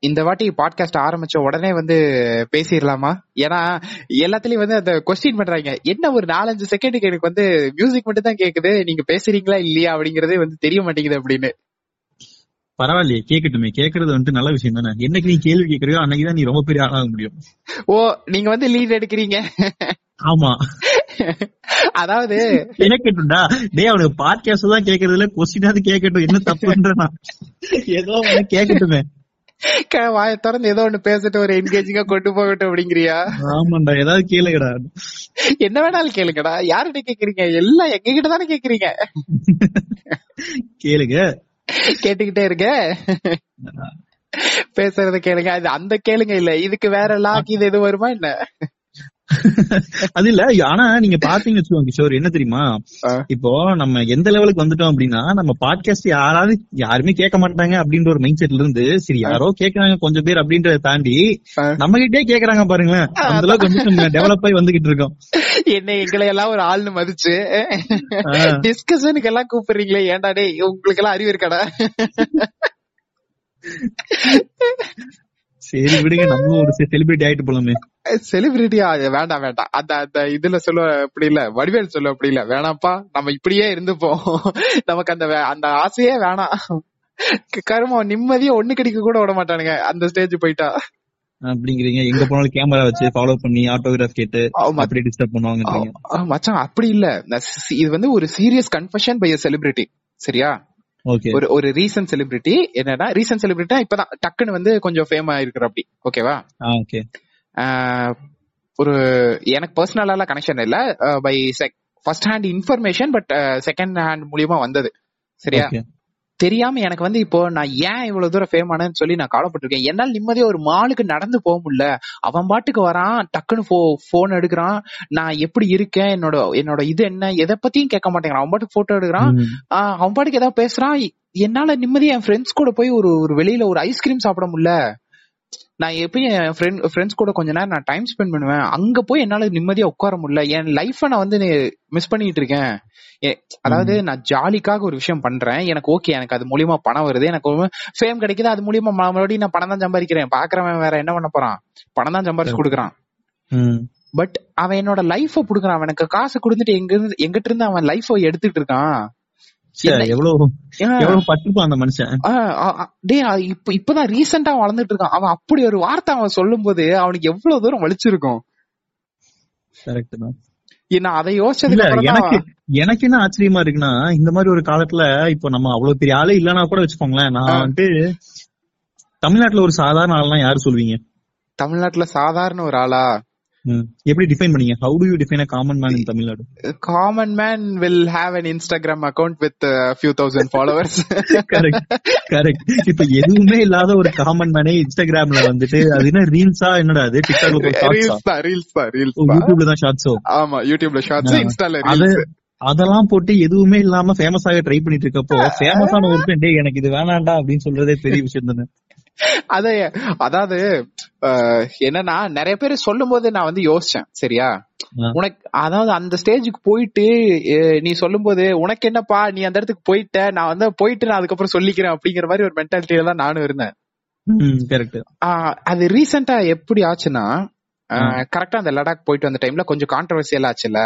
இந்த வாட்டி பாட்காஸ்ட் ஆரம்பிச்ச உடனே வந்து பேசிடலாமா? ஏன்னா எல்லாத்துலயும் வந்து அந்த கொஸ்டின் பண்றாங்க. என்ன ஒரு நாலஞ்சு செகண்டுக்கு எனக்கு வந்து மியூசிக் மட்டும் தான் கேக்குது. நீங்க பேசுறீங்களா இல்லையா அப்படிங்கறதே வந்து தெரிய மாட்டேங்குது அப்படின்னு. பரவாயில்லையே கேட்கட்டுமே கேக்குறது வந்துட்டு நல்ல விஷயம் தானே. என்னைக்கு நீ கேள்வி கேக்குறியோ அன்னைக்குதான் நீ ரொம்ப பெரிய ஆளாக முடியும். ஓ நீங்க வந்து லீட் எடுக்கிறீங்க? ஆமா. அதாவது கேட்கட்டும்டா டேய் அவனுக்கு பாட்காஸ்ட் தான் கேக்குறதுல கொஸ்டினாவது கேட்கட்டும் என்ன தப்புன்றா ஏதோ ஒண்ணு. கேட்கட்டுமே க- வாயை திறந்து ஏதோ ஒண்ணு பேசிட்டு ஒரு என்கேஜிங்கா கொண்டு போகட்டும் அப்படிங்கிறியா? ஆமாண்டா ஏதாவது கேளுங்கடா. என்ன வேணாலும் கேளுங்கடா. யார்கிட்ட கேக்குறீங்க? எல்லாம் எங்க கிட்ட தானே கேக்குறீங்க? கேளுங்க. கேட்டுக்கிட்டே இருக்க பேசுறத கேளுங்க. அது அந்த கேளுங்க இல்ல. இதுக்கு வேற லாக் இது எது வருமா என்ன? அது இல்ல ஆனா நீங்க பாத்தீங்கன்னு வச்சுக்கோங்க கிஷோர் என்ன தெரியுமா. இப்போ நம்ம எந்த லெவலுக்கு வந்துட்டோம் அப்படின்னா நம்ம பாட்காஸ்ட் யாராவது யாருமே கேட்க மாட்டாங்க அப்படின்ற ஒரு மைண்ட் செட்ல இருந்து சரி யாரோ கேக்குறாங்க கொஞ்சம் பேர் அப்படின்றத தாண்டி. நம்ம கிட்டே கேக்குறாங்க பாருங்களேன் அந்த அளவுக்கு வந்து நம்ம டெவலப் ஆகி வந்துகிட்டு இருக்கோம் என்ன எங்களை எல்லாம் ஒரு ஆள்னு மதிச்சு. டிஸ்கஷனுக்கு எல்லாம் கூப்பிடுறீங்களே ஏன்டா டேய் உங்களுக்கு எல்லாம் அறிவு இருக்கடா சரி விடுங்க நம்மளும் ஒரு செலிபிரிட்டி ஆயிட்டு போலாமே. செலிபிரிட்டியா வேண்டாம் வேண்டாம். அந்த அந்த இதுல சொல்ல அப்படி இல்ல. வடிவேல் சொல்ல அப்படி இல்ல. வேணாம்ப்பா. நம்ம இப்படியே இருந்துப்போம். நமக்கு அந்த அந்த ஆசையே வேணாம். கருமம் நிம்மதியா ஒண்ணு கிடைக்க கூட விட மாட்டானுங்க. அந்த ஸ்டேஜ் போயிட்டா. அப்படிங்கிறீங்க. எங்க போனாலும் கேமரா வச்சு ஃபாலோ பண்ணி ஆட்டோகிராஃப் கேட்டு. அப்படி டிஸ்டர்ப் பண்ணுவாங்க மச்சான் அப்படி இல்ல. இது வந்து ஒரு சீரியஸ் கன்ஃபெஷன் பை செலிபிரிட்டி சரியா? ஒரு ஒரு ரீசன்ட் செலிபிரிட்டி என்னன்னா ரீசன்ட் செலிபிரிட்டி இப்பதான் டக்குன்னு வந்து கொஞ்சம் ஃபேம் ஆயிருக்கிற அப்படி ஓகேவா ஓகே ஒரு எனக்கு பர்சனலால கனெக்ஷன் இல்ல. By first hand information but second hand மூலியமா வந்தது. சரியா? தெரியாம எனக்கு வந்து இப்போ நான் ஏன் இவ்வளவு தூரம் ஃபேம் ஆனேன்னு சொல்லி நான் கவலைப்பட்டிருக்கேன். என்னால் நிம்மதியா ஒரு மாலுக்கு நடந்து போக முடியல. அவன் பாட்டுக்கு வரான் டக்குன்னு போன் எடுக்கிறான். நான் எப்படி இருக்கேன்? என்னோட என்னோட இது என்ன? எதை பத்தியும் கேட்க மாட்டேங்கிறான். அவன் பாட்டுக்கு போட்டோ எடுக்கிறான். ஆஹ் அவன் பாட்டுக்கு ஏதாவது பேசுறான். என்னால நிம்மதியா என் ஃப்ரெண்ட்ஸ் கூட போய் ஒரு ஒரு வெளியில ஒரு ஐஸ்கிரீம் சாப்பிட முடியல. நான் எப்பயும் என் ஃப்ரெண்ட் ஃப்ரெண்ட்ஸ் கூட கொஞ்ச நேரம் நான் டைம் ஸ்பெண்ட் பண்ணுவேன். அங்க போய் என்னால நிம்மதியா உட்கார முடியல. என் லைஃப நான் வந்து மிஸ் பண்ணிட்டு இருக்கேன். அதாவது நான் ஜாலிக்காக ஒரு விஷயம் பண்றேன். எனக்கு ஓகே எனக்கு அது மூலியமா பணம் வருது. எனக்கு ஃபேம் கிடைக்குது? அது மூலியமா மறுபடியும் நான் பணம் தான் சம்பாதிக்கிறேன். பாக்குறவன் வேற என்ன பண்ண போறான்? பணம் தான் சம்பாரிச்சு கொடுக்குறான். பட் அவன் என்னோட லைஃப புடுக்குறான் அவனுக்கு காசு கொடுத்துட்டு எங்க இருந்து எங்கிட்ட இருந்து அவன் லைஃப எடுத்துட்டு இருக்கான். இப்ப இப்பதான் ரீசெண்டா வளர்ந்துட்டு இருக்கான் அவன் அப்படி ஒரு வார்த்தை அவன் சொல்லும் போது அவனுக்கு எவ்வளவு தூரம் வலிச்சிருக்கும். நான் அதை அப்புறம் எனக்கு எனக்கு என்ன ஆச்சரியமா இருக்குன்னா இந்த மாதிரி ஒரு காலத்துல இப்போ நம்ம அவ்வளவு பெரிய ஆளே இல்லனா கூட வச்சுக்கோங்களேன் நான் ஆ. வந்துட்டு தமிழ்நாட்டுல ஒரு சாதாரண ஆள்லாம் யாரு சொல்வீங்க? தமிழ்நாட்டுல சாதாரண ஒரு ஆளா. எப்படி டிஃபைன் பண்ணீங்க? How do you define a common man in Tamil Nadu common man will have an Instagram account with few thousand followers correct correct இப்ப எதுவுமே இல்லாத ஒரு காமன் மேனே இன்ஸ்டாகிராம்ல வந்துட்டு அது என்ன ரீல்ஸா என்னடா அது? டிக்டாக்ல ரீல்ஸ் தான் ரீல்ஸ் தான் ரீல்ஸ் தான். யூடியூப்ல தான் ஷார்ட்ஸோ ஆமா யூடியூப்ல ஷார்ட்ஸ். இன்ஸ்டால ரீல்ஸ் அதெல்லாம் போட்டு எதுவுமே இல்லாம ஃபேமஸ் ஆக ட்ரை பண்ணிட்டு இருக்கப்போ ஃபேமஸான ஒருத்தன் டேய் எனக்கு இது வேணாம்டா அப்படின்னு சொல்றதே பெரிய விஷயம் தானே. அதே அதாவது என்னன்னா நிறைய பேர் சொல்லும் போது நான் வந்து யோசிச்சேன் சரியா. உனக்கு அதாவது அந்த ஸ்டேஜுக்கு போயிட்டு நீ சொல்லும்போது உனக்கு என்னப்பா நீ அந்த இடத்துக்கு போயிட்ட நான் வந்து போயிட்டு நான் அதுக்கப்புறம் சொல்லிக்கிறேன் அப்படிங்கிற மாதிரி ஒரு மென்டாலிட்டியில தான் நானும் இருந்தேன். அது ரீசெண்டா எப்படி ஆச்சுன்னா கரெக்டா அந்த லடாக் போயிட்டு வந்த டைம்ல கொஞ்சம் கான்ட்ரவர்சியல் ஆச்சுல்ல?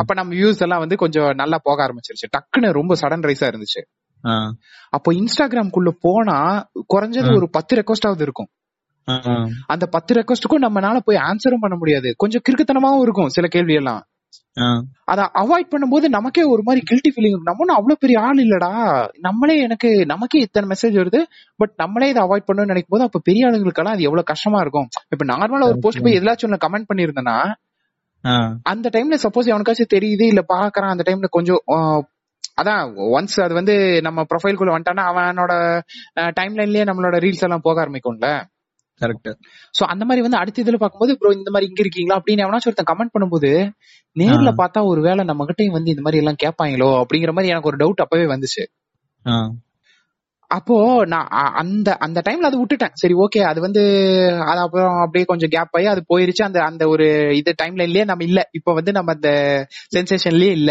அப்ப நம்ம வியூஸ் எல்லாம் வந்து கொஞ்சம் நல்லா போக ஆரம்பிச்சிருச்சு. டக்குன்னு ரொம்ப சடன் ரைஸா இருந்துச்சு. அப்போ இன்ஸ்டாகிராம்குள்ள போனா குறைஞ்சது. ஒரு பத்து ரெக்வஸ்டாவது இருக்கும். அந்த பத்து ரெக்வஸ்டுக்கும் நம்மனால போய் ஆன்சரும் பண்ண முடியாது. கொஞ்சம் கிறுக்குத்தனமாவும் இருக்கும் சில கேள்வி எல்லாம் அத அவாய்ட் பண்ணும்போது நமக்கே ஒரு மாதிரி கில்ட்டி ஃபீலிங் நம்ம அவ்வளவு பெரிய ஆள் இல்லடா. நம்மளே எனக்கு நமக்கே இத்தனை மெசேஜ் வருது. பட் நம்மளே இதை அவாய்ட் பண்ணணும்னு நினைக்கும் போது அப்ப பெரிய ஆளுங்களுக்கெல்லாம் அது எவ்வளவு கஷ்டமா இருக்கும். இப்ப நார்மலா ஒரு போஸ்ட் போய் எதாச்சும் ஒண்ணு கமெண்ட் பண்ணிருந்தேன்னா அந்த டைம்ல சப்போஸ் அவனுக்காச்சும் தெரியுது இல்ல பாக்குறான் அந்த டைம்ல கொஞ்சம் அதான் ஒன்ஸ் அது வந்து நம்ம ப்ரொஃபைல்குள்ள வந்துட்டானா அவனோட டைம் லைன்லயே நம்மளோட ரீல்ஸ் எல்லாம் போக ஆரம்பிக்கும்ல. கரெக்ட் சோ அந்த மாதிரி வந்து அடுத்த இதுல பாக்கும்போது ப்ரோ இந்த மாதிரி இங்க இருக்கீங்களா? அப்படின்னு எவனாச்சும் ஒருத்தன் கமெண்ட் பண்ணும்போது நேர்ல. பார்த்தா ஒரு வேளை நம்ம கிட்டயும் வந்து இந்த மாதிரி எல்லாம் கேட்பாங்களோ? அப்படிங்கிற மாதிரி எனக்கு ஒரு டவுட் அப்பவே வந்துச்சு. அப்போ நான் அந்த அந்த டைம்ல அது விட்டுட்டேன். சரி ஓகே அது வந்து அது அப்புறம் அப்படியே கொஞ்சம் கேப் ஆகி அது போயிருச்சு. அந்த அந்த ஒரு இது டைம் லைன்லயே நம்ம இல்ல. இப்ப வந்து நம்ம அந்த சென்சேஷன்லயே இல்ல.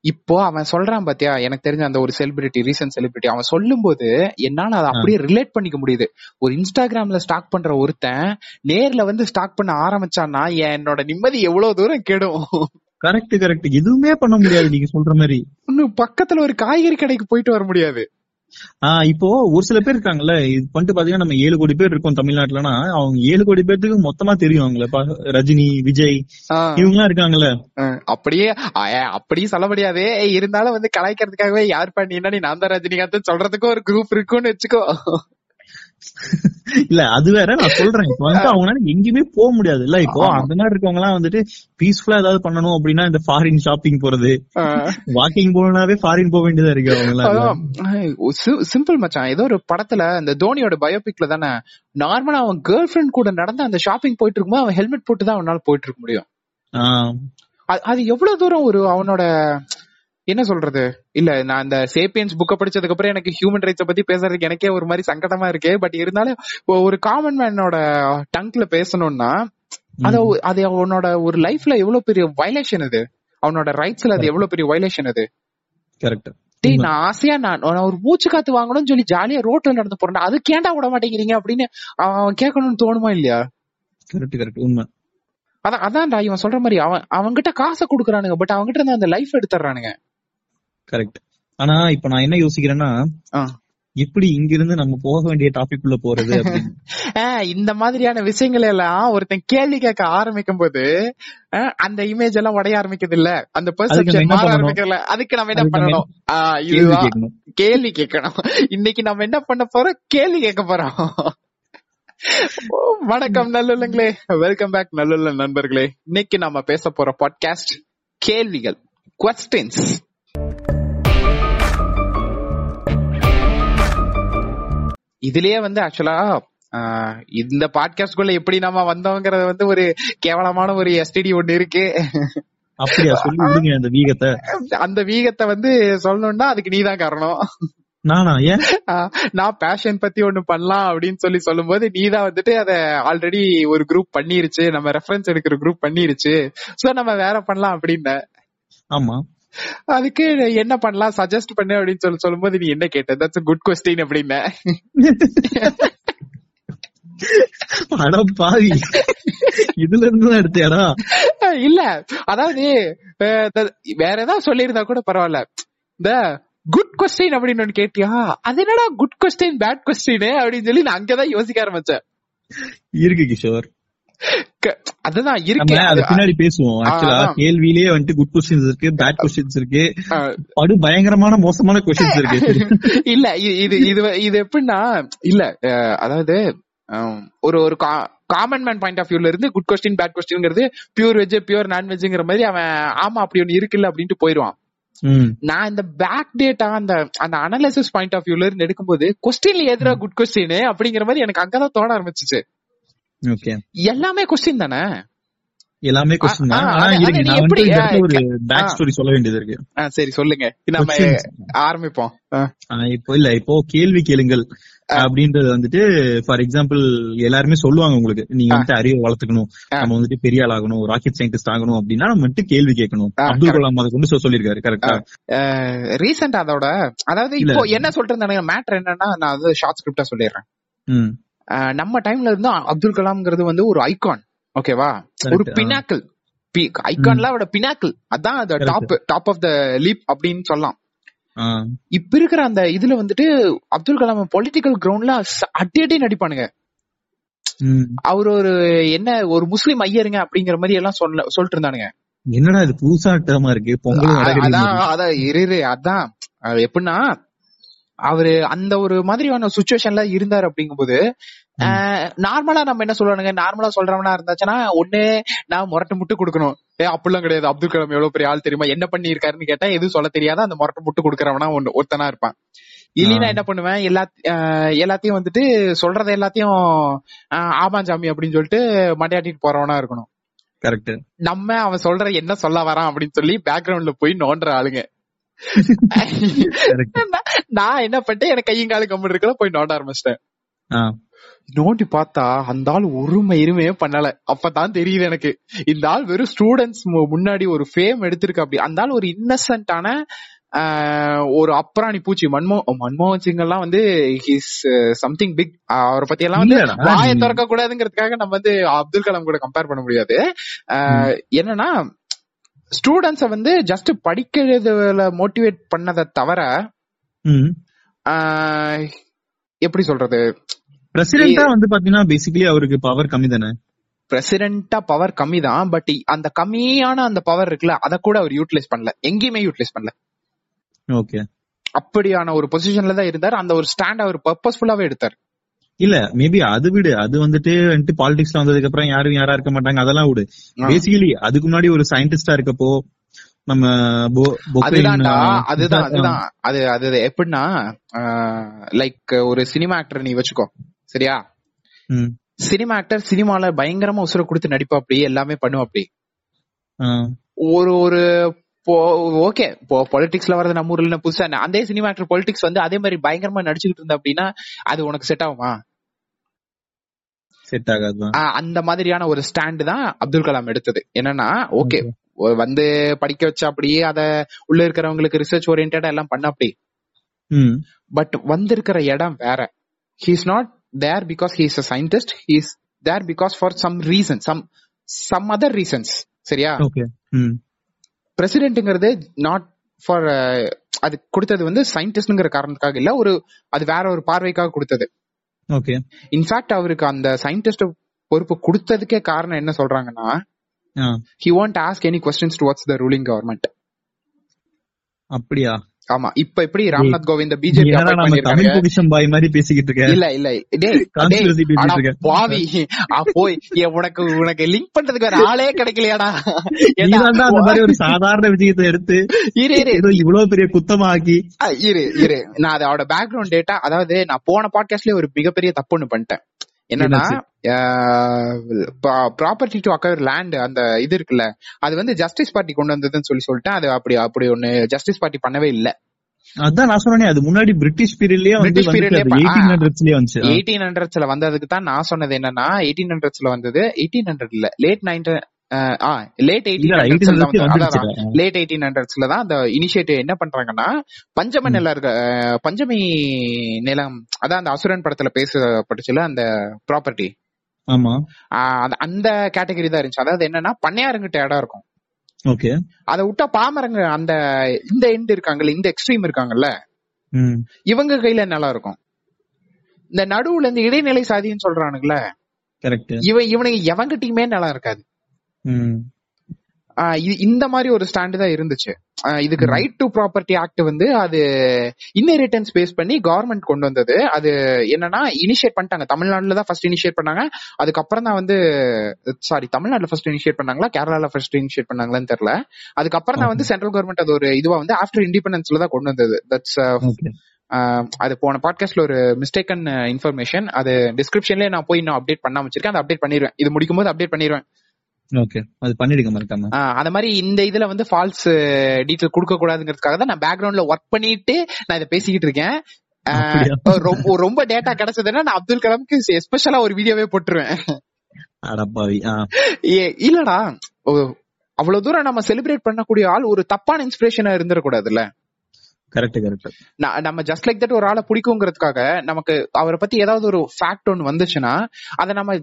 இப்போ அவன் சொல்றான் பாத்தியா? எனக்கு தெரிஞ்ச அந்த ஒரு செலிபிரிட்டி ரீசன்ட் செலிபிரிட்டி அவன் சொல்லும்போது என்னால அதை அப்படியே ரிலேட் பண்ணிக்க முடியுது. ஒரு இன்ஸ்டாகிராம்ல ஸ்டாக் பண்ற ஒருத்தன் நேர்ல வந்து ஸ்டாக் பண்ண ஆரம்பிச்சான்னா என்னோட நிம்மதி எவ்வளவு தூரம் கெடும்? கரெக்ட் கரெக்ட் எதுவுமே பண்ண முடியாது நீங்க சொல்ற மாதிரி. இன்னும் பக்கத்துல ஒரு காய்கறி கடைக்கு போயிட்டு வர முடியாது. ஆஹ் இப்போ ஒரு சில பேர் இருக்காங்கல்ல இது பண்ணிட்டு பாத்தீங்கன்னா நம்ம ஏழு கோடி பேர் இருக்கோம் தமிழ்நாட்டுலனா அவங்க ஏழு கோடி பேர்த்துக்கு மொத்தமா தெரியும் அவங்கள. ப- ரஜினி விஜய் இவங்க எல்லாம் இருக்காங்கல்ல. அப்படியே அஹ் அப்படியும் சொல்ல முடியாது. இருந்தாலும் வந்து கலாய்க்கிறதுக்காகவே யார் பண்ணீங்கன்னா நீ நான் தான் ரஜினிகாந்த் சொல்றதுக்கும் ஒரு குரூப் இருக்குன்னு வச்சுக்கோ. இல்ல அது வேற நான் சொல்றேன். இப்போ வந்து அவங்களால எங்கேயுமே போக முடியாது. இல்ல இப்போ. அந்த மாதிரி இருக்கவங்க எல்லாம் வந்துட்டு பீஸ்ஃபுல்லா ஏதாவது பண்ணணும் அப்படின்னா இந்த ஃபாரின் ஷாப்பிங் போறது. வாக்கிங் போகணும்னாவே ஃபாரின் போக வேண்டியதா இருக்கு அவங்க சிம்பிள் மச்சான். ஏதோ ஒரு படத்துல இந்த தோனியோட பயோபிக்ல தானே நார்மலா அவன் கேர்ள் ஃபிரெண்ட் கூட நடந்து அந்த ஷாப்பிங் போயிட்டு இருக்கும்போது அவன் ஹெல்மெட் போட்டு தான் அவனால போயிட்டு இருக்க முடியும். அது எவ்வளவு தூரம் ஒரு அவனோட என்ன சொல்றது? இல்ல நான் இந்த சேப்பியன்ஸ் புக்க படிச்சதுக்கு அப்புறம் எனக்கு ஹியூமன் ரைட்ஸ் பத்தி பேசுறதுக்கு எனக்கே ஒரு மாதிரி சங்கடமா இருக்கு. பட் இருந்தாலும் ஒரு காமன் மேனோட டங்க்ல பேசணும்னா அத அது அவனோட ஒரு லைஃப்ல எவ்வளவு பெரிய வயலேஷன் அது? அவனோட ரைட்ஸ்ல அது எவ்வளவு பெரிய வயலேஷன் அது? கரெக்ட் டேய் நான் ஆசையா நான் நான் ஒரு மூச்சு காத்து வாங்கணும்னு சொல்லி ஜாலியா ரோட்ல நடந்து போறேன் அது கேண்டா விட மாட்டேங்கிறீங்க அப்படின்னு அவன் கேட்கணும்னு தோணுமா இல்லையா? கரெக்ட் கரெக்ட் உண்மை. அதான் அதான்டா இவன் சொல்ற மாதிரி அவன் அவன்கிட்ட காசை கொடுக்குறானுங்க. பட் அவன்கிட்ட இருந்து அந்த லைஃப் எடுத்துறானுங்க கரெக்ட் ஆனா இப்ப நான் என்ன யோசிக்கிறேன்னா எப்படி இங்க இருந்து நம்ம போக வேண்டிய டாபிக் உள்ள போறது இந்த மாதிரியான விஷயங்கள் எல்லாம் ஒருத்தன் கேள்வி கேட்க ஆரம்பிக்கும் போது அந்த இமேஜ் எல்லாம் உடைய ஆரம்பிக்குது இல்ல அந்த நம்ம பெர்செப்ஷன் மாற? ஆரம்பிக்கல அதுக்கு நம்ம என்ன நம்ம பண்ணணும்? இதுதான் கேட்கணும். கேள்வி கேட்கணும். இன்னைக்கு நம்ம என்ன பண்ண போறோம்? கேள்வி கேட்க போறோம். வணக்கம் நல்லுள்ளங்களே. வெல்கம் பேக் நல்லுள்ள நண்பர்களே. இன்னைக்கு நாம பேச போற பாட்காஸ்ட் கேள்விகள் கொஸ்டின்ஸ் இதுலயே வந்து ஆக்சுவலா இந்த பாட்காஸ்ட்குள்ள எப்படி நாம வந்தோங்கிறது வந்து ஒரு கேவலமான ஒரு எஸ்டிடி ஒண்ணு இருக்கு. அப்படியா? சொல்லி அந்த வீகத்தை. அந்த வீகத்தை வந்து சொல்லணும்னா அதுக்கு நீதான் காரணம். நானா? ஏன்? நான் பேஷன் பத்தி ஒண்ணு பண்ணலாம் அப்படின்னு சொல்லி சொல்லும்போது நீதான் வந்துட்டு அத ஆல்ரெடி ஒரு குரூப் பண்ணிருச்சு. நம்ம ரெஃபரன்ஸ் எடுக்கிற குரூப் பண்ணிருச்சு. சோ நம்ம வேற பண்ணலாம் அப்படின்னு ஆமா. அதுக்கு என்ன பண்ணலாம்? சஜஸ்ட் பண்ணு அப்படின்னு சொல்லி சொல்லும்போது நீ என்ன கேட்ட? தட்ஸ் குட் கொஸ்டின் அப்படின்னு. அட பாவி. இதுல இருந்து தான் எடுத்தியாடா இல்ல. அதாவது வேற ஏதாவது சொல்லியிருந்தா கூட பரவாயில்ல. இந்த குட் கொஸ்டின் அப்படின்னு ஒண்ணு கேட்டியா? அது என்னடா குட் கொஸ்டின் பேட் கொஸ்டின் அப்படின்னு சொல்லி நான் அங்கதான் யோசிக்க ஆரம்பிச்சேன். இருக்கு கிஷோர். அதுதான் இருக்கு. அத பின்னாடி பேசுவோம். ஆக்சுவலா. கேள்வியிலேயே வந்துட்டு குட் கொஸ்டின்ஸ் இருக்கு பேட் கொஸ்டின்ஸ் இருக்கு. படு பயங்கரமான மோசமான கொஸ்டின்ஸ் இருக்கு. இல்ல இது இது இது எப்படின்னா இல்ல அதாவது ஒரு ஒரு காமன் மேன் பாயிண்ட் ஆஃப் வியூல இருந்து குட் கொஸ்டின் பேட் கொஸ்டின்ங்கிறது பியூர் வெஜ் பியூர் நான் வெஜ்ங்கிற மாதிரி அவன் ஆமா அப்படி ஒண்ணு இருக்குல்ல அப்படின்ட்டு போயிருவான் நான் இந்த பேக் டேட்டா அந்த அந்த அனாலிசிஸ் பாயிண்ட் ஆஃப் வியூல இருந்து எடுக்கும்போது கொஸ்டின்ல எதிரா குட் கொஸ்டின் அப்படிங்கிற மாதிரி எனக்கு அங்கதான் தோண ஆரம்பிச்சுச்சு. எல்லாமே கொஸ்டின் தானே? எல்லாமே கொஸ்டின் தான். ஆனா இருங்க நான் எப்படி, இந்த இடத்துல ஒரு பேக். ஸ்டோரி சொல்ல வேண்டியது இருக்கு. சரி சொல்லுங்க. நம்ம. ஆரம்பிப்போம். இப்போ இல்ல இப்போ கேள்வி கேளுங்கள். அப்படின்றது வந்துட்டு ஃபார் எக்ஸாம்பிள் எல்லாருமே சொல்லுவாங்க உங்களுக்கு. நீங்க வந்துட்டு அறிவை வளர்த்துக்கணும். நம்ம வந்துட்டு பெரிய ஆள் ஆகணும் ராக்கெட் சயின்டிஸ்ட் ஆகணும் அப்படின்னா நம்ம வந்துட்டு கேள்வி கேட்கணும். அப்துல். கலாம் அதை கொண்டு சொல்லியிருக்காரு கரெக்டா ரீசெண்ட் அதோட அதாவது. இப்போ என்ன சொல்றது எனக்கு மேட்டர் என்னன்னா நான் அது ஷார்ட் ஸ்கிரிப்டா சொல்லிடுறேன். நம்ம டைம்ல இருந்து அப்துல் கலாம்ங்கிறது வந்து ஒரு ஐகான் ஓகேவா ஒரு. பினாக்கிள் ஐகான்ல அவட பினாக்கிள் அதான் அந்த. Top top of the leaf அப்படின்னு சொல்லலாம். இப்ப இருக்கிற அந்த இதுல வந்துட்டு அப்துல் கலாம் பொலிட்டிக்கல் கிரவுண்ட்ல அடி அடி நடிப்பானுங்க. அவர் ஒரு என்ன ஒரு முஸ்லீம் ஐயருங்க அப்படிங்கிற மாதிரி எல்லாம் சொல்ல சொல்லிட்டு இருந்தானுங்க. என்னடா இது புதுசா டேமா இருக்கு? அதான். அதான் இரு அதான். அது எப்படின்னா அவரு அந்த ஒரு மாதிரியான சுச்சுவேஷன்ல இருந்தாரு அப்படிங்கும்போது நார்மலா நம்ம என்ன சொல்லுவானுங்க நார்மலா சொல்றவனா இருந்தாச்சுன்னா ஒண்ணு நான் முரட்டு முட்டு கொடுக்கணும். ஏ அப்படிலாம் கிடையாது. அப்துல் கலாம் எவ்வளவு பெரிய ஆள் தெரியுமா? என்ன பண்ணி இருக்காருன்னு கேட்டா எதுவும் சொல்ல தெரியாத அந்த முரட்டு முட்டு கொடுக்கறவனா ஒண்ணு ஒருத்தனா இருப்பான். இல்லைன்னா. என்ன பண்ணுவேன்? எல்லா எல்லாத்தையும் வந்துட்டு சொல்றத எல்லாத்தையும் அஹ், ஆமாஞ்சாமி அப்படின்னு சொல்லிட்டு மண்டையாட்டிட்டு போறவனா இருக்கணும். கரெக்ட் நம்ம அவன் சொல்ற என்ன சொல்ல வரான் அப்படின்னு சொல்லி பேக்ரவுண்ட்ல போய் நோண்டுற ஆளுங்க. நான் என்ன பண்ணிட்டேன்? எனக்கு கையும் காலும் கம்மல் இருக்கல போய் நோண்ட ஆரம்பிச்சிட்டேன். நோண்டி பார்த்தா அந்த ஆள் ஒருமை இருமையே பண்ணல. அப்பதான் தெரியுது எனக்கு. இந்த ஆள் வெறும் ஸ்டூடெண்ட்ஸ் முன்னாடி ஒரு ஃபேம் எடுத்திருக்கு அப்படி அந்த ஆள் ஒரு இன்னசென்ட்டான ஒரு அப்ராணி பூச்சி. மன்மோ மன்மோகன் சிங் எல்லாம் வந்து ஹிஸ் சம்திங் பிக் அவரை பத்தி எல்லாம் வந்து வாயை திறக்க கூடாதுங்கிறதுக்காக நம்ம வந்து அப்துல் கலாம் கூட கம்பேர் பண்ண முடியாது. ஆஹ் என்னன்னா ஸ்டூடெண்ட்ஸ வந்து ஜஸ்ட் படிக்கிறதுல மோட்டிவேட் பண்ணதை தவிர எப்படி சொல்றது? பிரசிடென்டா வந்து பாத்தீங்கன்னா பேசிக்கலி அவருக்கு பவர் கம்மி தானே? பிரசிடென்டா பவர் கம்மி தான் பட் அந்த கம்மியான அந்த பவர் இருக்குல்ல அத கூட அவர் யூட்டிலைஸ் பண்ணல. எங்கேயுமே யூட்டிலைஸ் பண்ணல. ஓகே அப்படியான ஒரு பொசிஷன்ல தான் இருந்தார். அந்த ஒரு ஸ்டாண்ட் அவர் பர்பஸ்ஃபுல்லாவே எடுத்தார். இல்ல மேபி அது விடு. அது வந்துட்டு வந்துட்டு பாலிடிக்ஸ்ல வந்ததுக்கு அப்புறம் யாரும் யாரா இருக்க மாட்டாங்க அதெல்லாம் விடு. பேசிக்கலி அதுக்கு முன்னாடி ஒரு சயின்டிஸ்டா இருக்கப்போ நம்ம அதுதான்டா அதுதான் அதுதான். அது அது எப்படின்னா லைக் ஒரு சினிமா ஆக்டர் நீ வச்சுக்கோ. சரியா? சினிமா ஆக்டர் சினிமால பயங்கரமா உசுர கொடுத்து நடிப்பா அப்படி எல்லாமே பண்ணுவா அப்படி ஆ, ஒரு ஒரு ஓகே இப்போ பொலிட்டிக்ஸ்ல வரது நம்ம ஊர்ல புதுசா? அதே சினிமா ஆக்டர் பொலிட்டிக்ஸ் வந்து அதே மாதிரி பயங்கரமா நடிச்சுக்கிட்டு இருந்தா அப்படின்னா அது உனக்கு செட் ஆகுமா? செட் ஆஹ் அந்த மாதிரியான ஒரு ஸ்டாண்ட் தான் அப்துல் கலாம் எடுத்தது. என்னன்னா ஓகே வந்து படிக்க வச்சா அப்படியே அத உள்ள இருக்கிறவங்களுக்கு ரிசர்ச் ஓரியன்டா எல்லாம் பண்ண அப்படி பட் வந்திருக்கிற இடம் வேற. He's not there because he's a scientist he's there because for some reason some some other reasons சரியா? ஓகே ம், பிரசிடென்ட்ங்கிறது நாட் ஃபார் அது கொடுத்தது வந்து சயின்டிஸ்ட்ங்கிற காரணத்துக்காக இல்ல ஒரு அது வேற ஒரு பார்வைக்காக கொடுத்தது. ஓகே இன்ஃபேக்ட் அவருக்கு அந்த சயின்டிஸ்ட் பொறுப்பு கொடுத்ததுக்கே காரணம் என்ன சொல்றாங்கன்னா he want ask any questions towards the ruling government அப்படியா? ஆமா இப்ப எப்படி ராம்நாத் கோவிந்த் பிஜேபி பாய் மாதிரி பேசிக்கிட்டு இருக்க? இல்ல இல்ல டேய். பாவி. போய் உனக்கு உனக்கு லிங்க் பண்றதுக்கு வேற ஆளே கிடைக்கலையாடா. அந்த மாதிரி ஒரு சாதாரண விஷயத்தை எடுத்து இரு இரு. இவ்வளவு பெரிய குத்தமாக்கி. இரு இரு. நான் அதோட பேக்ரவுண்ட் டேட்டா அதாவது நான் போன பாட்காஸ்ட்லயே ஒரு மிகப்பெரிய தப்பு ஒண்ணு பண்ணிட்டேன். என்னன்னா ப்ராப்பர்ட்டி டு அக்கவர் லேண்ட் அந்த இது இருக்குல்ல அது வந்து ஜஸ்டிஸ் பார்ட்டி கொண்டு வந்ததுன்னு சொல்லி சொல்லிட்டேன் அது அப்படி அப்படி ஒண்ணு ஜஸ்டிஸ் பார்ட்டி பண்ணவே இல்ல அதான் நான் சொன்னேனே அது முன்னாடி பிரிட்டிஷ் பீரியட்லயே வந்து British period லயே ப- எயிட்டீன் ஆ. ஹண்ட்ரட்ஸ்லயே வந்துச்சு. எயிட்டீன் ஹண்ட்ரட்ஸ்ல வந்ததுக்கு தான் நான் சொன்னது என்னன்னா எயிட்டீன் ஹண்ட்ரட்ஸ்ல வந்தது எயிட்டீன் ஹண்ட்ரட் இல்ல லேட் நைன்டீன் லேட் எயிட்டீன் இல்ல, 1800s ஹண்ட்ரட்ஸ்ல வந்துருச்சு. லேட் எயிட்டீன் ஹண்ட்ரட்ஸ்ல தான் அந்த இனிஷியேட்டிவ் என்ன பண்றாங்கன்னா பஞ்சம நிலம் இருக்க பஞ்சமி நிலம் அதான் அந்த அசுரன் படத்துல பேசப்பட்டுச்சுல அந்த ப்ராப்பர்ட்டி ஆமா. அந்த கேட்டகரி தான் இருந்துச்சு. அதாவது என்னன்னா பண்ணையாருங்கிட்ட இடம் இருக்கும். ஓகே. அதை விட்டா பாமரங்க அந்த இந்த எண்ட் இருக்காங்கல்ல இந்த எக்ஸ்ட்ரீம் இருக்காங்கல்ல இவங்க கையில நிலம் இருக்கும். இந்த நடுவுல இந்த இடைநிலை சாதின்னு சொல்றானுங்களே கரெக்ட் இவன் இவனுக்கு எவங்கிட்டயுமே நிலம் இருக்காது. இந்த மாதிரி ஒரு ஸ்டாண்ட் தான் இருந்துச்சு. இதுக்கு. ரைட் டு ப்ராப்பர்ட்டி ஆக்ட் வந்து அது இன்னெரிட்டன்ஸ் பேஸ் பண்ணி கவர்மெண்ட் கொண்டு வந்தது. அது என்னன்னா இனிஷியேட் பண்ணிட்டாங்க. தமிழ்நாட்டுல தான் ஃபர்ஸ்ட் இனிஷியேட் பண்ணாங்க. அதுக்கப்புறம் தான் வந்து சாரி தமிழ்நாட்டுல ஃபர்ஸ்ட் இனிஷியேட் பண்ணாங்களா? கேரளால ஃபர்ஸ்ட் இனிஷியேட் பண்ணாங்களான்னு தெரியல. அதுக்கப்புறம் தான் வந்து சென்ட்ரல் கவர்மெண்ட் அது ஒரு இதுவா வந்து ஆஃப்டர் இண்டிபெண்டன்ஸ்ல தான் கொண்டு வந்தது. தட்ஸ் ஓகே அது போன பாட்காஸ்ட்ல ஒரு மிஸ்டேக்கன் இன்ஃபர்மேஷன் அது டிஸ்கிரிப்ஷன்லயே நான் போய் இன்னும் அப்டேட் பண்ணாம வச்சிருக்கேன். அதை அப்டேட் பண்ணிடுவேன் இது முடிக்கும் போது அப்டேட் பண்ணிடுவேன் ஓகே. அது பண்ணிடுங்க மறக்காம. அந்த மாதிரி இந்த இதுல வந்து ஃபால்ஸ் டீட்டெயில் கொடுக்க கூடாதுங்கிறதுக்காக தான் நான் பேக்ரவுண்ட்ல ஒர்க் பண்ணிட்டு நான் இதை பேசிக்கிட்டு இருக்கேன்? ரொம்ப ரொம்ப டேட்டா கிடைச்சதுன்னா நான் அப்துல் கலாம்க்கு எஸ்பெஷலா ஒரு வீடியோவே போட்டுருவேன். அடப்பாவி இல்லடா. அவ்வளவு தூரம் நம்ம செலிப்ரேட் பண்ணக்கூடிய ஆள் ஒரு தப்பான இன்ஸ்பிரேஷனா இருந்துடக்கூடாதுல்ல. கரெக்ட் கரெக்ட் நம்ம ஜஸ்ட் லைக் தட் ஒரு ஆளை பிடிக்குங்கிறதுக்காக நமக்கு அவரை பத்தி ஏதாவது ஒரு ஃபேக்ட் ஒன்னு வந்துச்சுன்னா அதை நம்ம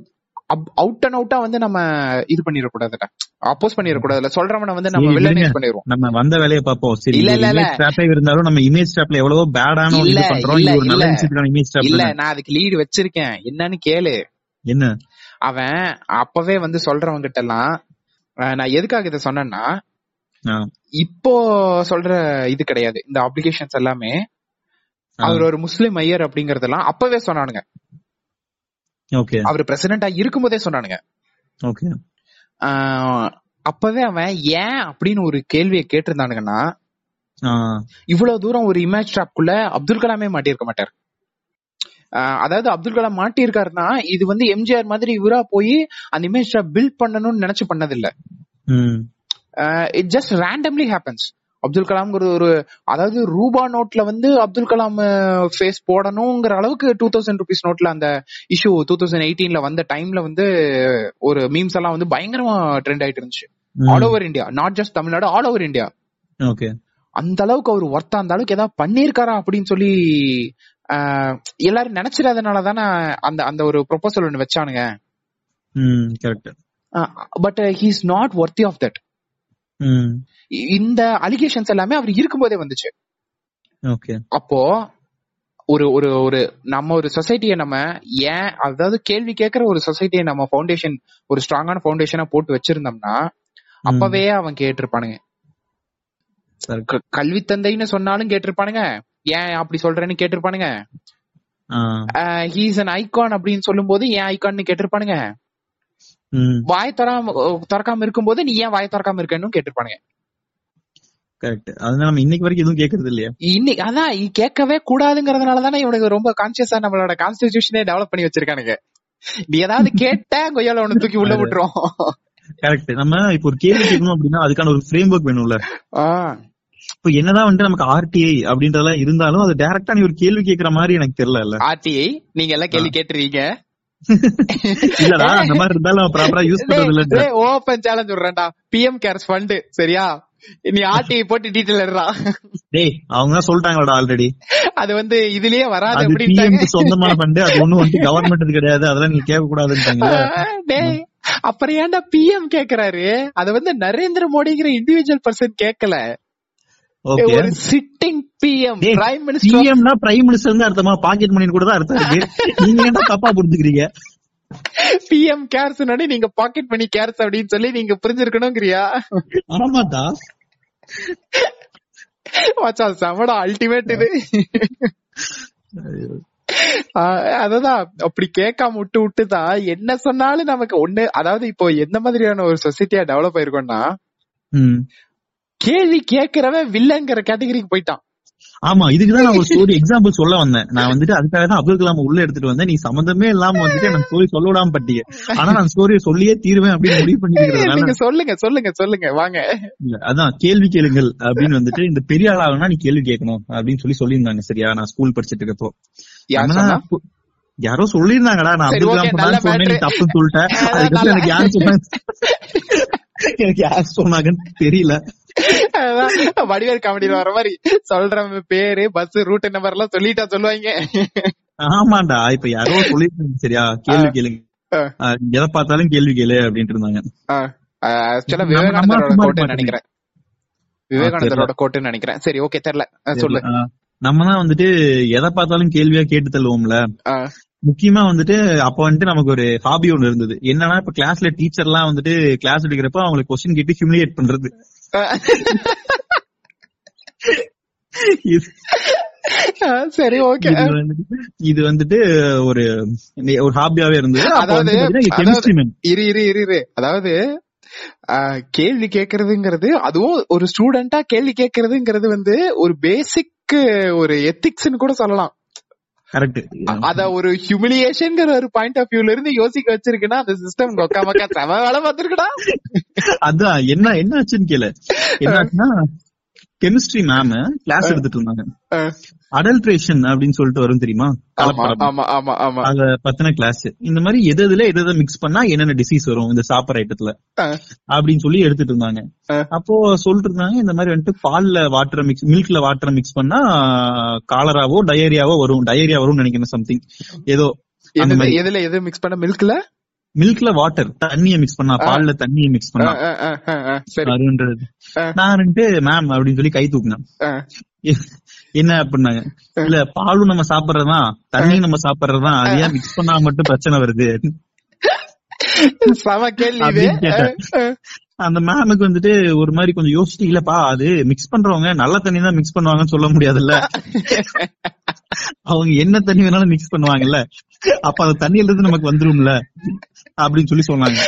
அவுட் அண்ட் அவுட்டா வந்து நம்ம இது பண்ணிடக்கூடாதுல அப்போஸ் பண்ணிடக்கூடாதுல. சொல்றவனை வந்து நம்ம வில்லனைஸ். பண்ணிடுவோம். நம்ம வந்த வேலையை பார்ப்போம். சரி இல்ல, இல்ல, இல்ல. ஸ்ட்ராப்பே இருந்தாலும் நம்ம இமேஜ் ஸ்ட்ராப்ல எவ்வளவோ பேடான இல்ல, இது பண்றோம். இல்ல, ஒரு நல்ல இல்ல. விஷயத்துக்கான இமேஜ் இல்ல ஸ்ட்ராப் நான் அதுக்கு லீடு வச்சிருக்கேன். என்னன்னு கேளு. என்ன? அவன் அப்பவே வந்து சொல்றவங்க கிட்ட எல்லாம் நான் எதுக்காக இதை சொன்னேன்னா இப்போ சொல்ற இது கிடையாது. இந்த அப்ளிகேஷன்ஸ் எல்லாமே. அவர் ஒரு முஸ்லிம் ஐயர் அப்படிங்கறதெல்லாம் அப்பவே சொன்னானுங்க. அவர் பிரசிடென்டா இருக்கும்போதே சொன்னானுங்க. ஓகே. அப்பவே அவன் ஏன் அப்படின்னு ஒரு கேள்வியை கேட்டிருந்தானுங்கன்னா இவ்வளவு தூரம் ஒரு இமேஜ் ட்ராப்குள்ள அப்துல் கலாமே மாட்டியிருக்க மாட்டார். அதாவது அப்துல் கலாம் மாட்டியிருக்காருன்னா இது வந்து எம்ஜிஆர் மாதிரி இவரா போய் அந்த இமேஜ் ட்ராப் பில்ட் பண்ணணும்னு நினைச்சு பண்ணதில்ல. It just randomly happens Abdul கலாம்ங்கிறது ஒரு அதாவது ரூபா நோட்ல வந்து அப்துல் கலாம் ஃபேஸ் போடணுங்கிற அளவுக்கு டூ தௌசண்ட் ருபீஸ் நோட்ல அந்த இஷ்யூ டூ தௌசண்ட் எயிட்டீன்ல வந்த டைம்ல வந்து ஒரு மீம்ஸ் எல்லாம் வந்து பயங்கரமா ட்ரெண்ட் ஆயிட்டு இருந்துச்சு. All over India not just Tamil Nadu all over India okay. அந்த அளவுக்கு அவர் ஒர்த்தா அந்த அளவுக்கு ஏதாவது பண்ணிருக்காரா அப்படின்னு சொல்லி எல்லாரும் நினைச்சிடாதனால தானே அந்த அந்த ஒரு ப்ரொபோசல் ஒன்னு வச்சானுங்க. But he's not worthy of that இந்த அலிகேஷன்ஸ் எல்லாமே அவர் இருக்கும்போதே வந்துச்சு. ஓகே. அப்போ ஒரு ஒரு ஒரு நம்ம ஒரு சொசைட்டியை நம்ம ஏன் அதாவது கேள்வி கேட்கிற ஒரு சொசைட்டியை நம்ம ஃபவுண்டேஷன் ஒரு ஸ்ட்ராங்கான ஃபவுண்டேஷனா போட்டு வச்சிருந்தோம்னா அப்பவே அவன் கேட்டிருப்பானுங்க. கல்வி தந்தைன்னு சொன்னாலும் கேட்டிருப்பானுங்க. ஏன் அப்படி சொல்றேன்னு கேட்டிருப்பானுங்க. ஹீஸ் அன் ஐகான் அப்படின்னு சொல்லும்போது ஏன் ஐகான்னு கேட்டிருப்பானுங்க. வாய் தராம திறக்காம இருக்கும்போது நீ ஏன் வாய் திறக்காம இருக்கன்னு கேட்டிருப்பானுங்க. கரெக்ட் அதனால நம்ம இன்னைக்கு வரைக்கும் எதுவும் கேக்குறது இல்லையா? இன்னைக்கு அதான் கேட்கவே கூடாதுங்கிறதுனால தானே இவனுக்கு ரொம்ப கான்சியஸா நம்மளோட கான்ஸ்டிடியூஷனே டெவலப் பண்ணி வச்சிருக்கானுங்க. நீ ஏதாவது கேட்டா கொய்யால உன தூக்கி உள்ள விட்டுரும். கரெக்ட் நம்ம இப்போ ஒரு கேள்வி கேட்கணும் அப்படின்னா அதுக்கான ஒரு ஃப்ரேம் ஒர்க் வேணும்ல இப்போ என்னதான் வந்துட்டு நமக்கு ஆர்டிஐ அப்படின்றதெல்லாம் இருந்தாலும் அது டைரக்டா நீ ஒரு கேள்வி கேக்குற மாதிரி எனக்கு தெரியல RTI நீங்க எல்லாம் கேள்வி கேட்டுறீங்க இல்லடா அந்த மாதிரி இருந்தாலும் ப்ராப்பரா யூஸ் பண்றது இல்ல ஓபன் சேலஞ்ச் விடுறேன்டா. பிஎம் கேர்ஸ் ஃபண்ட் சரியா? நீ ஆர்டிஐ போட்டு டீட்டெயில் எடுறா. டேய் அவங்க தான் சொல்லிட்டாங்களா ஆல்ரெடி அது வந்து இதுலயே வராது அப்படின்ட்டாங்க. சொந்தமான ஃபண்ட் அது ஒண்ணும் வந்து கவர்மெண்ட் கிடையாது. அதெல்லாம் நீ கேட்க கூடாதுன்ட்டாங்க டேய் அப்புறம் ஏன்டா பிஎம் கேக்குறாரு? அது வந்து நரேந்திர மோடிங்கிற இண்டிவிஜுவல் பர்சன் கேட்கல ஒரு சிட்டிங் பிஎம் பிரைம் மினிஸ்டர் பிஎம்னா பிரைம் மினிஸ்டர் அர்த்தமா பாக்கெட் மணி கூட தான் அர்த்தம் இருக்கு. நீங்க என்ன தப்பா புரிஞ்சுக்கிறீங்க? பிஎம் கேர்ஸ் நீங்க பாக்கெட் மணி கேர்ஸ் அப்படின்னு சொல்லி நீங்க புரிஞ்சிருக்கணுங்கிறியா? ஆமாடா. செமடா அல்டிமேட் இது. அததான். அப்படி கேட்காம விட்டு விட்டு தான் என்ன சொன்னாலும் நமக்கு ஒண்ணு அதாவது இப்போ எந்த மாதிரியான ஒரு சொசைட்டியா டெவலப் ஆயிருக்கோம்னா. கேள்வி கேட்கிறவன் வில்லங்கிற கேட்டகரிக்கு போயிட்டான். ஆமா இதுக்குதான் நான் ஒரு ஸ்டோரி எக்ஸாம்பிள் சொல்ல வந்தேன். நான் வந்துட்டு அதுக்காக தான் அப்துல் கலாம் உள்ள எடுத்துட்டு வந்தேன். நீ சம்மந்தமே இல்லாம வந்துட்டு எனக்கு ஸ்டோரி சொல்ல விடாம பட்டீங்க ஆனா நான் ஸ்டோரியை சொல்லியே தீருவேன் அப்படின்னு முடிவு பண்ணிருக்கிறதுனால நீங்க சொல்லுங்க சொல்லுங்க சொல்லுங்க. வாங்க. அதான் கேள்வி கேளுங்கள் அப்படின்னு வந்துட்டு இந்த பெரிய ஆளாகனா நீ கேள்வி கேட்கணும் அப்படின்னு சொல்லி சொல்லியிருந்தாங்க. சரியா நான் ஸ்கூல் படிச்சிட்டு இருக்கப்போ. யார் சொல்லியிருந்தாங்கடா. நான் அப்துல் கலாம் சொன்னேன் சொன்னேன். தப்புன்னு சொல்லிட்டேன் அதுக்கப்புறம் எனக்கு யார் சொன்னாங்க? எனக்கு யார் சொன்னாங்கன்னு தெரியல. வடிவேல் காமெடியில வர மாதிரி சொல்ற பேரு பஸ் ரூட் நம்பர் எல்லாம் சொல்லிட்டா சொல்லுவாங்க. ஆமாண்டா இப்ப யாரோ சொல்லிருந்தாங்க சரியா? கேள்வி கேளுங்க. எதை பார்த்தாலும் கேள்வி கேளு அப்படின்ட்டு இருந்தாங்க. ஆக்சுவலா விவேகானந்தரோட கோட்டுன்னு. நினைக்கிறேன். விவேகானந்தரோட கோட்டுன்னு நினைக்கிறேன். சரி ஓகே தெரியல. சொல்லு. நம்ம தான் வந்துட்டு எதை பார்த்தாலும் கேள்வியா கேட்டு தள்ளுவோம்ல. முக்கியமா வந்துட்டு அப்ப வந்துட்டு நமக்கு ஒரு ஹாபி ஒண்ணு இருந்தது. என்னன்னா இப்ப கிளாஸ்ல டீச்சர் எல்லாம் வந்துட்டு கிளாஸ் எடுக்கிறப்ப அவங்களுக்கு கொஸ்டின் கேட்டு ஹியூமிலியேட் பண்றது. சரி ஓகே இது வந்துட்டு ஒரு ஒரு ஹாபியாவே இருந்தது. அதாவது- இரு இரு இரு இரு. அதாவது கேள்வி கேக்குறதுங்கிறது அதுவும் ஒரு ஸ்டூடெண்டா கேள்வி கேக்குறதுங்கிறது வந்து ஒரு பேசிக் ஒரு எத்திக்ஸ்னு கூட சொல்லலாம். கரெக்ட் அத ஒரு ஹியூமிலியேஷன்ங்கிற ஒரு பாயிண்ட் ஆஃப் வியூல இருந்து யோசிக்க வச்சிருக்குன்னா அந்த சிஸ்டம் கொக்கா மக்கா செம வேலை பார்த்திருக்குடா. அதான் என்ன என்ன ஆச்சுன்னு கேளு கெமிஸ்ட்ரி மேம் கிளாஸ் எடுத்துட்டு இருந்தாங்க. அடல்ட்ரேஷன் அப்படின்னு சொல்லிட்டு வரும் தெரியுமா? அத பத்தின கிளாஸ் இந்த மாதிரி எது எதுல எது எதை மிக்ஸ் பண்ணா என்னென்ன டிசீஸ் வரும் இந்த சாப்பிடுற ஐட்டத்துல அப்படின்னு சொல்லி எடுத்துட்டு இருந்தாங்க. அப்போ சொல்லிட்டு இருந்தாங்க இந்த மாதிரி வந்துட்டு பால்ல வாட்டரை மிக்ஸ் மில்க்ல வாட்டரை மிக்ஸ் பண்ணா காலராவோ டயரியாவோ வரும். டயரியா வரும்னு நினைக்கிறேன் சம்திங் ஏதோ எதுல எது மிக்ஸ் பண்ண மில்க்ல மில்க்ல வாட்டர் தண்ணிய மிக்ஸ் பண்ணா பால்ல தண்ணிய மிக்ஸ் பண்ணா. அஹ். நான் மேம் அப்படின்னு சொல்லி கை தூக்குனேன். என்ன அப்படின்னாங்க இல்ல பாலும் நம்ம சாப்பிடுறதுதான் தண்ணியும் நம்ம சாப்பிடுறதுதான் அது ஏன் மிக்ஸ் பண்ணா மட்டும் பிரச்சனை வருது. அந்த மேமுக்கு வந்துட்டு ஒரு மாதிரி கொஞ்சம் யோசிச்சு இல்லப்பா அது மிக்ஸ் பண்றவங்க நல்ல தண்ணி தான் மிக்ஸ் பண்ணுவாங்கன்னு சொல்ல முடியாதுல்ல. அவங்க என்ன தண்ணி வேணாலும் மிக்ஸ் பண்ணுவாங்கல்ல. அப்ப அந்த தண்ணியில இருந்து நமக்கு வந்துரும்ல. அப்படின்னு சொல்லி சொன்னாங்க.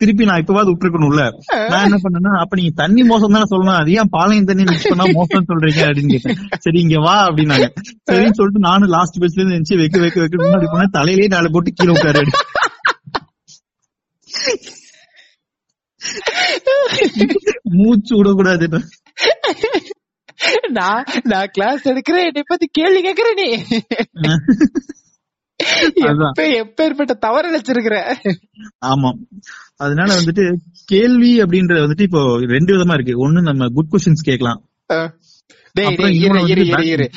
திருப்பி நான் இப்பவாது விட்டுருக்கணும்ல. நான் என்ன பண்ணேன்னா அப்ப நீங்க தண்ணி மோசம் தானே சொல்லணும். அது ஏன் பாலையும் தண்ணி மிக்ஸ் பண்ணா மோசம் சொல்றீங்க அப்படின்னு கேட்டேன். சரி இங்க வா அப்படின்னாங்க. சரின்னு சொல்லிட்டு நானும் லாஸ்ட் பெஞ்ச்ல இருந்து எந்திரிச்சு வைக்க வைக்க வைக்க முன்னாடி போனேன் தலையிலேயே நாலு போட்டு கீழே உட்காரு. மூச்சு விடக்கூடாது நான் நான் கிளாஸ் எடுக்கிறேன். என்னை பத்தி கேள்வி கேக்குற நீ. எப்பேற்பட்ட தவறு நினைச்சிருக்கிற? ஆமா. அதனால வந்துட்டு கேள்வி அப்படின்றது வந்துட்டு இப்போ ரெண்டு விதமா இருக்கு. ஒண்ணு நம்ம குட் கொஸ்டின்ஸ் கேட்கலாம்.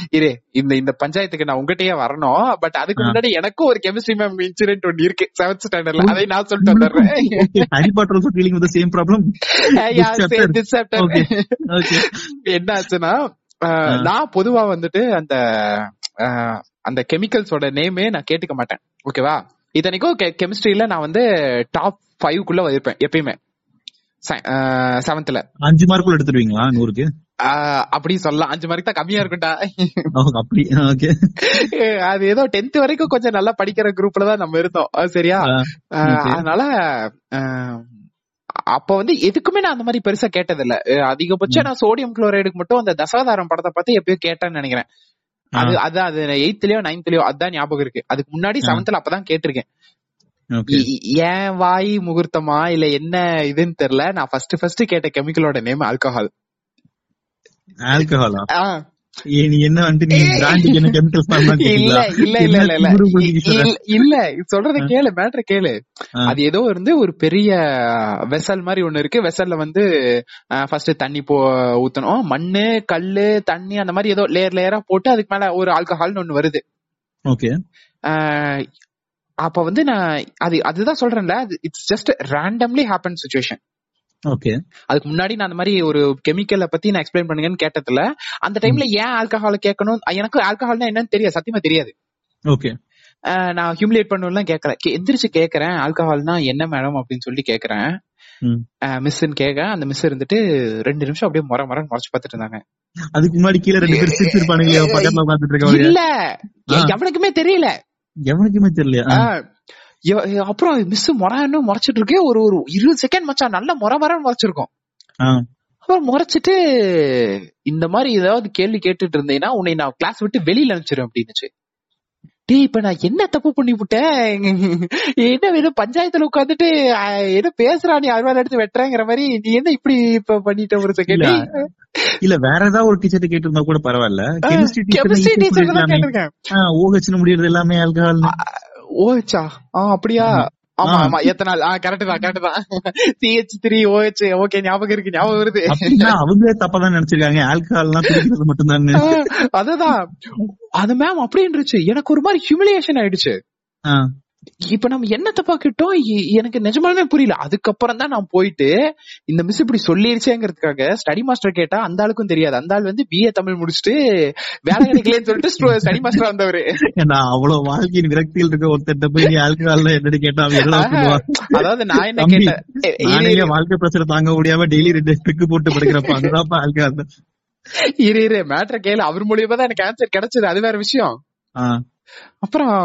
இரு இந்த இந்த பஞ்சாயத்துக்கு நான் உங்ககிட்டயே வரணும். பட் அதுக்கு. முன்னாடி எனக்கும் ஒரு கெமிஸ்ட்ரி மேம் இன்சிடென்ட் ஒன்னு இருக்கு. செவன்த் ஸ்டாண்டர்ட்ல அதை நான் சொல்லிட்டு வந்துடுறேன். Harry Potter also dealing with same problem என்ன ஆச்சுன்னா. நான் பொதுவா வந்துட்டு அந்த அந்த கெமிக்கல்ஸோட நேமே நான் கேட்டுக்க மாட்டேன். ஓகேவா இத்தனைக்கும் கெமிஸ்ட்ரியில நான் வந்து டாப் ஃபைவ் குள்ள இருப்பேன் எப்பயுமே. செவன்த்ல அஞ்சு மார்க்குள்ள எடுத்துருவீங்களா நூறுக்கு? அப்படி சொல்லலாம். அஞ்சு மார்க் தான் கம்மியா இருக்கும்டா. அப்படி. ஓகே அது ஏதோ டென்த் வரைக்கும் கொஞ்சம் நல்லா படிக்கிற குரூப்ல தான் நம்ம இருந்தோம். சரியா. அதனால அப்ப வந்து எதுக்குமே நான் அந்த மாதிரி பெருசா கேட்டது இல்ல அதிகபட்சம் நான் சோடியம் குளோரைடுக்கு மட்டும் அந்த தசாதாரம் படத்தை பார்த்து எப்பயோ கேட்டேன்னு நினைக்கிறேன். அது அதான் அது எயித்லயோ நைன்த்லயோ அதான் ஞாபகம் இருக்கு. அதுக்கு முன்னாடி. செவன்த்ல அப்பதான் கேட்டிருக்கேன். ஏன் வாய் முகூர்த்தமா இல்ல என்ன இதுன்னு தெரியல. நான் ஃபர்ஸ்ட் ஃபர்ஸ்ட் கேட்ட கெமிக்கலோட நேம் ஆல்கஹால் ஆல்கஹாலா நீ என்ன வந்துட்டு நீ என்ன கெமிக்கல்ஸ் இல்ல இல்ல இல்ல இல்ல இல்ல. இல்ல சொல்றத கேளு மேட்ரு கேளு. அது ஏதோ இருந்து ஒரு பெரிய வெசல் மாதிரி ஒண்ணு இருக்கு. வெசல்ல வந்து ஃபர்ஸ்ட் தண்ணி போ ஊத்தணும். மண்ணு கல்லு தண்ணி அந்த மாதிரி ஏதோ லேயர் லேயரா போட்டு அதுக்கு மேல ஒரு ஆல்கஹால்னு ஒண்ணு வருது. ஓகே. அப்ப வந்து நான் அது அதுதான் சொல்றேன்ல. It's just randomly happen situation okay. அதுக்கு முன்னாடி நான் அந்த மாதிரி ஒரு கெமிக்கலை பத்தி நான் எக்ஸ்பிளைன் பண்ணுங்கன்னு கேட்டதுல அந்த டைம்ல ஏன் ஆல்கஹால் கேட்கணும்? எனக்கு ஆல்கஹால்னா என்னன்னு தெரியாது சத்தியமா தெரியாது. ஓகே. நான் ஹியூமிலேட் பண்ணலாம் கேட்கல. எந்திரிச்சு கேக்குறேன் ஆல்கஹால்னா என்ன மேடம் அப்படின்னு சொல்லி கேக்குறேன். மிஸ்ன்னு கேட்க அந்த மிஸ் இருந்துட்டு ரெண்டு நிமிஷம் அப்படியே முறை முறை முறைச்சு பார்த்துட்டு இருந்தாங்க. அதுக்கு முன்னாடி கீழே ரெண்டு பேர் சிரிச்சு இருப்பானுங்க பக்கத்துல உட்காந்துட்டு இருக்கவங்க இல்ல. எவனுக்குமே தெரியல. எவனுக்குமே தெரியல அப்புறம் மிஸ் முறைன்னு முறைச்சிட்டு இருக்கே. ஒரு ஒரு இருபது செகண்ட் மச்சான் நல்ல முறை முறைன்னு முறைச்சிருக்கோம். அப்புறம் முறைச்சிட்டு இந்த மாதிரி ஏதாவது கேள்வி கேட்டுட்டு இருந்தீங்கன்னா உன்னை நான் கிளாஸ் விட்டு வெளியில அனுப்பிச்சிடும் அப்படின்னுச்சு. டேய் இப்ப நான் என்ன தப்பு பண்ணி விட்டேன்? என்ன ஏதோ பஞ்சாயத்துல உட்காந்துட்டு ஏதோ பேசுறா நீ அறுவாள் எடுத்து வெட்டுறேங்கிற மாதிரி நீ என்ன இப்படி இப்ப பண்ணிட்ட ஒரு செகண்ட் இல்ல, வேற ஏதாவது ஒரு டீச்சர் கேட்டு இருந்தா கூட பரவாயில்ல. கெமிஸ்ட்ரி டீச்சர் கேட்டிருக்கேன். ஓஹெச்னு முடியறது எல்லாமே ஆல்கஹால் ஓஹெச்சா ஆ அப்படியா? ஆமா. ஆமா எத்தனை நாள்? ஆ கரெக்ட் தான் கரெக்ட் தான். சிஹெச் த்ரீ ஓஹெச் ஓகே ஞாபகம் இருக்கு ஞாபகம் வருது. அவங்களே தப்பா தான் நினைச்சிருக்காங்க. ஆல்கஹால்னா குடிக்கிறது மட்டும்தான் ஆ, அததான். அது மேம் அப்படி இருந்துச்சு. எனக்கு ஒரு மாதிரி ஹியூமிலியேஷன் ஆயிடுச்சு. இப்ப நம்ம என்ன தப்பா கிட்டோம் எ- எனக்கு நிஜமாலுமே புரியல. அதுக்கப்புறம் தான் நான் போயிட்டு இந்த மிஸ் இப்படி சொல்லிருச்சேங்கிறதுக்காக ஸ்டடி மாஸ்டர் கேட்டா அந்த ஆளுக்கும் தெரியாது. அந்த ஆள் வந்து பிஏ தமிழ் முடிச்சுட்டு வேலை கிடைக்கலன்னு சொல்லிட்டு ஸ்டடி மாஸ்டர் வந்தவரு. நான் அவ்வளவு வாழ்க்கையின் விரக்தியில் இருக்க ஒருத்தட்ட போய் ஆல்கஹால் என்னடி கேட்டா அதாவது நான் என்ன கேட்டேன்? வாழ்க்கை பிரச்சனை தாங்க முடியாம டெய்லி ரெண்டு பிக்கு போட்டு படிக்கிறப்ப அதுதான் ஆல்கஹால் இரு இரு மேட்ரை கேளு. அவர் மூலியமா தான் எனக்கு ஆன்சர் கிடைச்சது. அது வேற விஷயம். அப்புறம்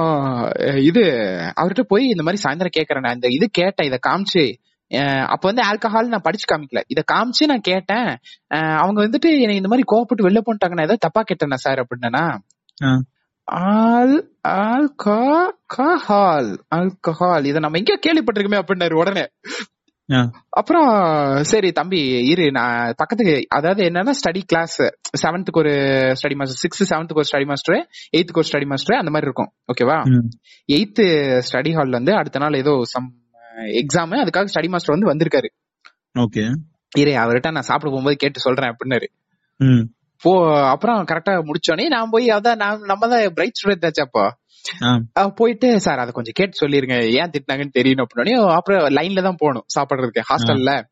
இது அவர்கிட்ட போய் இந்த மாதிரி சாயந்தரம் கேக்குறேன் நான். இந்த இது கேட்டேன் இத காமிச்சு. அப்ப வந்து ஆல்கஹால் நான் படிச்சு காமிக்கல. இத காமிச்சு நான் கேட்டேன். அவங்க வந்துட்டு என்னை இந்த மாதிரி கோவப்பட்டு வெளில போன்ட்டாங்க நான் ஏதாவது தப்பா கேட்டேனா சார் அப்படின்னா. All alcohol alcohol. இத நம்ம எங்க கேள்விப்பட்டிருக்கோமே அப்படின்னாரு உடனே. அப்புறம் சரி தம்பி இரு நான் பக்கத்துக்கு அதாவது என்னன்னா ஸ்டடி கிளாஸ் செவன்த்துக்கு ஒரு ஸ்டடி மாஸ்டர் சிக்ஸ் செவன்த்துக்கு ஒரு ஸ்டடி மாஸ்டர் எயித்துக்கு ஒரு ஸ்டடி மாஸ்டர் அந்த மாதிரி இருக்கும். ஓகேவா. எயித்து ஸ்டடி ஹால்ல வந்து அடுத்த நாள் ஏதோ சம் எக்ஸாம் அதுக்காக ஸ்டடி மாஸ்டர் வந்து வந்திருக்காரு. ஓகே இரு அவர்கிட்ட நான் சாப்பிட போகும்போது கேட்டு சொல்றேன் அப்படின்னாரு. போ அப்புறம் கரெக்டா முடிச்சோடனே நான் போய் அதான் நான் நம்ம தான் பிரைட் ஸ்டூடெண்ட் ஆச்சு அப்போ. போயிட்டு சார் அதை கொஞ்சம் கேட்டு சொல்லிருங்க. ஏன் திட்டினாங்கன்னு தெரியணும். அப்படின்னே அப்புறம் லைன்ல தான் போகணும் சாப்பிடுறதுக்கு ஹாஸ்டல்ல.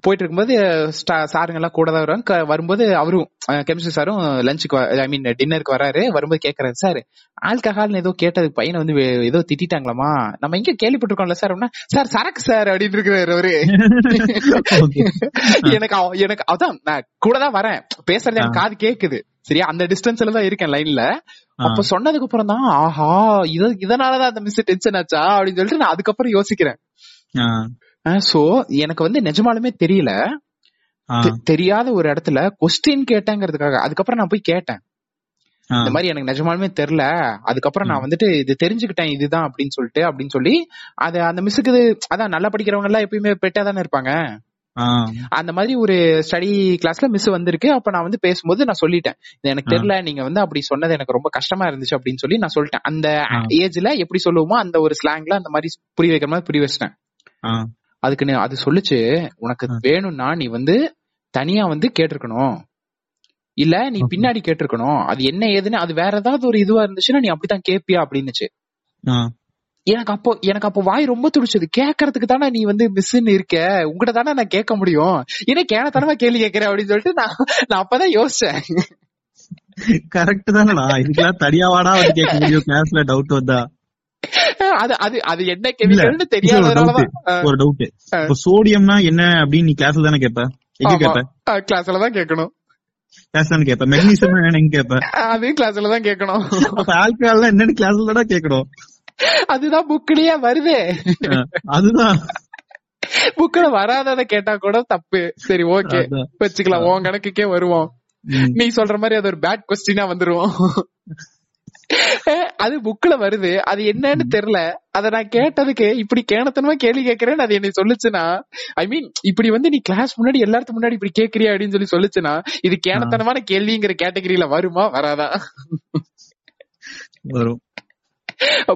போயிட்டு இருக்கும்போது சாருங்க எல்லாம் கூட தான் வருவாங்க. வரும்போது அவரும் கெமிஸ்ட்ரி சாரும் லஞ்சுக்கு ஐ மீன் டின்னருக்கு வராரு. வரும்போது கேக்குறாரு சார் ஆல்கஹால்னு ஏதோ கேட்டது பையனை வந்து ஏதோ திட்டிட்டாங்களாமா? நம்ம எங்க கேள்விப்பட்டிருக்கோம்ல சார் அப்படின்னா சார் சரக்கு சார் அப்படின்னு இருக்கிறாரு அவரு. எனக்கு எனக்கு அதான் நான் கூட தான் வரேன். பேசுறது எனக்கு காது கேக்குது. சரியா? அந்த டிஸ்டன்ஸ்ல தான் இருக்கேன் லைன்ல அப்ப சொன்னதுக்கு அப்புறம் தான் ஆஹா இத இதனாலதான் அந்த மிஸ் டென்ஷன் ஆச்சா? அப்படின்னு சொல்லிட்டு நான் அதுக்கப்புறம் யோசிக்கிறேன். சோ எனக்கு வந்து நிஜமாலுமே தெரியல. தெரியாத ஒரு இடத்துல கொஸ்டின் கேட்டேங்கிறதுக்காக அதுக்கப்புறம் நான் போய் கேட்டேன். இந்த மாதிரி எனக்கு நிஜமாலுமே தெரியல. அதுக்கப்புறம் நான் வந்துட்டு இது தெரிஞ்சுக்கிட்டேன் இதுதான் அப்படின்னு சொல்லிட்டு அப்படின்னு சொல்லி அது அந்த மிஸ்ஸுக்கு அதான் நல்லா படிக்கிறவங்க எல்லாம் எப்பயுமே பெட்டா தானே இருப்பாங்க. அந்த மாதிரி ஒரு ஸ்டடி கிளாஸ்ல மிஸ் வந்திருக்கு. அப்ப நான் வந்து பேசும்போது நான் சொல்லிட்டேன். இது எனக்கு. தெரியல நீங்க வந்து அப்படி சொன்னது எனக்கு ரொம்ப கஷ்டமா இருந்துச்சு அப்படின்னு சொல்லி நான் சொல்லிட்டேன். அந்த. ஏஜ்ல எப்படி சொல்லுவோமோ அந்த ஒரு ஸ்லாங்ல அந்த மாதிரி புரிய வைக்கிற மாதிரி புரிய வச்சிட்டேன். அதுக்கு அது சொல்லுச்சு உனக்கு. வேணும்னா நீ வந்து தனியா வந்து கேட்டிருக்கணும். இல்ல நீ. பின்னாடி கேட்டிருக்கணும். அது என்ன ஏதுன்னு அது வேற ஏதாவது ஒரு இதுவா இருந்துச்சுன்னா நீ அப்படித்தான் கேப்பியா? அப்படின்னுச்சு. எனக்கு அப்போ எனக்கு அப்போ வாய் ரொம்ப துடிச்சது. கேட்கறதுக்கு தானே நீ வந்து மிஸ்ன்னு இருக்க? உங்ககிட்ட தானே நான் கேட்க முடியும்? ஏன்னா கேனத்தனமா கேள்வி கேட்கிறேன் அப்படின்னு சொல்லிட்டு நான் நான் அப்பதான் யோசிச்சேன். கரெக்ட் தானடா. இதுக்கெல்லாம் தனியாவாடா வந்து கேட்க முடியும். கிளாஸ்ல டவுட் வந்தா. அது அது அது என்ன கெமிக்கல்னு தெரியாததுனாலதான் ஒரு டவுட் இப்போ சோடியம்னா என்ன அப்படின்னு நீ கிளாஸ்ல தானே கேப்ப? எங்க கேப்ப? கிளாஸ்ல தான் கேட்கணும். கிளாஸ்ல தானே கேப்ப? மெக்னீசியம் என்னன்னு கேப்ப? அதையும் கிளாஸ்ல தான் கேட்கணும். ஆல்கஹால் என்னன்னு கிளாஸ்ல தானே கேட்கணும். அதுதான் புக்லயே வருதே. அதுதான். புக்ல வராதத கேட்டா கூட தப்பு. சரி ஓகே. வச்சுக்கலாம். உன் கணக்குக்கே வருவோம். நீ சொல்ற மாதிரி அது ஒரு பேட் கொஸ்டினா வந்துருவோம். அது புக்ல வருது. அது என்னன்னு தெரியல. அத நான் கேட்டதுக்கு இப்படி கேணத்தனமா கேள்வி கேக்குறேன்னு அது என்னை சொல்லுச்சுன்னா ஐ மீன் இப்படி வந்து நீ கிளாஸ் முன்னாடி எல்லாத்துக்கு முன்னாடி இப்படி கேக்குறியா அப்படின்னு சொல்லி சொல்லுச்சுன்னா இது கேணத்தனமான கேள்விங்கிற கேட்டகரியில வருமா? வராதா? வரும்.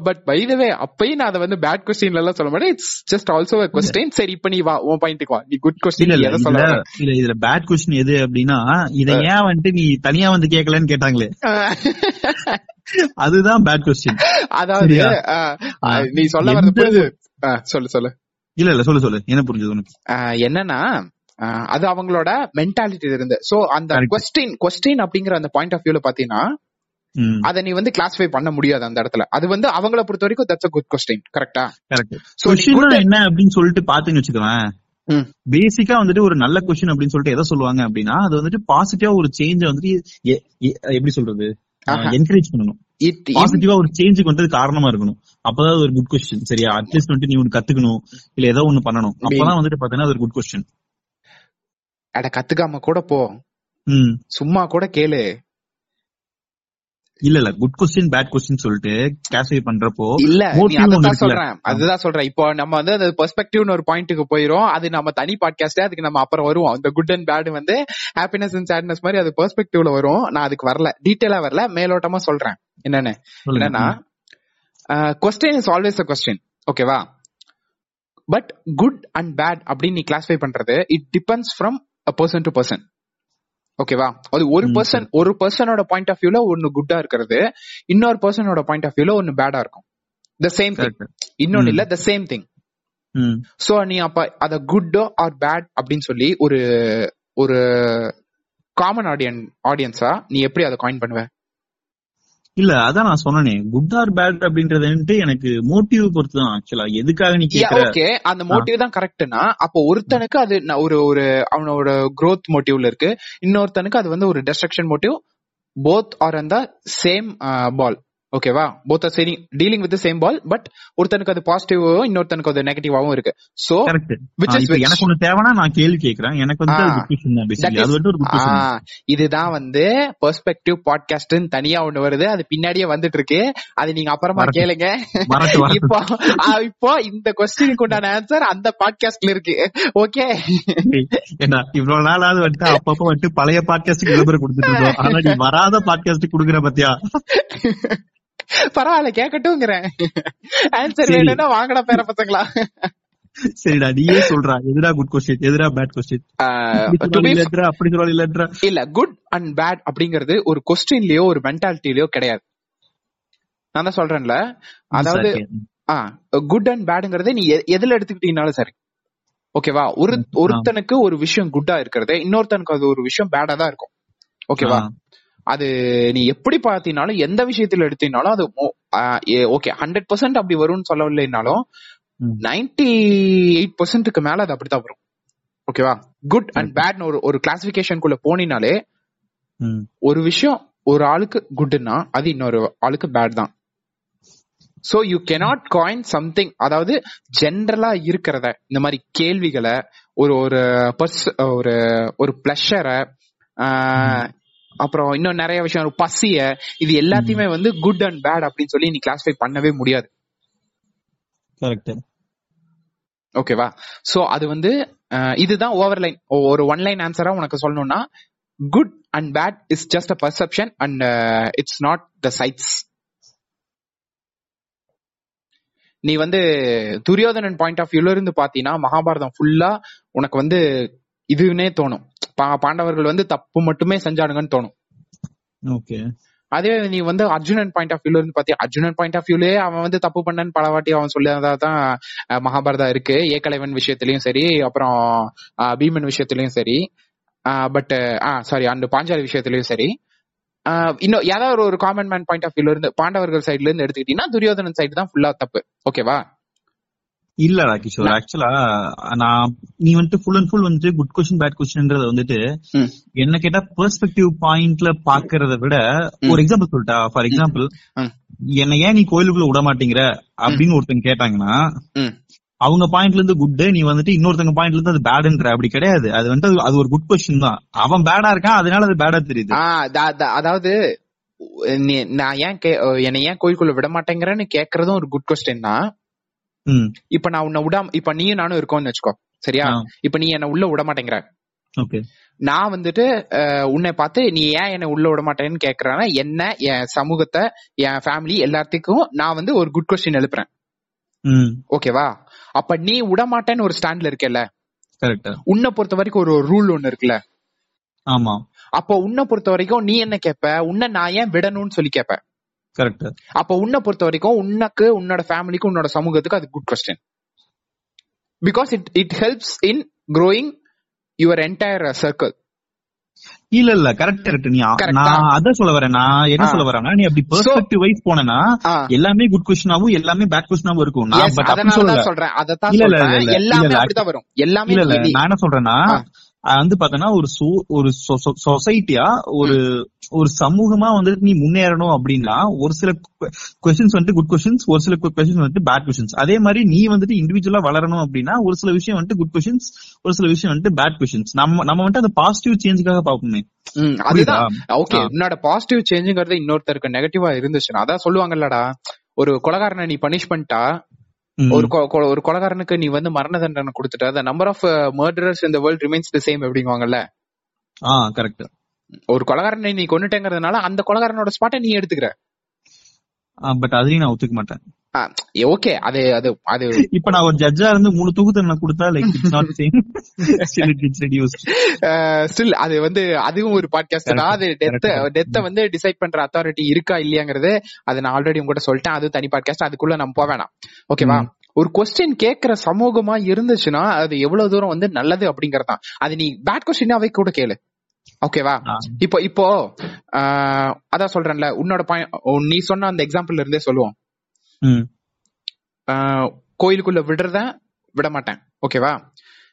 பட் பை த வே அப்பயும் நான் அதை வந்து பேட் கொஸ்டின்ல எல்லாம் சொல்ல மாட்டேன். இட்ஸ் ஜஸ்ட் ஆல்சோ கொஸ்டின் சரி இப்ப நீ வா உன் பாயிண்ட்டுக்கு வா. நீ குட் கொஸ்டின் இல்ல சொல்ல? இல்ல இதுல பேட் கொஸ்டின் எது அப்படின்னா இத ஏன் வந்துட்டு நீ தனியா வந்து கேட்கலன்னு கேட்டாங்களே. அதுதான் பேட் கொஸ்டின் அதாவது நீ சொல்ல வரது புரியுது சொல்லு சொல்லு. இல்ல இல்ல சொல்லு சொல்லு. என்ன புரிஞ்சது உனக்கு? என்னன்னா அது அவங்களோட மென்டாலிட்டி இருந்து. சோ அந்த. கொஸ்டின் கொஸ்டின் அப்படிங்கிற அந்த பாயிண்ட் ஆஃப் வியூல பாத்தீங்கன்னா அதை நீ வந்து கிளாஸிஃபை பண்ண முடியாது அந்த இடத்துல. அது வந்து அவங்கள பொறுத்த வரைக்கும் தட்ஸ் அ குட் கொஸ்டின் கரெக்டா என்ன அப்படின்னு சொல்லிட்டு பாத்துன்னு வச்சுக்கோவேன். பேசிக்கா வந்துட்டு ஒரு நல்ல கொஸ்டின் அப்படின்னு சொல்லிட்டு எதை சொல்லுவாங்க அப்படின்னா அது வந்துட்டு பாசிட்டிவா ஒரு சேஞ்ச் வந்துட்டு எப்படி சொல்றது. என்கரேஜ் பண்ணணும். பாசிட்டிவா ஒரு சேஞ்சுக்கு வந்தது காரணமா இருக்கணும். அப்பதான் ஒரு குட் கொஸ்டின் சரியா? அட்லீஸ்ட் வந்துட்டு நீ ஒன்னு கத்துக்கணும் இல்ல ஏதோ ஒண்ணு பண்ணணும். அப்பதான் வந்துட்டு பாத்தீங்கன்னா அது ஒரு குட் கொஸ்டின் அட கத்துக்காம கூட போ. சும்மா கூட கேளு. இல்ல இல்ல. குட் கொஸ்டின் பேட் கொஸ்டின் சொல்லிட்டு கிளாசிஃபை பண்றப்போ இல்ல இருக்குல்ல. சொல்றேன். அதுதான் சொல்றேன். இப்போ நம்ம வந்து அந்த பெர்ஸ்பெக்டிவ்னு ஒரு பாயிண்ட்டுக்கு போயிரும். அது நம்ம தனி பாட்காஸ்டே அதுக்கு நம்ம அப்புறம் வருவோம். அந்த குட் அண்ட் பேட் வந்து ஹாப்பினஸ் அண்ட் சேட்னஸ் மாதிரி அது பெர்ஸ்பெக்டிவ்ல வரும். நான் அதுக்கு வரல. டீட்டெயிலா வரல. மேலோட்டமா சொல்றேன். என்னன்னு. என்னன்னா question is always a question ஓகேவா பட் குட் அண்ட் பேட் அப்படின்னு நீ கிளாஸிஃபை பண்றது it depends from person to person ஓகேவா அது ஒரு பர்சன் ஒரு பர்சனோட பாயிண்ட் ஆஃப் வியூல ஒன்னு குட்டா இருக்கிறது. இன்னொரு பர்சனோட பாயிண்ட் ஆஃப் வியூல ஒன்னு பேடா இருக்கும். The same thing. இன்னொன்னு. இல்ல த சேம் திங் சோ நீ அப்ப அத குட் ஆர் பேட் அப்படின்னு சொல்லி ஒரு ஒரு காமன் ஆடியன் ஆடியன்ஸா நீ எப்படி அதை காயின் பண்ணுவ? இல்ல அதான் நான் சொன்னேனே. குட் ஆர் பேட் அப்படின்றது வந்துட்டு எனக்கு மோட்டிவ் பொறுத்து தான் ஆக்சுவலா எதுக்காக நீ கேக்குற? ஓகே அந்த மோட்டிவ் தான் கரெக்ட்னா அப்போ ஒருத்தனுக்கு அது ஒரு ஒரு அவனோட growth மோட்டிவ்ல இருக்கு. இன்னொருத்தனுக்கு அது வந்து ஒரு டெஸ்ட்ரக்ஷன் மோட்டிவ் போத் ஆர் அந்த சேம் பால் ஓகேவா both are sharing dealing with same ball but ஒருத்தனுக்கு அது பாசிட்டிவாவும் இன்னொருத்தனுக்கு அது நெகட்டிவாவும் இருக்கு. So is which? எனக்கு ஒண்ணு தேவைன்னா நான் கேள்வி கேக்குறேன். எனக்கு வந்து இதுதான் வந்து பெர்ஸ்பெக்டிவ் பாட்காஸ்ட் தனியா ஒண்ணு வருது. அது பின்னாடியே வந்துட்டு இருக்கு அது நீங்க அப்புறமா. கேளுங்க. இப்போ இப்போ இந்த கொஸ்டினுக்கு உண்டான ஆன்சர் அந்த பாட்காஸ்ட்ல இருக்கு. ஓகே இவ்வளவு நாளாவது வந்துட்டு அப்பப்ப வந்துட்டு பழைய விளம்பரம் கொடுத்துட்டு இருக்கோம் ஆனா நீ வராத பாட்காஸ்ட் குடுக்குற பத்தியா? பரவாயில்ல கேட்கட்டும்ங்கிறேன் ஆன்சர் சரி. வேணும்னா வாங்கடா பேர பசங்களா. சரிடா நீயே சொல்றா. எதுடா குட் கொஸ்டின் எதுடா பேட் கொஸ்டின் அப்படி இல்லன்றா இல்ல குட் அண்ட் பேட் அப்படிங்கிறது ஒரு கொஸ்டின்லயோ ஒரு மென்டாலிட்டிலயோ கிடையாது. நான் தான் சொல்றேன்ல. அதாவது குட் அண்ட் பேடுங்கிறது நீ எதுல எடுத்துக்கிட்டீங்கனாலும் சரி. ஓகேவா ஒரு. ஒருத்தனுக்கு ஒரு விஷயம் குட்டா இருக்கிறது இன்னொருத்தனுக்கு அது ஒரு விஷயம் பேடா தான் இருக்கும். ஓகேவா அது நீ எப்படி பார்த்தீங்கனாலும் எந்த விஷயத்துல எடுத்தீங்கனாலும் அது ஓகே ஹண்ட்ரட் பர்சன்ட் அப்படி வரும்னு சொல்லவில்லைனாலும். நைன்டி எயிட் பர்சன்ட்டுக்கு மேல அது அப்படித்தான் வரும். ஓகேவா? குட் அண்ட் பேட்னு ஒரு ஒரு கிளாசிபிகேஷனுக்குள்ள போனினாலே ஒரு விஷயம் ஒரு ஆளுக்கு குட்னா அது இன்னொரு ஆளுக்கு பேட் தான். So you cannot coin something அதாவது ஜென்ரலா இருக்கிறத இந்த மாதிரி கேள்விகளை ஒரு ஒரு பர்ஸ் ஒரு ஒரு பிளஷரை அப்புறம் இன்னும் நிறைய விஷயம். பசிய இது எல்லாத்தையுமே வந்து குட் அண்ட் பேட் அப்படின்னு சொல்லி நீ கிளாஸிஃபை பண்ணவே முடியாது. கரெக்ட் ஓகேவா சோ அது வந்து இதுதான் ஓவர்லைன் ஒரு ஒன் லைன் ஆன்சரா உனக்கு சொல்லணும்னா good and bad is just a perception and it's not the sides நீ வந்து துரியோதனன் பாயிண்ட் ஆஃப் வியூல இருந்து பாத்தீங்கன்னா மகாபாரதம் ஃபுல்லா உனக்கு வந்து இதுன்னே தோணும். பாண்டவர்கள் வந்து தப்பு மட்டுமே செஞ்சானுங்கன்னு தோணும். ஓகே. அதே நீ வந்து அர்ஜுனன் பாயிண்ட் ஆஃப் வியூல இருந்து பாத்தியா? அர்ஜுனன் பாயிண்ட் ஆஃப் வியூலயே அவன் வந்து தப்பு பண்ணன்னு பல வாட்டி அவன் சொல்லி தான் மகாபாரதம் இருக்கு. ஏகலைவன் விஷயத்திலயும் சரி அப்புறம் பீமன் விஷயத்திலயும் சரி. பட் ஆ சாரி அந்த பாஞ்சாலி விஷயத்திலயும் சரி. இன்னும் ஏதாவது ஒரு- ஒரு காமன் மேன் பாயிண்ட் ஆஃப் வியூல இருந்து பாண்டவர்கள் சைடுல இருந்து எடுத்துக்கிட்டீங்கன்னா துரியோதனன் சைடு தான் ஃபுல்லா தப்பு. ஓகேவா இல்லடா கிஷோர். ஆக்சுவலா நான் நீ வந்துட்டு ஃபுல் அண்ட் ஃபுல் வந்துட்டு குட் கொஸ்டின் பேட் கொஸ்டின்ன்றத வந்துட்டு. என்ன கேட்டா பெர்ஸ்பெக்டிவ் பாயிண்ட்ல பாக்குறத விட ஒரு எக்ஸாம்பிள் சொல்லிட்டா ஃபார் எக்ஸாம்பிள். என்ன ஏன் நீ கோயிலுக்குள்ள விட மாட்டேங்கிற அப்படின்னு ஒருத்தங்க கேட்டாங்கன்னா. அவங்க பாயிண்ட்ல இருந்து குட் நீ வந்துட்டு இன்னொருத்தங்க பாயிண்ட்ல இருந்து அது பேடுன்ற அப்படி கிடையாது. அது வந்துட்டு அது- ஒரு குட் கொஸ்டின் தான். அவன் பேடா இருக்கான் அதனால அது பேடா தெரியுது. அதாவது நான் ஏன் என்னை ஏன் கோயிலுக்குள்ள விட மாட்டேங்கிறேன்னு கேக்குறதும் ஒரு குட் கொஸ்டின் தான். இப்ப நான் உன்னை விடாம இப்ப நீயும் நானும் இருக்கோம்னு வச்சுக்கோ. சரியா. இப்ப நீ என்ன உள்ள விட மாட்டேங்கிற. நான் வந்துட்டு உன்னை பார்த்து நீ ஏன் என்ன உள்ள விட மாட்டேன்னு கேக்குறேன்னா என்ன என் சமூகத்தை என் ஃபேமிலி எல்லாத்துக்கும் நான் வந்து ஒரு குட் கொஸ்டின் எழுப்புறேன். ஓகேவா? அப்ப நீ விட மாட்டேன்னு ஒரு ஸ்டாண்ட்ல இருக்கல உன்னை பொறுத்த வரைக்கும் ஒரு ரூல் ஒண்ணு இருக்குல்ல. ஆமா. அப்போ உன்னை பொறுத்த வரைக்கும் நீ என்ன கேப்ப? உன்னை நான் ஏன் விடணும்னு சொல்லி கேப்ப? கரெக்ட் அப்போ உன்னை பொறுத்த வரைக்கும் உனக்கு உன்னோட ஃபேமிலிக்கு உன்னோட சமூகத்துக்கு அது good question because it it helps in growing your entire circle இல்ல இல்ல கரெக்ட் கரெக்ட் நீ நான் ஆ. அதான் சொல்ல வரேன் நான் என்ன. சொல்ல வரேன்னா நீ அப்படி பெர்ஸ்பெக்டிவ் வைஸ் போனேன்னா எல்லாமே குட் கொஸ்டினாவும் எல்லாமே பேட் கொஸ்டினாவும் இருக்கும். நான் பட் அப்படி சொல்றேன். இல்ல, சொல்றேன். எல்லாமே இல்ல, அப்படிதான் வரும். எல்லாமே இல்ல நான் என்ன சொல்றேன்னா. அது வந்து பாத்தீங்கன்னா ஒரு சோ- ஒரு சொசைட்டியா ஒரு ஒரு சமூகமா வந்துட்டு நீ முன்னேறணும் அப்படின்னா ஒரு சில கொஸ்டின்ஸ் வந்துட்டு குட் கொஸ்டின்ஸ் ஒரு சில கொஸ்டின்ஸ் வந்துட்டு பேட் கொஸ்டின்ஸ் அதே மாதிரி நீ வந்துட்டு இண்டிவிஜுவலா வளரணும் அப்படின்னா ஒரு சில விஷயம் வந்துட்டு குட் கொஸ்டின்ஸ் ஒரு சில விஷயம் வந்துட்டு பேட் கொஸ்டின்ஸ் நம்ம நம்ம வந்துட்டு அந்த பாசிட்டிவ் சேஞ்சுக்காக பாப்போமே அதுதான். ஓகே ஆ. உன்னோட பாசிட்டிவ் சேஞ்சுங்கிறது இன்னொருத்தருக்கு நெகட்டிவா இருந்துச்சுன்னா அதான் சொல்லுவாங்கல்லடா ஒரு கொலகாரனை நீ பனிஷ் பண்ணிட்டா ஒரு ஒரு கொலகாரனுக்கு நீ வந்து மரண தண்டனை கொடுத்துட்ட. The number of murderers in the world remains the same அப்படிங்குவாங்கல்ல? ஆ கரெக்ட் ஒரு கொலகாரனை நீ கொன்னுட்டேங்கிறதுனால அந்த கொலகாரனோட ஸ்பாட்டை நீ எடுத்துக்கிற. பட் அதையும் நான் ஒத்துக்க மாட்டேன். ஓகே அது அது அது. இப்ப நான் ஒரு ஜட்ஜா இருந்து மூணு தூக்கு நான் கொடுத்தா like it's not same it's still அது வந்து அதுவும் ஒரு பாட்காஸ்ட் தான். அது டெத். டெத்த வந்து டிசைட் பண்ற அத்தாரிட்டி இருக்கா இல்லையாங்கிறது அது நான் ஆல்ரெடி உங்ககிட்ட சொல்லிட்டேன். அது தனி பாட்காஸ்ட் அதுக்குள்ள நம்ம போக வேணாம். ஓகேவா ம். ஒரு கொஸ்டின் கேக்குற சமூகமா இருந்துச்சுன்னா அது எவ்வளவு தூரம் வந்து நல்லது அப்படிங்கறதான் அது நீ பேட் கொஸ்டினாவே கூட கேளு. ஓகேவா இப்போ இப்போ அதான் சொல்றேன்ல. உன்னோட நீ சொன்ன அந்த எக்ஸாம்பிள் இருந்தே சொல்லுவோம். கோயிலுக்குள்ள விடுறத விட மாட்டேன். ஓகேவா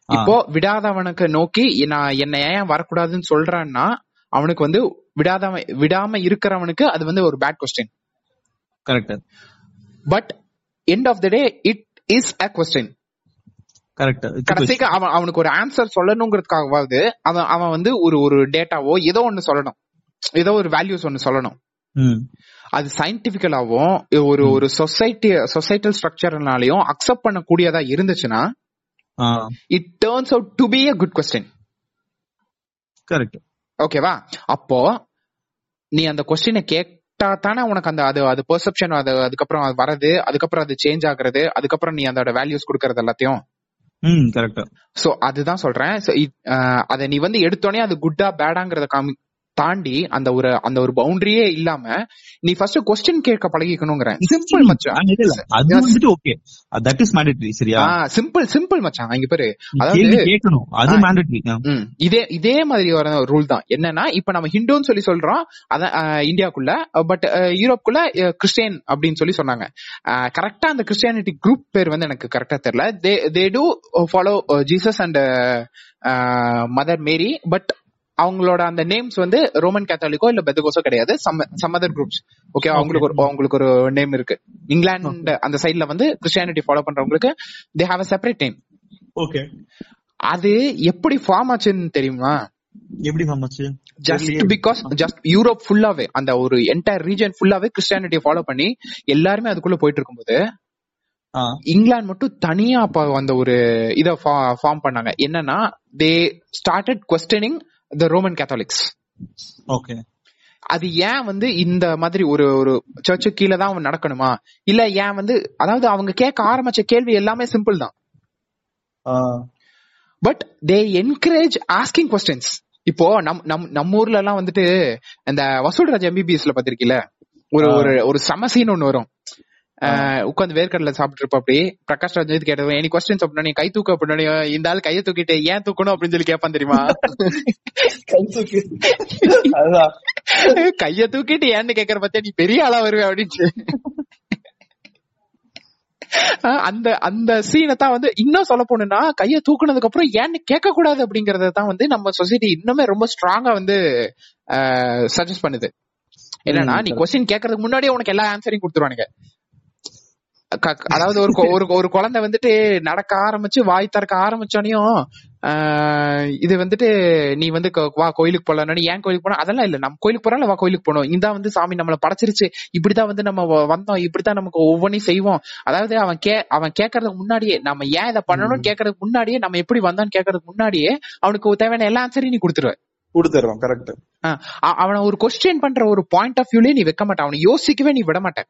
இப்போ விடாதவனுக்கு நோக்கி நான் என்ன ஏன் வரக்கூடாதுன்னு சொல்றான்னா அவனுக்கு வந்து விடாதவன் விடாம இருக்கிறவனுக்கு அது வந்து ஒரு bad question correct but end of the day it is a question correct கடைசிக்கு அவன் அவனுக்கு ஒரு ஆன்சர் சொல்லணுங்கிறதுக்காகவாவது அவன் அவன் வந்து ஒரு ஒரு டேட்டாவோ ஏதோ ஒண்ணு சொல்லணும். ஏதோ ஒரு வேல்யூஸ் ஒண்ணு சொல்லணும். அது சயின்டிபிக்கலாவும் ஒரு. ஒரு சொசைட்டி சொசைட்டல் ஸ்ட்ரக்சர்னாலையும் அக்செப்ட் பண்ணக்கூடியதா இருந்துச்சுன்னா ஆ. It turns out to be a good question correct ஓகேவா அப்போ நீ அந்த கொஸ்டினை கேட்டா தானே உனக்கு அந்த அது அது பெர்செப்ஷன் அது அதுக்கப்புறம் அது வரது அதுக்கப்புறம் அது சேஞ்ச் ஆகுறது அதுக்கப்புறம் நீ அதோட வேல்யூஸ் கொடுக்கறது எல்லாத்தையும். ம் கரெக்ட் சோ அதுதான் சொல்றேன். So, அதை நீ வந்து எடுத்தோனே அது குட்டா பேடாங்கிறத காமி தாண்டி அந்த ஒரு அந்த ஒரு பவுண்டரியே இல்லாம நீ ஃபர்ஸ்ட் கொஸ்டின் கேட்க பழகிக்கணுங்கிறேன் சிம்பிள் மச்சான். அது வந்துட்டு ஓகே தட் இஸ் மேண்டேட்டரி சரியா? சிம்பிள் சிம்பிள் மச்சான். இங்க பாரு. அதாவது- கேட்கணும். அது. மேண்டேட்டரி. இதே இதே மாதிரி வர ரூல் தான். என்னன்னா இப்ப நம்ம ஹிந்துன்னு சொல்லி சொல்றோம். அஹ், இந்தியாக்குள்ள பட் யூரோப்குள்ள கிறிஸ்டியன் அப்படின்னு சொல்லி சொன்னாங்க. கரெக்டா அந்த கிறிஸ்டியானிட்டி குரூப் பேர் வந்து எனக்கு கரெக்டா தெரியல. They they do follow Jesus and Mother Mary but அவங்களோட அந்த நேம்ஸ் வந்து ரோமன் கேத்தாலிக்கோ இல்ல பெத்தகோஸோ கிடையாது. சம் அதர் குரூப்ஸ் ஓகே அவங்களுக்கு ஒரு அவங்களுக்கு ஒரு நேம் இருக்கு. இங்கிலாந்து அந்த சைட்ல வந்து கிறிஸ்டியானிட்டி ஃபாலோ பண்றவங்களுக்கு they have a separate name okay அது எப்படி ஃபார்ம் ஆச்சுன்னு தெரியுமா? எப்படி சமைச்சு ஜஸ்ட் பிகாஸ் ஜஸ்ட் யூரோப் ஃபுல்லாவே அந்த ஒரு என்டையர் ரீஜன் ஃபுல்லாவே கிறிஸ்டியானிட்டியை ஃபாலோ பண்ணி எல்லாருமே அதுக்குள்ள போயிட்டு இருக்கும்போது இங்கிலாந்து மட்டும் தனியா அப்ப அந்த ஒரு இத ஃபார்ம் பண்ணாங்க. என்னன்னா they started questioning the Roman Catholics okay அது ஏன் வந்து இந்த மாதிரி ஒரு ஒரு சர்ச்சு கீழே தான் அவன் நடக்கணுமா? இல்ல ஏன் வந்து அதாவது அவங்க கேட்க ஆரம்பிச்ச கேள்வி எல்லாமே சிம்பிள் தான். But they encourage asking questions இப்போ நம் நம் நம்ம ஊர்ல எல்லாம் வந்துட்டு இந்த வசூல்ராஜ் எம்பிபிஎஸ்ல பாத்திருக்கீல ஒரு. ஒரு ஒரு சம சீன் ஒண்ணு வரும். உட்காந்து வேர்க்கடல சாப்பிட்டு இருப்ப அப்படி பிரகாஷ் ராஜ் இது கேட்டது எனி கொஸ்டின்ஸ் அப்படின்னா நீ கை தூக்க அப்படின்னா இந்த ஆள் கையை தூக்கிட்டு ஏன் தூக்கணும்? அப்படின்னு சொல்லி கேட்பான் தெரியுமா? கைய தூக்கிட்டு ஏன்னு கேக்குற பத்தியா நீ பெரிய ஆளா வருவே அப்படின்னு அந்த அந்த சீனை தான் வந்து இன்னும் சொல்ல போனா கைய தூக்குனதுக்கு அப்புறம் ஏன்னு கேட்க கூடாது அப்படிங்கறத தான் வந்து நம்ம சொசைட்டி இன்னுமே ரொம்ப ஸ்ட்ராங்கா வந்து சஜஸ்ட் பண்ணுது. என்னன்னா நீ. கொஸ்டின் கேட்கறதுக்கு முன்னாடியே உனக்கு எல்லா ஆன்சரையும் கொடுத்துருவானுங்க. அதாவது ஒரு ஒரு ஒரு குழந்தை வந்துட்டு நடக்க ஆரம்பிச்சு வாய் திறக்க ஆரம்பிச்சோனையும் இது வந்துட்டு நீ வந்து வா கோயிலுக்கு போலாம் ஏன் கோயிலுக்கு போனா? அதெல்லாம் இல்ல. நம்ம கோயிலுக்கு போறோம் வா கோயிலுக்கு போனோம். இதான் வந்து சாமி நம்மள படைச்சிருச்சு. இப்படிதான் வந்து நம்ம வந்தோம். இப்படித்தான் நமக்கு ஒவ்வொன்றையும் செய்வோம். அதாவது அவன் கே அவன் கேட்கறதுக்கு முன்னாடியே நம்ம ஏன் இதை பண்ணணும்னு கேட்கறதுக்கு முன்னாடியே நம்ம எப்படி வந்தோம்னு கேட்கறதுக்கு முன்னாடியே அவனுக்கு தேவையான எல்லா ஆன்சரையும் நீ கொடுத்துருவ. கொடுத்துறோம் கரெக்ட் அவனை ஒரு கொஸ்டின் பண்ற ஒரு பாயிண்ட் ஆஃப் வியூலயே நீ வைக்க மாட்டான். அவனை யோசிக்கவே நீ விட மாட்டேன்.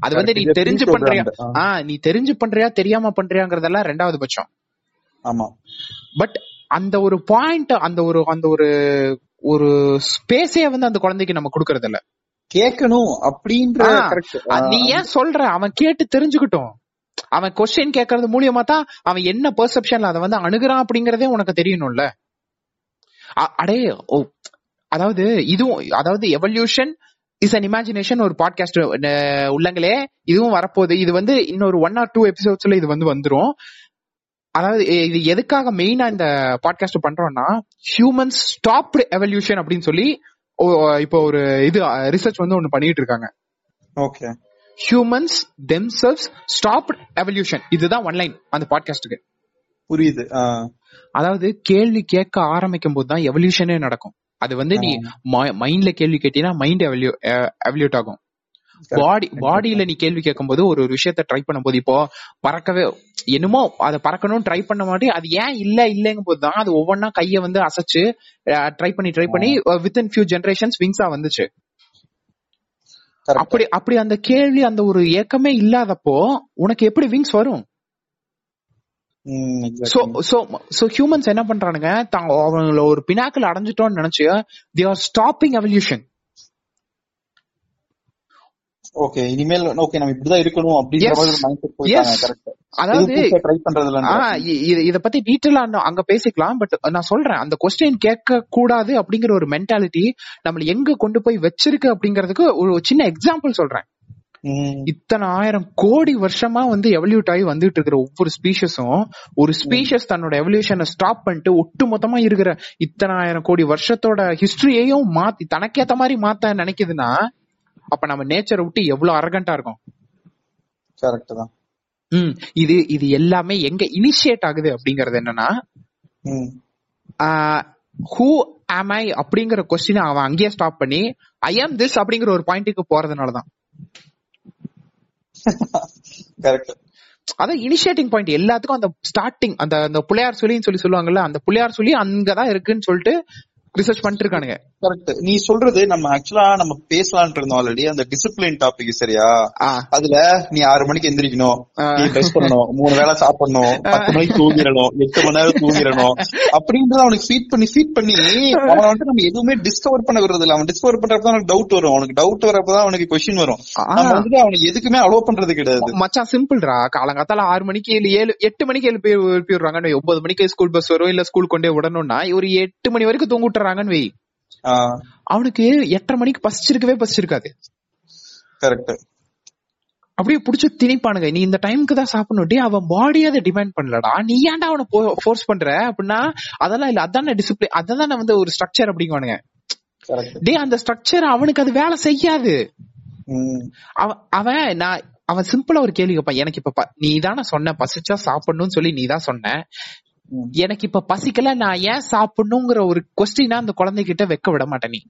அது வந்து நீ தெரிஞ்சு. பண்றியா. ஆஹ் நீ தெரிஞ்சு பண்றியா தெரியாம பண்றியாங்கிறதெல்லாம் ரெண்டாவது பட்சம். ஆமா. பட் அந்த ஒரு பாயிண்ட் அந்த ஒரு அந்த ஒரு ஒரு ஸ்பேஸே வந்து அந்த குழந்தைக்கு நம்ம கொடுக்கறது இல்ல கேட்கணும் அப்படின்ற நீ ஏன் சொல்ற? அவன் கேட்டு தெரிஞ்சுக்கிட்டோம். அவன் கொஸ்டின் கேட்கறது மூலியமா தான் அவன் என்ன பெர்செப்ஷன்ல அதை வந்து அணுகுறான் அப்படிங்கறதே உனக்கு தெரியணும்ல. அடே ஓ அதாவது இதுவும் அதாவது எவல்யூஷன் இஸ் அன் இமேஜினேஷன் ஒரு பாட்காஸ்ட் உள்ளங்களே. இதுவும் வரப்போகுது. இது வந்து இன்னொரு ஒன் ஆர் டூ எபிசோட்ஸ்ல இது வந்து வந்துரும். அதாவது இது எதுக்காக மெயினா இந்த பாட்காஸ்ட் பண்றோம்னா ஹியூமன்ஸ் ஸ்டாப்டு எவல்யூஷன் அப்படின்னு சொல்லி இப்போ ஒரு இது ரிசர்ச் வந்து ஒண்ணு பண்ணிட்டு இருக்காங்க. Okay humans themselves stop evolution இதுதான் ஒன்லைன் அந்த பாட்காஸ்டுக்கு புரியுது. அதாவது கேள்வி கேட்க ஆரம்பிக்கும் போது தான் எவல்யூஷனே நடக்கும். அது வந்து நீ மைண்ட்ல கேள்வி கேட்டீங்கன்னா மைண்ட் எவல்யூட் ஆகும். பாடி பாடியில நீ கேள்வி கேட்கும்போது ஒரு ஒரு விஷயத்த ட்ரை பண்ணும்போது இப்போ பறக்கவே என்னமோ அதை பறக்கணும் ட்ரை பண்ண மாட்டி அது ஏன் இல்ல இல்லைங்கும் போது தான் அது ஒவ்வொன்னா கைய வந்து அசைச்சு ட்ரை பண்ணி ட்ரை பண்ணி வித்தின் ஃபியூ ஜெனரேஷன்ஸ் விங்ஸா வந்துச்சு. அப்படி அப்படி அந்த கேள்வி அந்த ஒரு ஏக்கமே இல்லாதப்போ உனக்கு எப்படி விங்ஸ் வரும். சோ சோ சோ ஹியூமன்ஸ் என்ன பண்றானுங்க? தாங்க அவங்கள ஒரு பினாக்கிள் அடைஞ்சிட்டோம்னு நினைச்சு they are stopping evolution okay இனிமேல் ஓகே நம்ம இப்படிதான் இருக்கணும் Yes. மாதிரி அதாவது இத- பத்தி டீட்டெயிலா அங்க பேசிக்கலாம் பட் நான் சொல்றேன் அந்த கொஸ்டின் கேட்க கூடாது அப்படிங்கிற ஒரு மென்டாலிட்டி நம்மள எங்க கொண்டு போய் வச்சிருக்கு அப்படிங்கறதுக்கு ஒரு சின்ன எக்ஸாம்பிள் சொல்றேன். இத்தனை ஆயிரம் கோடி வருஷமா வந்து எவல்யூட் ஆகி வந்துட்டு இருக்கிற ஒவ்வொரு ஸ்பீஷஸும் ஒரு ஸ்பீஷஸ் தன்னோட எவல்யூஷனை ஸ்டாப் பண்ணிட்டு ஒட்டு மொத்தமா இருக்கிற இத்தனை ஆயிரம் கோடி வருஷத்தோட ஹிஸ்டரியையும் மாத்தி தனக்கேத்த மாதிரி மாத்த நினைக்குதுன்னா அப்ப நம்ம நேச்சரை விட்டு எவ்வளவு அரகண்டா இருக்கும்? கரெக்ட் தான். ம். இது இது எல்லாமே எங்க இனிஷியேட் ஆகுது அப்படிங்கறது என்னன்னா ஹூ ஆம் ஐ அப்படிங்கிற கொஸ்டின் அவன் அங்கேயே ஸ்டாப் பண்ணி ஐ ஆம் திஸ் அப்படிங்கிற ஒரு பாயிண்ட்டுக்கு போறதுனாலதான். கரெக்ட் அதான் இனிஷியேட்டிங் பாயிண்ட் எல்லாத்துக்கும் அந்த ஸ்டார்டிங் அந்த அந்த புள்ளையார் சொல்லின்னு சொல்லி சொல்லுவாங்கல்ல அந்த புள்ளையார் சொல்லி அங்கதான் இருக்குன்னு சொல்லிட்டு ரிசர்ச் பண்ணிட்டு இருக்கானுங்க கரெக்ட் நீ சொல்றது நம்ம ஆக்சுவலா நம்ம பேசலாம்னு இருந்தோம் ஆல்ரெடி அந்த டிசிப்ளின் டாபிக் சரியா? அதுல நீ ஆறு மணிக்கு எந்திரிக்கணும். நீ ட்ரெஸ் பண்ணணும். மூணு வேளை சாப்பிடணும். பத்து மணிக்கு தூங்கிடணும். எட்டு மணி நேரம் தூங்கிடணும். அப்படின்றத அவனுக்கு ஃபீட் பண்ணி ஃபீட் பண்ணி அவனை வந்து நம்ம எதுவுமே டிஸ்கவர் பண்ண விடுறது இல்ல. அவன் டிஸ்கவர் பண்றப்பதான் அவனுக்கு டவுட் வரும். அவனுக்கு டவுட் வரப்பதான் அவனுக்கு கொஸ்டின் வரும். நம்ம வந்துட்டு அவனுக்கு எதுக்குமே அலோவ் பண்றது கிடையாது. மச்சான் சிம்பிள்ரா காலங்காத்தால ஆறு மணிக்கு இல்ல ஏழு எட்டு மணிக்கு எழுப்பி எழுப்பி விடுறாங்க ஒன்பது மணிக்கு ஸ்கூல் பஸ் வரும் இல்ல ஸ்கூல் கொண்டே விடணும்னா ஒரு எட்டு மணி வரைக்கும் தூங்க விட்டுறாங்கன்னு வை. அவனுக்கு எட்டரை மணிக்கு பசிச்சிருக்கவே பசிச்சிருக்காது. கரெக்ட் அப்படியே புடிச்சு திணிப்பானுங்க. நீ இந்த டைமுக்கு தான் சாப்பிடணும். டே அவன் பாடியே அதை டிமாண்ட் பண்ணலடா. நீ ஏன்டா அவனை ஃபோர்ஸ் பண்ற? அப்படின்னா அதெல்லாம் இல்ல. அதான டிசிப்ளின் அதான் வந்து ஒரு ஸ்ட்ரக்சர் அப்படிங்குவானுங்க. டே அந்த ஸ்ட்ரக்சர் அவனுக்கு அது வேலை செய்யாது. அவன் நான் அவன் சிம்பிளா ஒரு கேள்வி கேட்பான் எனக்கு இப்ப நீ தானே சொன்ன பசிச்சா சாப்பிடணும்னு சொல்லி நீ தான் சொன்ன. எனக்கு இப்ப பசிக்கல நான் ஏன் சாப்பிடணுங்கிற ஒரு கொஸ்டினா அந்த குழந்தைகிட்ட வைக்க விட மாட்டேன் நீ.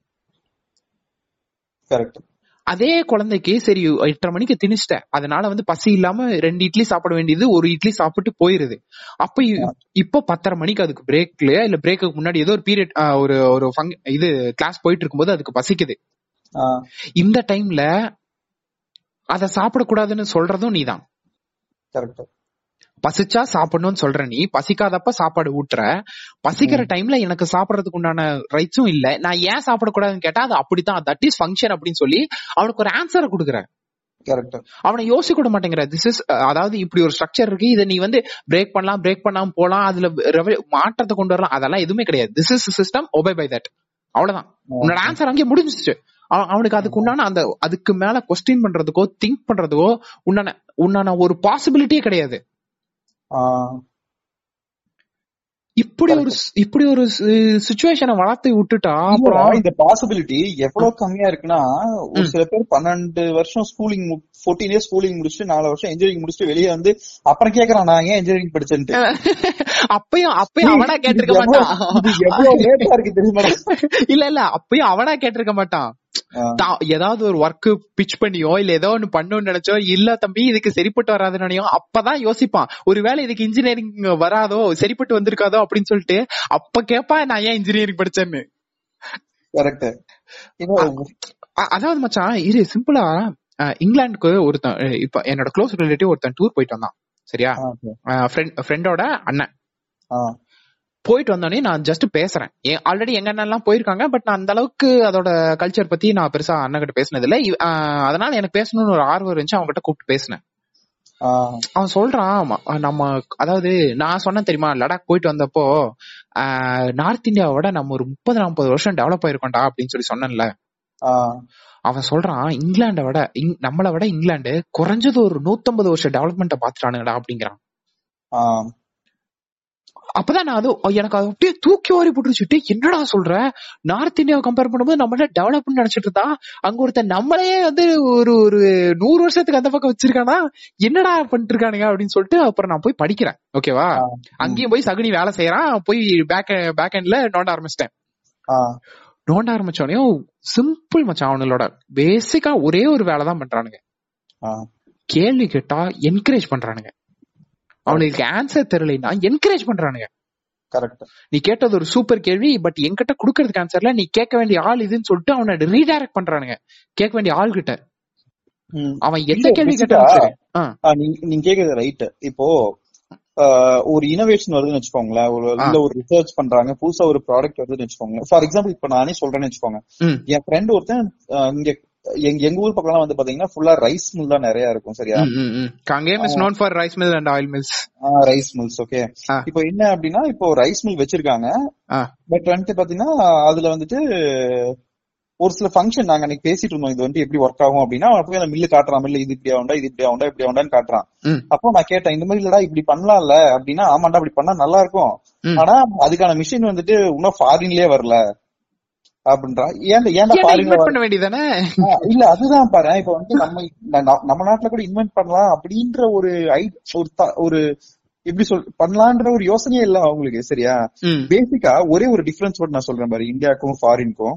அதே குழந்தைக்கு சரி எட்டரை மணிக்கு திணிச்சிட்டேன். அதனால வந்து பசி இல்லாம ரெண்டு இட்லி சாப்பிட வேண்டியது ஒரு இட்லி சாப்பிட்டு போயிருது. அப்ப இப்போ பத்தரை மணிக்கு அதுக்கு பிரேக்ல இல்ல பிரேக்குக்கு முன்னாடி ஏதோ ஒரு பீரியட் ஒரு ஒரு இது கிளாஸ் போயிட்டு இருக்கும்போது அதுக்கு பசிக்குது. இந்த டைம்ல அத சாப்பிடக்கூடாதுன்னு சொல்றதும் நீதான். கரெக்ட் பசிச்சா சாப்பிடணும்னு சொல்ற நீ பசிக்காதப்ப சாப்பாடு ஊட்டுற. பசிக்கிற டைம்ல எனக்கு சாப்பிடறதுக்கு உண்டான ரைட்ஸும் இல்ல. நான் ஏன் சாப்பிடக்கூடாதுன்னு கேட்டா அது அப்படித்தான். தட் இஸ் ஃபங்க்ஷன் அப்படின்னு சொல்லி அவனுக்கு ஒரு ஆன்சரை கொடுக்குற கரெக்ட் அவனை யோசிக்க கூட மாட்டேங்கிற. திஸ் இஸ் அதாவது இப்படி ஒரு ஸ்ட்ரக்சர் இருக்கு. இதை நீ வந்து பிரேக் பண்ணலாம் பிரேக் பண்ணாம போலாம். அதுல மாற்றத்தை கொண்டு வரலாம். அதெல்லாம் எதுவுமே கிடையாது. This is system obey by that அவ்வளவுதான். உன்னோட ஆன்சர் அங்கே முடிஞ்சிச்சு அவ- அவனுக்கு அதுக்கு உண்டான அந்த அதுக்கு மேல கொஸ்டின் பண்றதுக்கோ திங்க் பண்றதுக்கோ உண்டான உண்டான ஒரு பாசிபிலிட்டியே கிடையாது. இப்படி ஒரு இப்படி ஒரு சுச்சுவேஷனை வளர்த்து விட்டுட்டா அப்புறம் இந்த பாசிபிலிட்டி எவ்வளவு கம்மியா இருக்குன்னா ஒரு சில பேர் பன்னெண்டு வருஷம் ஸ்கூலிங் ஃபோர்டீன் இயர்ஸ் ஸ்கூலிங் முடிச்சுட்டு நாலு வருஷம் இன்ஜினியரிங் முடிச்சுட்டு வெளியே வந்து அப்புறம் கேக்குறான் நான் ஏன் இன்ஜினியரிங் படிச்சேன்ட்டு? அப்பயும் அப்பயும் அவனா கேட்டிருக்க மாட்டான். எவ்வளவு லேட்டா இருக்கு தெரியுமா? இல்ல இல்ல அப்பயும் அவனா கேட்டிருக்க மாட்டான். ஏதாவது ஒரு ஒர்க் பிச் பண்ணியோ இல்ல ஏதோ ஒண்ணு பண்ணணும்னு நினைச்சோ இல்ல தம்பி இதுக்கு சரிப்பட்டு வராதுன்னு நினையோ அப்பதான் யோசிப்பான். ஒருவேளை இதுக்கு இன்ஜினியரிங் வராதோ சரிப்பட்டு வந்திருக்காதோ அப்படின்னு சொல்லிட்டு அப்ப கேப்பா நான் ஏன் இன்ஜினியரிங் படிச்சேன்னு. அதாவது மச்சான் இரு சிம்பிளா இங்கிலாந்துக்கு ஒருத்தன் இப்ப என்னோட க்ளோஸ் ரிலேட்டிவ் ஒருத்தன் டூர் போயிட்டு வந்தான். சரியா? ஃப்ரெண்டோட அண்ணன். போயிட்டு வந்தோடனே நான் ஜஸ்ட் பேசுறேன். ஆல்ரெடி எங்க அண்ணன் எல்லாம் போயிருக்காங்க பட் நான் அந்த அளவுக்கு அதோட கல்ச்சர் பத்தி நான் பெருசா அண்ணன் கிட்ட பேசினது இல்ல அதனால எனக்கு பேசணும்னு ஒரு ஆர்வம் இருந்துச்சு அவங்க கிட்ட கூப்பிட்டு பேசினேன். அவன் சொல்றான் நம்ம அதாவது நான் சொன்னேன் தெரியுமா லடாக் போயிட்டு வந்தப்போ நார்த் இந்தியாவோட நம்ம ஒரு முப்பது நாற்பது வருஷம் டெவலப் ஆயிருக்கோம்டா அப்படின்னு சொல்லி சொன்னேன்ல. அவன் சொல்றான் இங்கிலாண்டை விட நம்மளை விட இங்கிலாந்து குறைஞ்சது ஒரு நூத்தம்பது வருஷம் டெவலப்மெண்ட்டை பாத்துட்டானுங்கடா அப்படிங்கிறான். அப்பதான் நான் அது எனக்கு அது அப்படியே தூக்கி வாரி போட்டுருச்சுட்டு என்னடா சொல்ற? நார்த் இந்தியாவை கம்பேர் பண்ணும்போது நம்ம டெவலப்னு நினைச்சிட்டு இருந்தா அங்க ஒருத்தன் நம்மளையே வந்து ஒரு ஒரு நூறு வருஷத்துக்கு அந்த பக்கம் வச்சிருக்கானா? என்னடா பண்ணிட்டு இருக்கானுங்க அப்படின்னு சொல்லிட்டு அப்புறம் நான் போய் படிக்கிறேன். ஓகேவா அங்கேயும் போய் சகுனி வேலை செய்யறான் போய் பேக் பேக் எண்ட்ல நோண்ட ஆரம்பிச்சிட்டேன். நோண்ட ஆரம்பிச்சோடனே சிம்பிள் மச்சான் அவனோட பேசிக்கா ஒரே ஒரு வேலை தான் பண்றானுங்க கேள்வி கேட்டா என்கரேஜ் பண்றானுங்க. அவனுக்கு ஆன்சர் தெரியலைன்னா என்கரேஜ் பண்றானுங்க. கரெக்ட் நீ கேட்டது ஒரு சூப்பர் கேள்வி பட் என்கிட்ட குடுக்கறதுக்கு ஆன்சர்ல நீ கேட்க வேண்டிய ஆள் இதுன்னு சொல்லிட்டு அவனை ரீடைரக்ட் பண்றானுங்க. கேட்க வேண்டிய ஆள் கிட்ட அவன் எந்த கேள்வி ஆ, நீங்க கேக்குறது ரைட் இப்போ ஒரு இனோவேஷன் வருதுன்னு வச்சுக்கோங்களேன். ஒரு இல்ல ஒரு ரிசர்ச் பண்றாங்க. புதுசா ஒரு ப்ராடக்ட் வருதுன்னு வச்சுக்கோங்க ஃபார் எக்ஸாம்பிள் இப்ப நானே சொல்றேன்னு வச்சுக்கோங்க. என் ஃப்ரெண்ட் ஒருத்தன் இங்க எங்க எங்க ஊர் பக்கம்லாம் வந்து பாத்தீங்கன்னா ஃபுல்லா ரைஸ் மில் தான் நிறைய இருக்கும் சரியா? ம், ம், ம். Kangam is known for rice mill and oil mills. Rice mills okay. இப்போ என்ன அப்படின்னா இப்போ ரைஸ் மில் வச்சிருக்காங்க. பட் வந்துட்டு பாத்தீங்கன்னா அதுல வந்துட்டு ஒரு சில ஃபங்க்ஷன் நாங்க அன்னைக்கு பேசிட்டு இருந்தோம். இது வந்து எப்படி ஒர்க் ஆகும் அப்படின்னா போய் அந்த மில்லு காட்டுறான். மில்லு இது இப்படி ஆகுண்டா இது இப்படி ஆகுண்டா இப்படி ஆகுண்டான்னு காட்டுறான். அப்போ நான் கேட்டேன் இந்த மாதிரி இல்லடா இப்படி பண்ணலாம்ல அப்படின்னா ஆமாண்டா அப்படி பண்ணா நல்லா இருக்கும். ஆனா அதுக்கான மிஷின் வந்துட்டு இன்னும் ஃபாரின்லயே வரல. அப்படின்றான் ஏன்டா ஏன்டா பண்ண வேண்டியதானே இல்ல அதுதான் பாரு. இப்ப வந்து நம்ம நம்ம நாட்டுல கூட இன்வென்ட் பண்ணலாம் அப்படின்ற ஒரு ஐ- ஒரு எப்படி சொல் பண்ணலான்ற ஒரு யோசனையே இல்ல அவங்களுக்கு சரியா? பேசிக்கா ஒரே ஒரு டிஃபரன்ஸ் மட்டும் நான் சொல்றேன் பாரு. இந்தியாவுக்கும் ஃபாரின்க்கும்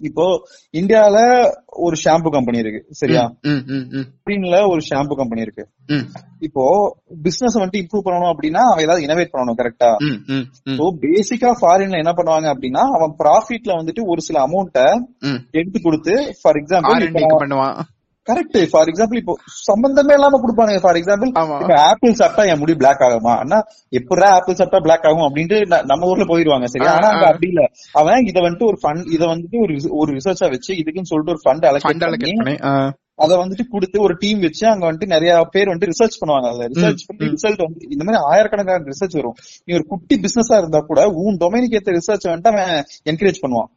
இப்போ இந்தியால ஒரு ஷாம்பு கம்பெனி இருக்கு சரியா? ஃபாரின்ல ஒரு ஷாம்பு கம்பெனி இருக்கு. இப்போ பிசினஸ் வந்துட்டு இம்ப்ரூவ் பண்ணணும் அப்படின்னா அவன் ஏதாவது இனோவேட் பண்ணணும் கரெக்டா சோ பேசிக்கா ஃபாரின்ல என்ன பண்ணுவாங்க அப்படின்னா அவன் ப்ராஃபிட்ல வந்துட்டு ஒரு சில அமௌண்ட்ட. எடுத்து கொடுத்து ஃபார் எக்ஸாம்பிள் பண்ணுவான். கரெக்ட் ஃபார் எக்ஸாம்பிள் இப்போ சம்பந்தமே இல்லாம கொடுப்பானுங்க. For example. இப்ப ஆப்பிள் சாப்பிட்டா என் முடி பிளாக் ஆகுமா? அண்ணா எப்படா ஆப்பிள் சாப்பிட்டா பிளாக் ஆகும் அப்படின்ட்டு நம்ம ஊர்ல போயிருவாங்க. சரியா ஆ, ஆனா அங்க. அப்படி இல்ல. அவன் இத வந்துட்டு ஒரு ஃபண்ட் இத வந்துட்டு ஒரு ஒரு ரிசர்ச்சா வச்சு இதுக்குன்னு சொல்லிட்டு ஒரு ஃபண்ட் அலோகேட் பண்ணி அத வந்துட்டு கொடுத்து ஒரு டீம் வச்சு அங்க வந்துட்டு நிறைய பேர் வந்துட்டு ரிசர்ச் பண்ணுவாங்க. அதுல ரிசர்ச் பண்ணி ரிசல்ட் வந்து இந்த மாதிரி ஆயிரக்கணக்கான ரிசர்ச் வரும். நீ ஒரு குட்டி பிசினஸா இருந்தா கூட உன் டொமைனுக்கு ஏத்த ரிசர்ச் வந்துட்டு அவன் என்கரேஜ் பண்ணுவான்.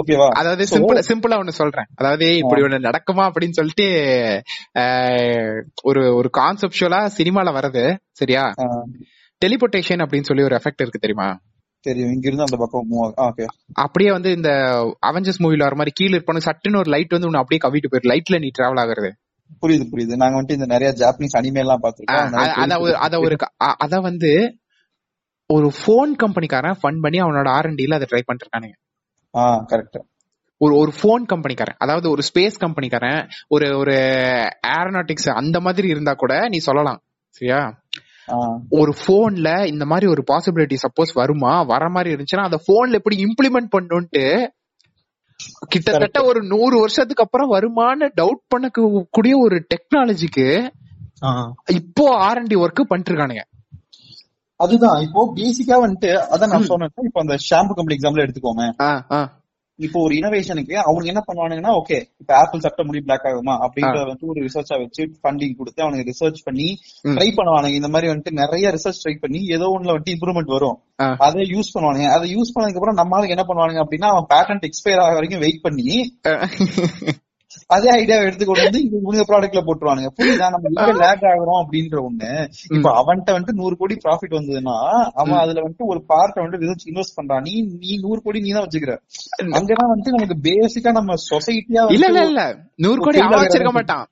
ஓகேவா அதாவது சிம்பிளா சிம்பிளா ஒண்ணு சொல்றேன். அதாவது இப்படி ஒண்ணு நடக்குமா அப்படின்னு சொல்லிட்டு ஒரு ஒரு கான்செப்டுவலா சினிமால வருது சரியா? டெலிபோர்டேஷன் அப்படின்னு சொல்லி ஒரு எஃபெக்ட் இருக்கு தெரியுமா? தெரியும். இங்க இருந்து அந்த பக்கம் மூவ் ஓகே அப்படியே வந்து இந்த அவெஞ்சர்ஸ் மூவில வர மாதிரி கீழ இருப்பானு சட்டுன்னு ஒரு லைட் வந்து உன்னை அப்படியே கவிட்டு போயிரு லைட்ல நீ டிராவல் ஆகுறது. புரியுது புரியுது. நாங்க வந்துட்டு இந்த நிறைய ஜாப்பனீஸ் அனிமே எல்லாம் பாத்துருக்கோம் அத- அத ஒரு அத ஒரு வந்து ஒரு போன் கம்பெனிக்காரன் ஃபண்ட் பண்ணி அவனோட ஆர் ல அதை ட்ரை பண்ணிட்டு இருக்கானுங்க ஆ கரெக்ட் ஒரு ஒரு போன் கம்பெனிக்காரன் அதாவது ஒரு ஸ்பேஸ் கம்பெனிக்காரன் ஒரு ஒரு ஏரோநாட்டிக்ஸ் அந்த மாதிரி இருந்தா கூட நீ சொல்லலாம். சரியா? ஒரு போன்ல இந்த மாதிரி ஒரு பாசிபிலிட்டி சப்போஸ் வருமா? வர மாதிரி இருந்துச்சுன்னா அந்த போன்ல எப்படி இம்ப்ளிமெண்ட் பண்ணுன்ட்டு கிட்டத்தட்ட ஒரு நூறு வருஷத்துக்கு அப்புறம் வருமான்னு டவுட் பண்ணக்கூடிய ஒரு டெக்னாலஜிக்கு. இப்போ ஆர்என்டி ஒர்க் பண்ணிட்டு இருக்கானுங்க அதுதான். இப்போ பேசிக்கா வந்துட்டு அதான் நான் சொன்னேன். இப்போ அந்த ஷாம்பு கம்பெனி எக்ஸாம்பிள் ஆ, இப்போ ஒரு இனோவேஷனுக்கு அவங்க என்ன பண்ணுவானுங்கன்னா ஓகே இப்ப ஆப்பிள் சாப்பிட்ட முடி பிளாக் ஆகுமா? அப்படின்ற வந்து ஒரு ரிசர்ச்சா வச்சு ஃபண்டிங் கொடுத்து அவனுக்கு ரிசர்ச் பண்ணி. ட்ரை பண்ணுவானுங்க. இந்த மாதிரி வந்துட்டு நிறைய ரிசர்ச் ட்ரை பண்ணி ஏதோ ஒண்ணுல வந்துட்டு இம்ப்ரூவ்மெண்ட் வரும். அதை யூஸ் பண்ணுவானுங்க. அதை யூஸ் பண்ணதுக்கு அப்புறம் நம்மளுக்கு என்ன பண்ணுவானுங்க அப்படின்னா அவன் பேட்டன்ட் எக்ஸ்பயர் ஆக வரைக்கும் வெயிட் பண்ணி அதே ஐடியா எடுத்து கொண்டு வந்து இது உங்க ப்ராடக்ட்ல போட்டுருவானுங்க. புரியுதா? நம்ம எங்க லேக் ஆகுறோம் அப்படின்ற ஒண்ணு இப்போ அவன்கிட்ட வந்துட்டு நூறு கோடி ப்ராஃபிட் வந்ததுன்னா அவன் அதுல வந்துட்டு ஒரு பார்ட்டை வந்துட்டு ரிசர்ச் இன்வெஸ்ட் பண்றான். நீ நீ நூறு கோடி நீ தான் வச்சுக்கிற அங்கதான் வந்துட்டு நமக்கு பேசிக்கா நம்ம சொசைட்டியா இல்ல இல்ல இல்ல. நூறு கோடி அவன் வச்சிருக்க. மாட்டான்.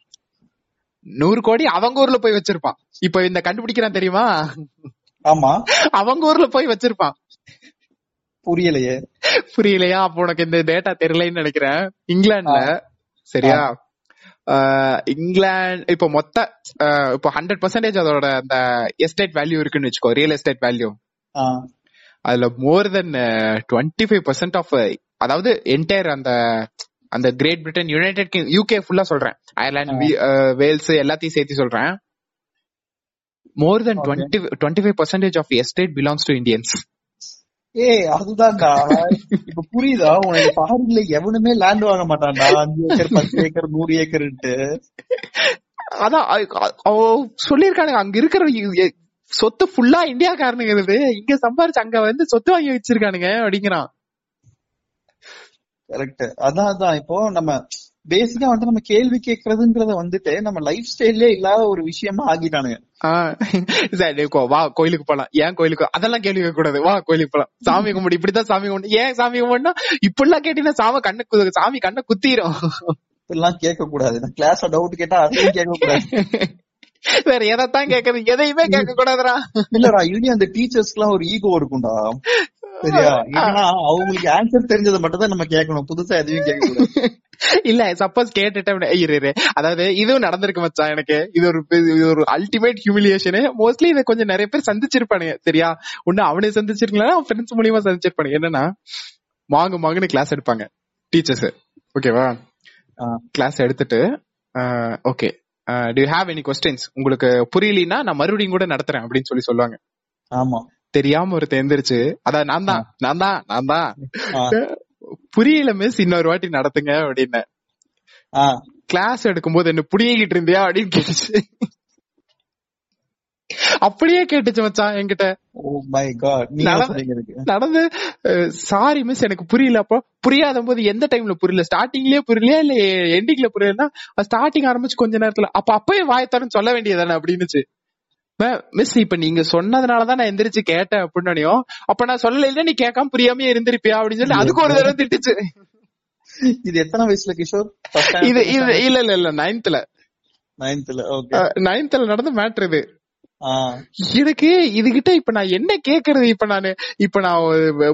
நூறு கோடி அவங்க ஊர்ல போய் வச்சிருப்பான். இப்ப இந்த கண்டுபிடிக்கிறான் தெரியுமா? ஆமா. அவங்க ஊர்ல போய் வச்சிருப்பான். புரியலையே. புரியலையா? அப்ப உனக்கு இந்த டேட்டா தெரியலன்னு நினைக்கிறேன். இங்கிலாந்துல சரியா? இங்கிலாந்து இப்ப மொத்த இப்போ ஹண்ட்ரட் பர்சன்டேஜ் அதோட அந்த எஸ்டேட் வேல்யூ இருக்குன்னு வச்சுக்கோ ரியல் எஸ்டேட் வேல்யூ அதுல more than twenty five percent of அதாவது என்டையர் அந்த அந்த great Britain united king UK ஃபுல்லா சொல்றேன். அயர்லாந்து வேல்ஸ் எல்லாத்தையும் சேர்த்து சொல்றேன். More than. Twenty twenty five percentage of estate belongs to Indians ஏய் அதுதான்டா. இப்ப புரியுதா? உனக்கு ஃபாரின்ல எவனுமே லேண்ட் வாங்க மாட்டான்டா. அஞ்சு ஏக்கர் பத்து ஏக்கர் நூறு ஏக்கர்ன்ட்டு. அதான் சொல்லியிருக்கானுங்க அங்க இருக்கிற சொத்து ஃபுல்லா இந்தியாக்காரனுங்க இது இங்க சம்பாரிச்சு அங்க வந்து சொத்து வாங்கி வச்சிருக்கானுங்க அப்படிங்கிறான். கரெக்ட் அதான் அதான். இப்போ நம்ம பேசிக்கா வந்துட்டு நம்ம கேள்வி கேட்கறதுன்றத வந்துட்டு நம்ம லைஃப் ஸ்டைல்லே இல்லாத ஒரு விஷயமா ஆக்கிட்டானுங்க ஆஹ் சரி கோ- வா கோயிலுக்கு போலாம். ஏன் கோயிலுக்கு? அதெல்லாம் கேள்வி கேட்க கூடாது வா கோயிலுக்கு போலாம். சாமி கும்பிடு இப்படித்தான் சாமி கும்பிடு. ஏன் சாமி கும்பிடுனா? இப்படிலாம் கேட்டீங்கன்னா சாமி கண்ணு சாமி கண்ணை குத்திரும். இப்படிலாம் கேட்க கூடாது கிளாஸ்ல டவுட் கேட்டா அதையும் கேட்க கூடாது வேற எதைத்தான் கேக்குறது எதையுமே கேட்க கூடாதுடா இல்லடா இனி அந்த டீச்சர்ஸ்க்கு எல்லாம் ஒரு ஈகோ இருக்கும்டா. சரியா? ஏன்னா அவங்களுக்கு ஆன்சர் தெரிஞ்சதை மட்டும் தான் நம்ம கேட்கணும். புதுசா எதையும் கேட்க கூடாது இல்ல சப்போஸ் கேட்டுட்டேன் இரு. அதாவது இதுவும் நடந்திருக்கு மச்சான் எனக்கு. இது ஒரு இது ஒரு அல்டிமேட் ஹியூமிலியேஷன் மோஸ்ட்லி இதை கொஞ்சம் நிறைய பேர் சந்திச்சிருப்பானுங்க சரியா? ஒண்ணு அவனே சந்திச்சிருக்கலாம் அவன் ஃப்ரெண்ட்ஸ் மூலியமா சந்திச்சிருப்பானுங்க. என்னன்னா மாங்கு மாங்குன்னு கிளாஸ் எடுப்பாங்க டீச்சர்ஸ் ஓகேவா. கிளாஸ் எடுத்துட்டு okay do you have any questions உங்களுக்கு புரியலனா நான் மறுபடியும் கூட நடத்துறேன் அப்படின்னு சொல்லி சொல்லுவாங்க. ஆமா. தெரியாம ஒருத்தன் எந்திரிச்சு அதான் நான் தான் நான் தான் நான் தான். புரியல மிஸ். இன்னொரு வாட்டி நடத்துங்க அப்படின்னு. கிளாஸ் எடுக்கும்போது என்ன புடிங்கிட்டு இருந்தியா அப்படின்னு கேட்டுச்சு. அப்படியே கேட்டுச்சு மச்சான் என்கிட்ட. நடந்து சாரி மிஸ் எனக்கு புரியல அப்போ. புரியாத போது எந்த டைம்ல புரியல? ஸ்டார்டிங்லயே புரியலையா இல்ல எண்டிங்ல புரியலன்னா ஸ்டார்டிங் ஆரம்பிச்சு கொஞ்ச நேரத்துல. அப்ப அப்பயே வாயத்தரன்னு சொல்ல வேண்டியதானே அப்படின்னுச்சு. மிஸ் இப்ப நீங்க சொன்னதுனாலதான் நான் எந்திரிச்சு கேட்டேன் அப்படின்னு அப்ப நான் சொல்லல நீ கேட்காம புரியாம இருந்திருப்பியா? அப்படின்னு சொல்லி அதுக்கு ஒரு தடவை திட்டுச்சு. இது எத்தனை வயசுல கிஷோர்? இது இது இல்ல இல்ல இல்ல நைன்த்ல நைன்த்ல ஓகே நைன்த்ல நடந்த மேட்ரு இது. எனக்கு இதுகிட்ட இப்ப நான் என்ன கேக்குறது? இப்ப நானு இப்ப நான்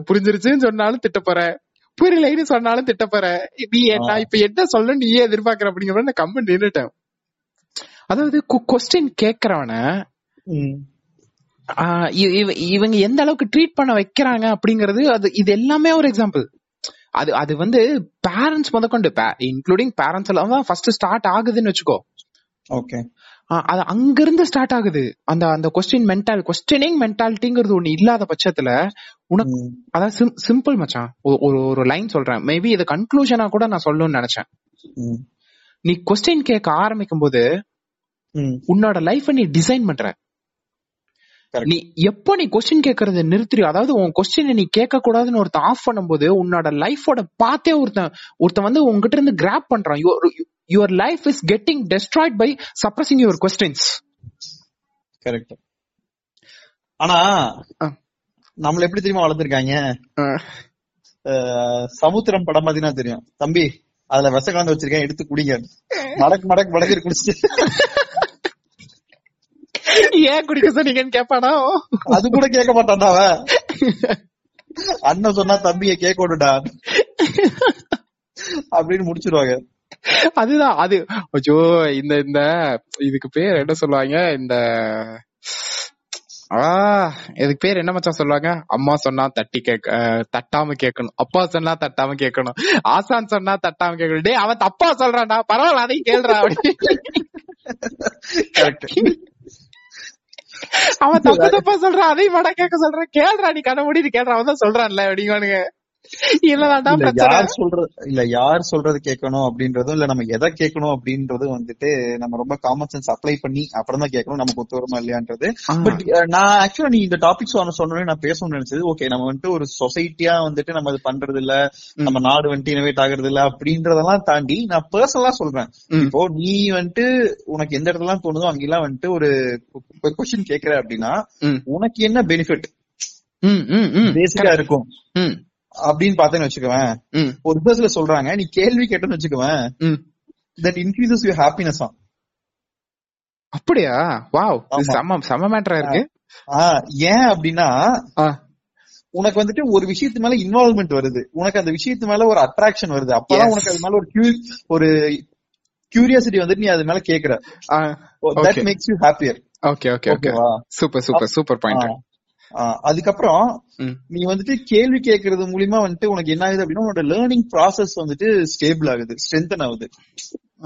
புரிஞ்சிருச்சுன்னு சொன்னாலும் திட்ட போறேன். புரியலைன்னு சொன்னாலும் திட்ட போறேன். நீ என்ன இப்ப என்ன சொல்ல நீயே எதிர்பார்க்கற அப்படிங்கிற நான் கம்மி நின்னுட்டேன். அதாவது கொஸ்டின் கேக்குறவன இவங்க எந்த அளவுக்கு ட்ரீட் பண்ண வைக்கிறாங்க அப்படிங்கறது அது இது எல்லாமே ஒரு எக்ஸாம்பிள் அது அது வந்து பேரண்ட்ஸ் முதற்கொண்டு இன்க்ளூடிங் பேரண்ட்ஸ் எல்லாம் தான் ஃபர்ஸ்ட் ஸ்டார்ட் ஆகுதுன்னு வச்சுக்கோ. ஓகே. அது அங்கிருந்து ஸ்டார்ட் ஆகுது. அந்த அந்த கொஸ்டின் மென்டால் கொஸ்டினிங் மென்டாலிட்டிங்கிறது ஒண்ணு இல்லாத பட்சத்துல உனக்கு அதான் சிம்பிள் மச்சான். ஒரு ஒரு லைன் சொல்றேன். மேபி இது கன்க்ளூஷனா கூட நான் சொல்லணும்னு நினைச்சேன். நீ கொஸ்டின் கேட்க ஆரம்பிக்கும் போது உன்னோட லைஃப நீ டிசைன் பண்ற. நீ எப்போ நீ கொஸ்டின் கேட்கறத நிறுத்துறியோ அதாவது உன் கொஸ்டினை நீ கேட்க கூடாதுன்னு ஒருத்தன் ஆஃப் பண்ணும்போது உன்னோட லைஃபோட பாத்தே ஒருத்தன் ஒருத்தன் வந்து உங்ககிட்ட இருந்து கிராப் பண்றான். Your life is getting destroyed by suppressing your questions correct ஆனா. நம்மள எப்படி தெரியுமா வளர்த்திருக்காங்க? அஹ், சமுத்திரம் படம் பாத்தீங்கன்னா தெரியும். தம்பி அதுல விஷ கலந்து வச்சிருக்கேன் எடுத்து குடிங்க. மடக்கு மடக்கு மடக்கு குடிச்சிட்டு. ஏன் குடிக்க சொன்னீங்கன்னு கேப்பானா? அது கூட கேட்க மாட்டான்டா அவன். அண்ணன் சொன்னா தம்பிய கேட்க விடுடா அப்படின்னு முடிச்சிருவாங்க. அதுதான் அது. ஐயோ இந்த இந்த இதுக்கு பேர் என்ன சொல்லுவாங்க? இந்த ஆ இதுக்கு பேர் என்ன மச்சான் சொல்லுவாங்க? அம்மா சொன்னா தட்டி அஹ், தட்டாம கேட்கணும். அப்பா சொன்னா தட்டாம கேட்கணும். ஆசான் சொன்னா தட்டாம கேட்கணும். டேய் அவன் தப்பா சொல்றான்டா. பரவாயில்ல அதையும் கேளுடா. அப்படி அவன் தப்பு தப்பா சொல்றான். அதையும் மட கேட்க சொல்றான். கேளுடா நீ கண்ண மூடி கேளுடா அவன் தான் சொல்றான்ல இல்லதான்டா இல்ல யார் சொல்றது இல்ல யார் சொல்றது கேட்கணும் அப்படின்றதும் இல்ல நம்ம எதை கேட்கணும் அப்படின்றதும் வந்துட்டு நம்ம ரொம்ப காமன் சென்ஸ் அப்ளை பண்ணி அப்புறம் தான் கேட்கணும் நமக்கு ஒத்து வருமா இல்லையான்றது. பட் நான் ஆக்சுவலா நீ இந்த டாபிக்ஸ் சொன்னோடனே நான் பேசணும்னு நினைச்சது ஓகே நம்ம வந்துட்டு ஒரு சொசைட்டியா வந்துட்டு நம்ம இது பண்றது இல்ல நம்ம நாடு வந்துட்டு இனோவேட் ஆகுறது இல்ல அப்படின்றதெல்லாம் தாண்டி நான் பர்சனலா சொல்றேன். இப்போ நீ வந்துட்டு உனக்கு எந்த இடத்துல தோணுதோ அங்கெல்லாம் வந்துட்டு ஒரு கொஸ்டின் கேக்குற அப்படின்னா. உனக்கு என்ன பெனிஃபிட் ம், ம், ம். பேசிக்கா இருக்கும் ம், அப்படின்னு பார்த்தேன்னு வச்சுக்கோவேன். ஒரு ரிசர்ச்ல சொல்றாங்க நீ கேள்வி கேட்டேன்னு வச்சுக்கோவேன். தட் இன்க்ரீசஸ் யூ ஹாப்பினஸ் அப்படியா? வாவ். செம செம மேட்டரா இருக்கு. ஏன் அப்படின்னா உனக்கு வந்துட்டு ஒரு விஷயத்து மேல இன்வால்வ்மெண்ட் வருது. உனக்கு அந்த விஷயத்து மேல ஒரு அட்ராக்ஷன் வருது. அப்பதான். உனக்கு அது மேல ஒரு ஒரு கியூரியாசிட்டி வந்துட்டு நீ அது மேல கேக்குற. That. Makes you happier okay okay okay super super super point அதுக்கப்புறம். நீ வந்துட்டு கேள்வி கேட்கறது மூலியமா வந்துட்டு உனக்கு என்ன ஆகுது அப்படின்னா உன்னோட லேர்னிங் ப்ராசஸ் வந்துட்டு ஸ்டேபிள் ஆகுது ஸ்ட்ரென்தன் ஆகுது.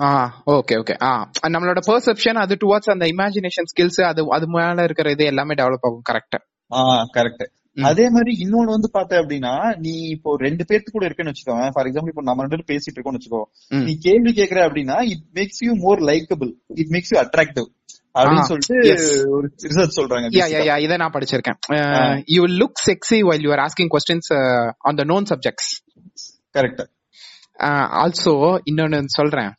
ஆ ஓகே ஓகே ஆ நம்மளோட பெர்செப்ஷன் அது டுவர்ட்ஸ் அந்த இமேஜினேஷன் ஸ்கில்ஸ் அது அது மேல இருக்கிற இது எல்லாமே டெவலப் ஆகும் கரெக்ட் ஆஹ் கரெக்ட். அதே மாதிரி இன்னொன்னு வந்து பார்த்த அப்படின்னா நீ இப்போ ரெண்டு பேர்த்து கூட இருக்கேன்னு வச்சுக்கோங்க. ஃபார் எக்ஸாம்பிள் இப்போ நம்ம ரெண்டு பேரும் பேசிட்டு இருக்கோம்னு வச்சுக்கோ. நீ கேள்வி கேக்குற அப்படின்னா it makes you more likable it makes you attractive அப்படின்னு சொல்லிட்டு. ஒரு ரிசர்ச் சொல்றாங்க யா யா யா இதை நான் படிச்சிருக்கேன். You look sexy while you are asking questions uh, on the known subjects. Correct also இன்னொன்னு சொல்றேன்.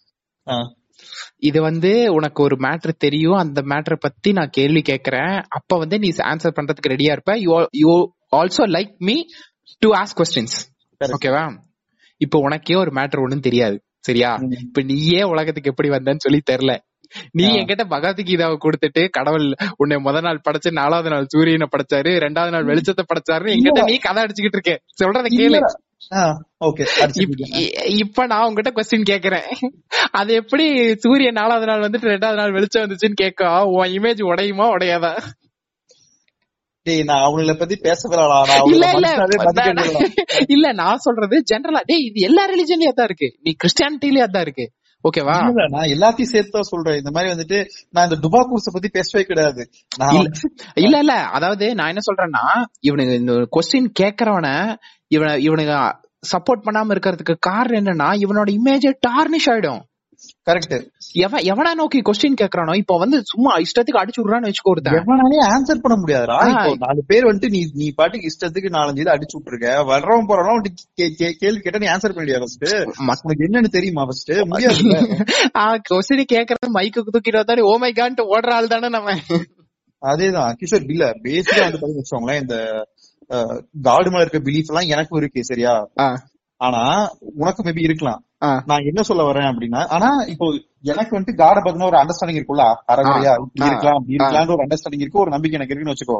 இது வந்து உனக்கு ஒரு மேட்ரு தெரியும் அந்த மேட்ரை பத்தி நான் கேள்வி கேட்கறேன் அப்ப வந்து நீ ஆன்சர் பண்றதுக்கு ரெடியா இருப்ப. You also like me to ask questions. ஓகேவா இப்போ உனக்கே ஒரு மேட்ரு ஒண்ணும் தெரியாது. சரியா. இப்ப நீயே உலகத்துக்கு எப்படி வந்தேன்னு சொல்லி தெரியல நீ. என்கிட்ட பகவத்கீதாவை கொடுத்துட்டு கடவுள் உன்னை முத நாள் படைச்சு நாலாவது நாள் சூரியனை படைச்சாரு ரெண்டாவது நாள் வெளிச்சத்தை படைச்சாருன்னு என்கிட்ட நீ கதை அடிச்சுக்கிட்டு இருக்க. சொல்றத கேளு. இப்ப நான் உங்ககிட்ட கொஸ்டின் கேக்குறேன். அது எப்படி சூரியன் நாலாவது நாள் வந்துட்டு ரெண்டாவது நாள் வெளிச்சம் வந்துச்சுன்னு கேட்க? உன் இமேஜ் உடையுமா? உடையாதா? டேய் நான் அவங்கள பத்தி இல்லடா. இல்ல நான் சொல்றது ஜெனரலா டேய் இது எல்லா ரிலிஜன்லயும் அதான் இருக்கு. நீ கிறிஸ்டியானிட்டிலயும் அதான் இருக்கு. ஓகேவா? நான் எல்லாத்தையும் சேர்த்து தான் சொல்றேன். இந்த மாதிரி வந்துட்டு நான் இந்த துபா கோர்ஸ பத்தி பேசவே கிடையாது. நான் இல்ல இல்ல இல்ல. அதாவது நான் என்ன சொல்றேன்னா இவனுக்கு இந்த கொஸ்டின் கேக்குறவன இவன இவனுக்கு சப்போர்ட் பண்ணாம இருக்கிறதுக்கு காரணம் என்னன்னா இவனோட இமேஜ் டார்னிஷ் ஆயிடும். கரெக்ட் எவன் எவனா நோக்கி கொஸ்டின் கேக்குறானோ இப்ப வந்து சும்மா இஷ்டத்துக்கு அடிச்சு விடுறான்னு வச்சுக்கோ ஒருத்தன். எவனாலே ஆன்சர் பண்ண முடியாதுடா. ஆ. இப்போ நாலு பேர் வந்துட்டு நீ நீ பாட்டுக்கு இஷ்டத்துக்கு நாலஞ்சு இது அடிச்சு விட்டுருக்க. வர்றவன் போறவன் வந்துட்டு கேள்வி கேட்டா நீ ஆன்சர் பண்ண முடியாது ஃபர்ஸ்ட் உனக்கு என்னன்னு தெரியுமா ஃபர்ஸ்ட் முடியாது கொஸ்டின் கேக்குறது மைக்கு தூக்கிட்டு வந்தாரு ஓ மை கான்ட்டு ஓடுற ஆள் தானே நம்ம. அதேதான். கிஷோர் இல்ல பேசிக்கா வந்து பாத்தீங்கன்னு வச்சுக்கோங்களேன் இந்த காடு மேல இருக்க பிலீஃப் எல்லாம் எனக்கும் இருக்கு சரியா? ஆ, ஆனா உனக்கு மேபி இருக்கலாம். ஆ, நான் என்ன சொல்ல வரேன் அப்படின்னா ஆனா இப்போ எனக்கு வந்துட்டு காட பத்தின ஒரு அண்டர்ஸ்டாண்டிங் இருக்குல்ல அறகுறையா. இருக்கலாம் அப்படி இருக்கலாம்னு ஒரு அண்டர்ஸ்டாண்டிங் இருக்கு ஒரு நம்பிக்கை எனக்கு இருக்குன்னு வச்சுக்கோ.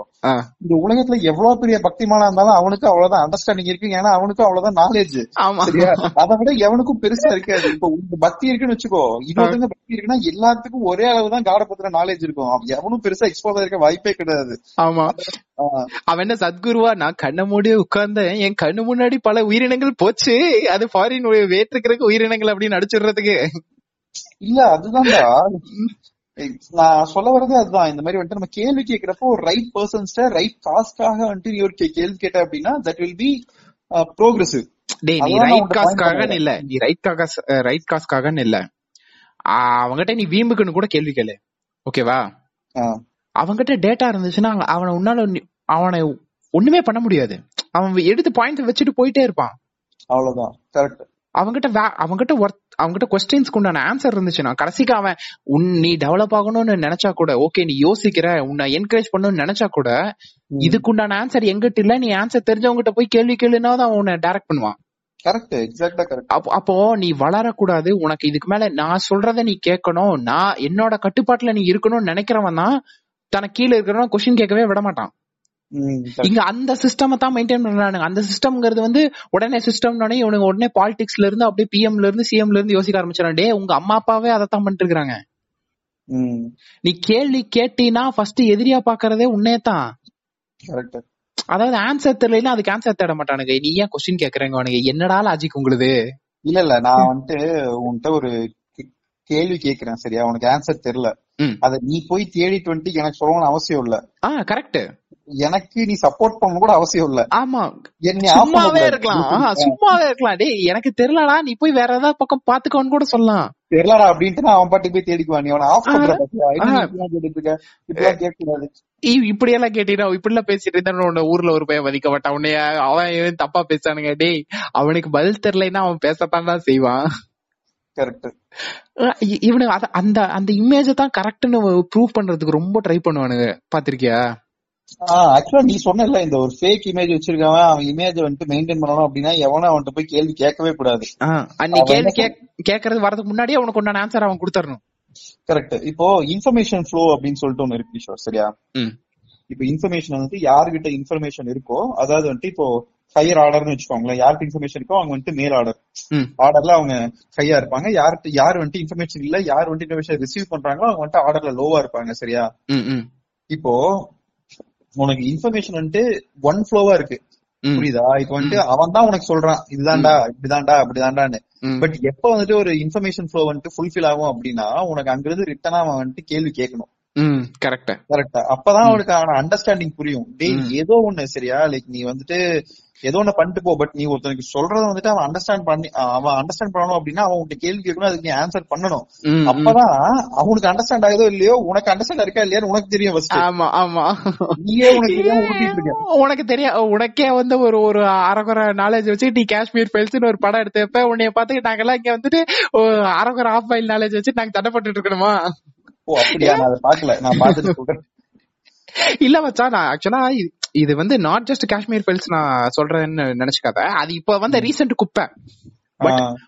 இந்த உலகத்துல எவ்வளவு பெரிய பக்திமானா இருந்தாலும் அவனுக்கு அவ்வளவுதான் அண்டர்ஸ்டாண்டிங் இருக்கு ஏன்னா அவனுக்கும் அவ்வளவுதான் நாலேஜ் ஆமா. சரியா? அதை விட எவனுக்கும் பெருசா இருக்காது. இப்போ உங்க பக்தி இருக்குன்னு வச்சுக்கோ இன்னொருத்தங்க பக்தி இருக்குன்னா எல்லாத்துக்கும் ஒரே அளவு தான் காட பத்தின நாலேஜ் இருக்கும். எவனும் பெருசா எக்ஸ்போஸ் இருக்க வாய்ப்பே கிடையாது. ஆமா. அவன் என்ன சத்குருவா? நான் கண்ணை மூடி உட்கார்ந்தேன். என் கண்ணு முன்னாடி பல உயிரினங்கள் போச்சு. அது ஃபாரின் வேற்றுக்கிறதுக்கு உயிரினங்கள் அப்படின்னு அடிச்சிடுறதுக்கு இல்ல அதுதான்டா. நான் சொல்ல வரதே அதுதான். இந்த மாதிரி வந்துட்டு நம்ம கேள்வி கேட்கிறப்போ ரைட் பர்சன்ஸ்ட ரைட் காஸ்க்காக வந்துட்டு நீ ஒரு கே- கேள்வி கேட்ட அப்படின்னா தட் வில் பி ப்ரோக்ரசிவ் டேய் நீ ரைட் காஸ்க்காக இல்ல. நீ ரைட் காஸ் ரைட் காஸ்க்காக இல்ல. ஆ, அவன்கிட்ட நீ வீம்புக்குன்னு கூட கேள்வி கேளு. ஓகேவா? அவன்கிட்ட டேட்டா இருந்துச்சுன்னா அவ- அவனை உன்னால அவனை ஒண்ணுமே பண்ண முடியாது. அவன் எடுத்து பாயிண்ட் வச்சுட்டு போயிட்டே இருப்பான். அவ்வளவுதான். கரெக்ட் அவன்கிட்ட வே- அவன்கிட்ட ஒர்த் அவன்கிட்ட கொஸ்டின்ஸ்க்கு உண்டான ஆன்சர் இருந்துச்சுன்னா கடைசிக்கு அவன் உன் நீ டெவலப் ஆகணும்னு நினைச்சா கூட ஓகே நீ யோசிக்கிற உன்னை என்கரேஜ் பண்ணணும்னு நினைச்சா கூட இதுக்கு உண்டான ஆன்சர் எங்கிட்ட இல்ல. நீ ஆன்சர் தெரிஞ்சவங்ககிட்ட போய் கேள்வி கேளுனா தான் உன்னை டைரக்ட் பண்ணுவான். கரெக்ட் எக்ஸாக்டா கரெக்ட் அப்போ அப்போ நீ வளரக்கூடாது. உனக்கு இதுக்கு மேல நான் சொல்றத நீ கேட்கணும். நான் என்னோட கட்டுப்பாட்டுல நீ இருக்கணும்னு நினைக்கிறவன் தான் தனக்கு கீழே இருக்கிறவன் கொஸ்டின் கேட்கவே விட மாட்டான். இங்க அந்த சிஸ்டம் தான் மெயின்டைன் பண்றானுங்க. அந்த சிஸ்டம்ங்கிறது வந்து உடனே சிஸ்டம்னே இவனுங்க உடனே பாலிடிக்ஸ்ல இருந்து அப்படியே பிஎம்ல இருந்து சிஎம்ல இருந்து யோசிக்க ஆரம்பிச்சாங்க டே உங்க அம்மா அப்பாவே அதைத்தான் பண்ணிட்டு இருக்காங்க நீ கேள்வி கேட்டீனா ஃபர்ஸ்ட் எதிரியா பாக்குறதே உன்னே தான். அதாவது ஆன்சர் தெரியல அதுக்கு ஆன்சர் தேட மாட்டானுங்க. நீ ஏன் கொஸ்டின் கேக்குறீங்க? அவனுங்க என்னடா லாஜிக் உங்களுது? இல்ல இல்ல. நான் வந்துட்டு உன்கிட்ட ஒரு கேள்வி கேக்குறேன் சரியா? உனக்கு ஆன்சர் தெரியல. அத நீ போய் தேடிட்டு வந்துட்டு எனக்கு சொல்லணும்னு அவசியம் இல்ல. ஆ கரெக்ட் எனக்கு நீ சப்போர்ட் பண்ணணும் கூட அவசியம் இல்ல. ஆமா. சும்மாவே. இருக்கலாம். சும்மாவே இருக்கலாம். டேய் எனக்கு தெரியலடா. நீ போய் வேற ஏதாவது பக்கம் பாத்துக்கோன்னு கூட சொல்லலாம். தெரியலடா அப்படின்ட்டு நான் அவன் பாட்டுக்கு போய் தேடிக்குவான். நீ அவனை ஆஃப் பண்ற. பாத்தியா? இப்படி எல்லாம் கேட்டீங்கன்னா இப்படி எல்லாம் பேசிட்டு இருந்தா ஊர்ல ஒரு பையன் மதிக்க மாட்டான். உன்னைய அவன் தப்பா பேசானுங்க டேய் அவனுக்கு பதில் தெரியலைன்னா அவன் பேசத்தான் செய்வான். கரெக்ட் அஹ் இ- இவனுங்க அத- அந்த அந்த இமேஜ தான் கரெக்ட்னு ப்ரூவ் பண்றதுக்கு ரொம்ப ட்ரை பண்ணுவானுங்க. பாத்திருக்கியா ஆக்சுவலா நீ சொன்னல இந்த ஒரு ஃபேக் இமேஜ் வச்சிருக்கவன் அவன் இமேஜ் வந்துட்டு மெயின்டைன் பண்ணணும் அப்படின்னா எவனும் அவன்கிட்ட போய் கேள்வி கேட்கவே கூடாது. நீ கேள்வி கேக்குறது வரதுக்கு முன்னாடியே உனக்கு உண்டான ஆன்சர் அவன் கொடுத்துடணும் கரெக்ட் இப்போ இன்ஃபர்மேஷன் ஃப்ளோ அப்படின்னு சொல்லிட்டு ஒண்ணு இருக்கு கிஷோர் சரியா. இப்போ இன்ஃபர்மேஷன் வந்துட்டு யார்கிட்ட இன்ஃபர்மேஷன் இருக்கோ அதாவது வந்துட்டு இப்போ ஹையர் ஆர்டர்னு வச்சுக்கோங்களேன் யாருக்கு இன்ஃபர்மேஷன் இருக்கோ அவங்க வந்துட்டு மேல் ஆர்டர். ஆர்டர்ல அவங்க ஹையா இருப்பாங்க. யார்கிட்ட யார் வந்துட்டு இன்ஃபர்மேஷன் இல்ல யார் வந்துட்டு இன்ஃபர்மேஷன் ரிசீவ் பண்றாங்களோ அவங்க வந்துட்டு ஆர்டர்ல லோவா இருப்பாங்க சரியா? இப்போ உனக்கு இன்ஃபர்மேஷன் வந்துட்டு ஒன் ஃப்ளோவா இருக்கு. புரியுதா? இப்போ வந்துட்டு அவன் தான் உனக்கு சொல்றான். இதுதான்டா இப்படிதான்டா அப்படிதான்டான்னு. பட் எப்ப வந்துட்டு ஒரு இன்ஃபர்மேஷன் ஃப்ளோ வந்துட்டு ஃபுல்ஃபில் ஆகும் அப்படின்னா உனக்கு அங்கிருந்து ரிட்டனா அவன் வந்துட்டு கேள்வி கேட்கணும். Correct. கரெக்டா அப்பதான் அவனுக்கு அவன அண்டர்ஸ்டாண்டிங் புரியும். டேய். ஏதோ ஒண்ணு சரியா? லைக் நீ வந்துட்டு ஏதோ ஒண்ணு பண்ணிட்டு போ பட் நீ ஒருத்தனுக்கு சொல்றத வந்துட்டு அவன் அண்டர்ஸ்டாண்ட் பண்ணி அவன் அண்டர்ஸ்டாண்ட் பண்ணணும் அப்படின்னா அவன் உன்கிட்ட கேள்வி கேட்கணும் அதுக்கு நீ ஆன்சர் பண்ணணும். அப்பதான் அவனுக்கு அண்டர்ஸ்டாண்ட் ஆகுதோ இல்லையோ உனக்கு அண்டர்ஸ்டாண்ட் இருக்கா இல்லையான்னு உனக்கு தெரியும் ஃபர்ஸ்ட் ஆமா ஆமா. நீயே உனக்கு தெரியாம உனக்கு தெரியும் உனக்கே வந்து ஒரு ஒரு அரைகுறை நாலேஜ் வச்சு நீ காஷ்மீர் ஃபைல்ஸ்னு ஒரு படம் எடுத்தப்ப உன்னைய பார்த்து நாங்கெல்லாம் இங்க வந்துட்டு அரைகுறை ஆஃப் ஃபைல் நாலேஜ் வச்சு நாங்க தடைப்பட்டு இருக்கணுமா? ஓ அப்படியா? நான் அதை பாக்கல நான் பாத்துட்டு சொல்றேன். இல்ல மச்சான் நான் ஆக்சுவலா இது வந்து நாட் ஜஸ்ட் காஷ்மீர் ஃபைல்ஸ் நான் சொல்றேன்னு நினைச்சுக்காத. அது இப்ப வந்து ரீசெண்ட் குப்பை.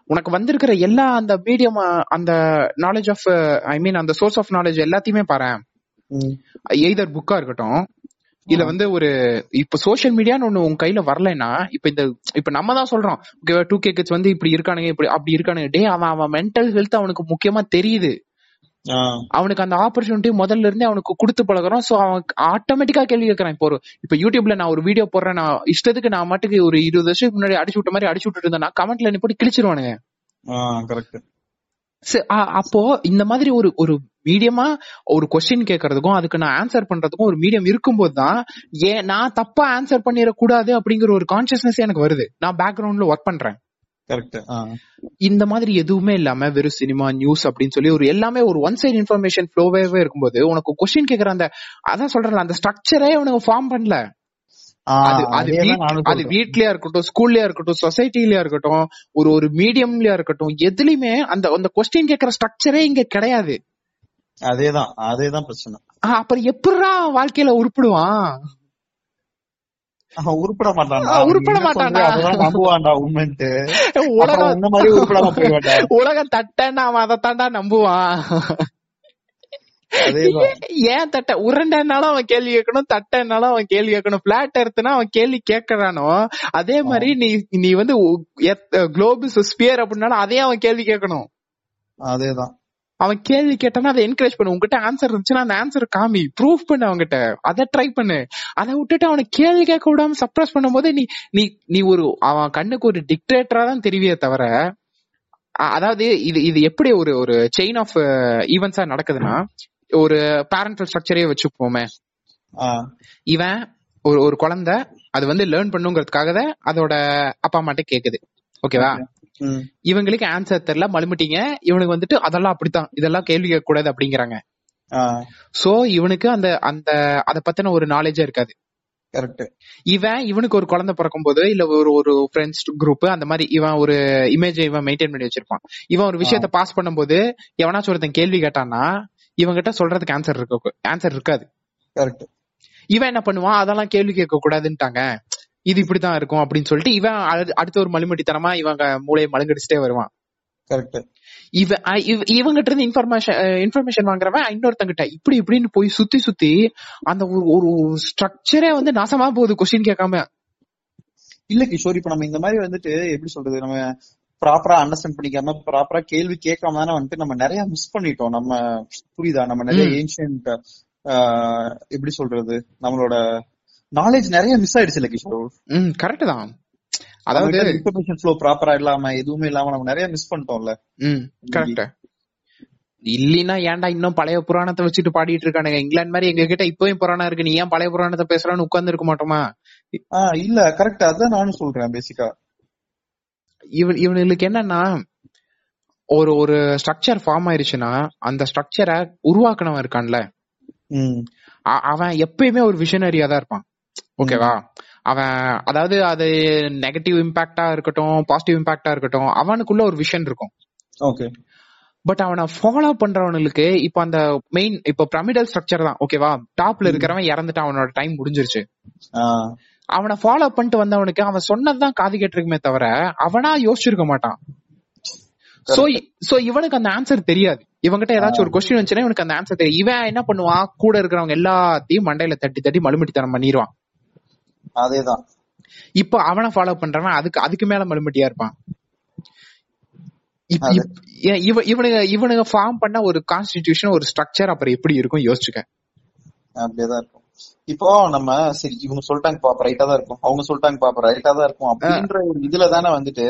உனக்கு வந்திருக்கிற எல்லா அந்த மீடியம் அந்த நாலேஜ் ஆஃப் ஐ மீன் அந்த சோர்ஸ் ஆஃப் நாலேஜ் எல்லாத்தையுமே பாரு எய்தர் புக்கா இருக்கட்டும் இல்ல வந்து ஒரு இப்ப சோஷியல் மீடியான்னு ஒண்ணு உங்க கையில வரலைன்னா இப்ப இந்த இப்ப நம்ம தான் சொல்றோம். டூ கே கிட்ஸ் வந்து இப்படி இருக்கானுங்க இப்படி அப்படி இருக்கானுங்க. டே அவன் அவன் மென்டல் ஹெல்த் அவனுக்கு முக்கியமா தெரியுது. அவனுக்கு அந்த ஆப்பர்ச்சுனிட்டி முதல்ல இருந்தே அவனுக்கு கொடுத்து பழகுறோம் சோ அவன் ஆட்டோமேட்டிக்கா கேள்வி கேட்கறான் இப்போ ஒரு இப்ப யூடியூப்ல நான் ஒரு வீடியோ போடுறேன் நான் இஷ்டத்துக்கு நான் மட்டுக்கு ஒரு இருபது வருஷத்துக்கு முன்னாடி அடிச்சு விட்ட மாதிரி அடிச்சு விட்டுட்டு இருந்தேன் கமெண்ட்ல நீ போட்டு கிழிச்சிருவானுங்க. அப்போ இந்த மாதிரி ஒரு ஒரு மீடியமா ஒரு கொஸ்டின் கேட்கறதுக்கும் அதுக்கு நான் ஆன்சர் பண்றதுக்கும் ஒரு மீடியம் இருக்கும்போது தான் ஏன் நான் தப்பா ஆன்சர் பண்ணிடக்கூடாது அப்படிங்கிற ஒரு கான்சியஸ்னஸ் எனக்கு வருது. நான் பேக்ரவுண்ட்ல ஒர்க் பண்றேன். கரெக்ட் இந்த மாதிரி எதுவுமே இல்லாம வெறும் சினிமா நியூஸ் அப்படின்னு சொல்லி ஒரு எல்லாமே ஒரு ஒன் சைடு இன்ஃபர்மேஷன் ஃப்ளோவே இருக்கும்போது உனக்கு கொஸ்டின் கேக்குற அந்த அதான் சொல்றேன் அந்த ஸ்ட்ரக்சரே உனக்கு ஃபார்ம் பண்ணல. அது அது வீட்- அது வீட்லயா இருக்கட்டும் ஸ்கூல்லயா இருக்கட்டும் சொசைட்டிலயா இருக்கட்டும் ஒரு ஒரு மீடியம்லயா இருக்கட்டும் எதுலயுமே அந்த அந்த கொஸ்டின் கேக்குற ஸ்ட்ரக்சரே இங்க கிடையாது. அதேதான் அதேதான் பிரச்சனை. அப்புறம் எப்படிடா வாழ்க்கையில உருப்பிடுவான்? உருப்பட மாட்டான்டா உருப்பட மாட்டான்டா. நம்புவான்டா உண்மைன்ட்டு. உலகம் உன்ன மாதிரி உருப்படாம போயிடுவான்டா. உலகம் தட்டன்னா அவன் அதைத்தாண்டா நம்புவான். ஏன் தட்ட? உருண்டைனாலும் அவன் கேள்வி கேட்கணும் தட்டனாலும் அவன் கேள்வி கேட்கணும். பிளாட் எடுத்துனா அவன் கேள்வி கேட்கறானோ அதே மாதிரி நீ நீ வந்து குளோபஸ் ஸ்பியர் அப்படின்னாலும் அதே அவன் கேள்வி கேட்கணும். அதேதான் அவன் கேள்வி கேட்டானா அதை என்கரேஜ் பண்ணு. உங்ககிட்ட ஆன்சர் இருந்துச்சுன்னா அந்த ஆன்சர் காமி. ப்ரூஃப் பண்ணு அவன்கிட்ட. அதை ட்ரை பண்ணு. அதை விட்டுட்டு அவனை கேள்வி கேட்க விடாம சப்ரஸ் பண்ணும்போது நீ நீ நீ ஒரு அவன் கண்ணுக்கு ஒரு டிக்டேட்டரா தான் தெரிவியே தவிர அதாவது இது இது எப்படி ஒரு ஒரு செயின் ஆஃப் ஈவெண்ட்ஸா நடக்குதுன்னா ஒரு பேரண்டல் ஸ்ட்ரக்சரே வச்சுப்போமே. இவன் ஒரு ஒரு குழந்தை அது வந்து லேர்ன் பண்ணுங்கிறதுக்காக தான் அதோட அப்பா அம்மாட்ட கேக்குது. ஓகேவா? இவங்களுக்கு ஆன்சர் தெரியல மழுமிட்டீங்க இவனுக்கு வந்துட்டு அதெல்லாம் அப்படித்தான். இதெல்லாம் கேள்வி கேட்க கூடாது அப்படிங்கிறாங்க சோ இவனுக்கு அந்த அந்த அத பத்தின ஒரு நாலேஜே இருக்காது. கரெக்ட் இவன் இவனுக்கு ஒரு குழந்தை பிறக்கும் போது இல்ல ஒரு ஒரு ஃப்ரெண்ட்ஸ் குரூப் அந்த மாதிரி இவன் ஒரு இமேஜ் இவன் மெயின்டைன் பண்ணி வச்சிருப்பான். இவன் ஒரு விஷயத்த பாஸ் பண்ணும்போது எவனாச்சும் ஒருத்தன் கேள்வி கேட்டான்னா இவன்கிட்ட சொல்றதுக்கு ஆன்சர் இருக்க ஆன்சர் இருக்காது. கரெக்ட் இவன் என்ன பண்ணுவான்? அதெல்லாம் கேள்வி கேட்க கூடாதுன்ட்டாங்க இது இப்படித்தான் இருக்கும் அப்படின்னு சொல்லிட்டு இவன் அடு- அடுத்த ஒரு மலுமட்டித்தனமா இவங்க மூளையை மழுங்கடிச்சிட்டே வருவான். கரெக்ட் இவ அ, இவ- இவங்கிட்ட இருந்து இன்ஃபர்மேஷன் இன்ஃபர்மேஷன் வாங்குறவன் இன்னொருத்தங்கிட்ட இப்படி இப்படின்னு போய் சுத்தி சுத்தி அந்த ஒரு ஸ்ட்ரக்சரே வந்து நாசமா போகுது கொஸ்டின் கேட்காம. இல்ல கிஷோர் இப்ப நம்ம இந்த மாதிரி வந்துட்டு எப்படி சொல்றது நம்ம ப்ராப்பரா அண்டர்ஸ்டாண்ட் பண்ணிக்காம ப்ராப்பரா கேள்வி கேட்காம தானே வந்துட்டு நம்ம நிறைய மிஸ் பண்ணிட்டோம். நம்ம புரியுதா? நம்ம நிறைய. ஏன்ஷியன்ட் எப்படி சொல்றது? நம்மளோட நாலேஜ் நிறைய மிஸ் ஆயிடுச்சு இல்ல கிஷோர். ம் கரெக்ட் தான். அதாவது இன்ஃபர்மேஷன் ஃப்ளோ ப்ராப்பரா இல்லாம எதுவுமே இல்லாம நம்ம நிறைய மிஸ் பண்ணிட்டோம்ல. ம் கரெக்ட் இல்லைன்னா ஏன்டா இன்னும் பழைய புராணத்தை வச்சுட்டு பாடிட்டு இருக்கானுங்க? இங்கிலாந்து மாதிரி எங்க கிட்ட இப்பவும் புராணம் இருக்கு. நீ ஏன் பழைய புராணத்தை பேசுறான்னு உட்கார்ந்து இருக்க மாட்டோமா? ஆஹ் இல்ல கரெக்ட் அதான் நானும் சொல்றேன் பேசிக்கா இவன் இவனுக்கு என்னன்னா ஒரு ஒரு ஸ்ட்ரக்சர் ஃபார்ம் ஆயிருச்சுன்னா அந்த ஸ்ட்ரக்சரை உருவாக்குனவன் இருக்கான்ல. அவன் எப்பயுமே ஒரு விஷனரியா தான் இருப்பான். ஓகேவா அவன் அதாவது அது நெகட்டிவ் இம்பாக்டா இருக்கட்டும் பாசிட்டிவ் இம்பாக்டா இருக்கட்டும் அவனுக்குள்ள ஒரு விஷன் இருக்கும். ஓகே பட் அவனை ஃபாலோ பண்றவனுக்கு இப்ப அந்த மெயின் இப்ப பிரமிடல் ஸ்ட்ரக்சர் தான். ஓகேவா டாப்ல இருக்கிறவன் இறந்துட்டான் அவனோட டைம் முடிஞ்சிருச்சு. அவனை ஃபாலோ பண்ணிட்டு வந்தவனுக்கு அவன் சொன்னதுதான் காது கேட்டிருக்குமே தவிர அவனா யோசிச்சிருக்க மாட்டான். சோ சோ இவனுக்கு அந்த ஆன்சர் தெரியாது. இவன்கிட்ட ஏதாச்சும் ஒரு கொஸ்டின் வந்துச்சுன்னா இவனுக்கு அந்த ஆன்சர் தெரியும் இவன் என்ன பண்ணுவான்? கூட இருக்கிறவங்க எல்லாத்தையும் மண்டையில தட்டி தட்டி மலுமட்டித்தனம் பண்ணிடுவான் அதேதான். இப்ப அவனை ஃபாலோ பண்றவன் அதுக்கு அதுக்கு மேல மலுமட்டியா இருப்பான். இவ இவனுங்க இவனுங்க ஃபார்ம் பண்ண ஒரு கான்ஸ்டிடியூஷன் ஒரு ஸ்ட்ரக்சர் அப்புறம் எப்படி இருக்கும் யோசிச்சுக்க. அப்படியேதான் இருக்கும். இப்போ நம்ம சரி இவங்க சொல்லிட்டாங்க பாப்ப ரைட்டா தான் இருக்கும். அவங்க சொல்லிட்டாங்க பாப்ப ரைட்டா தான் இருக்கும். அப்படின்ற ஒரு இதுல தானே வந்துட்டு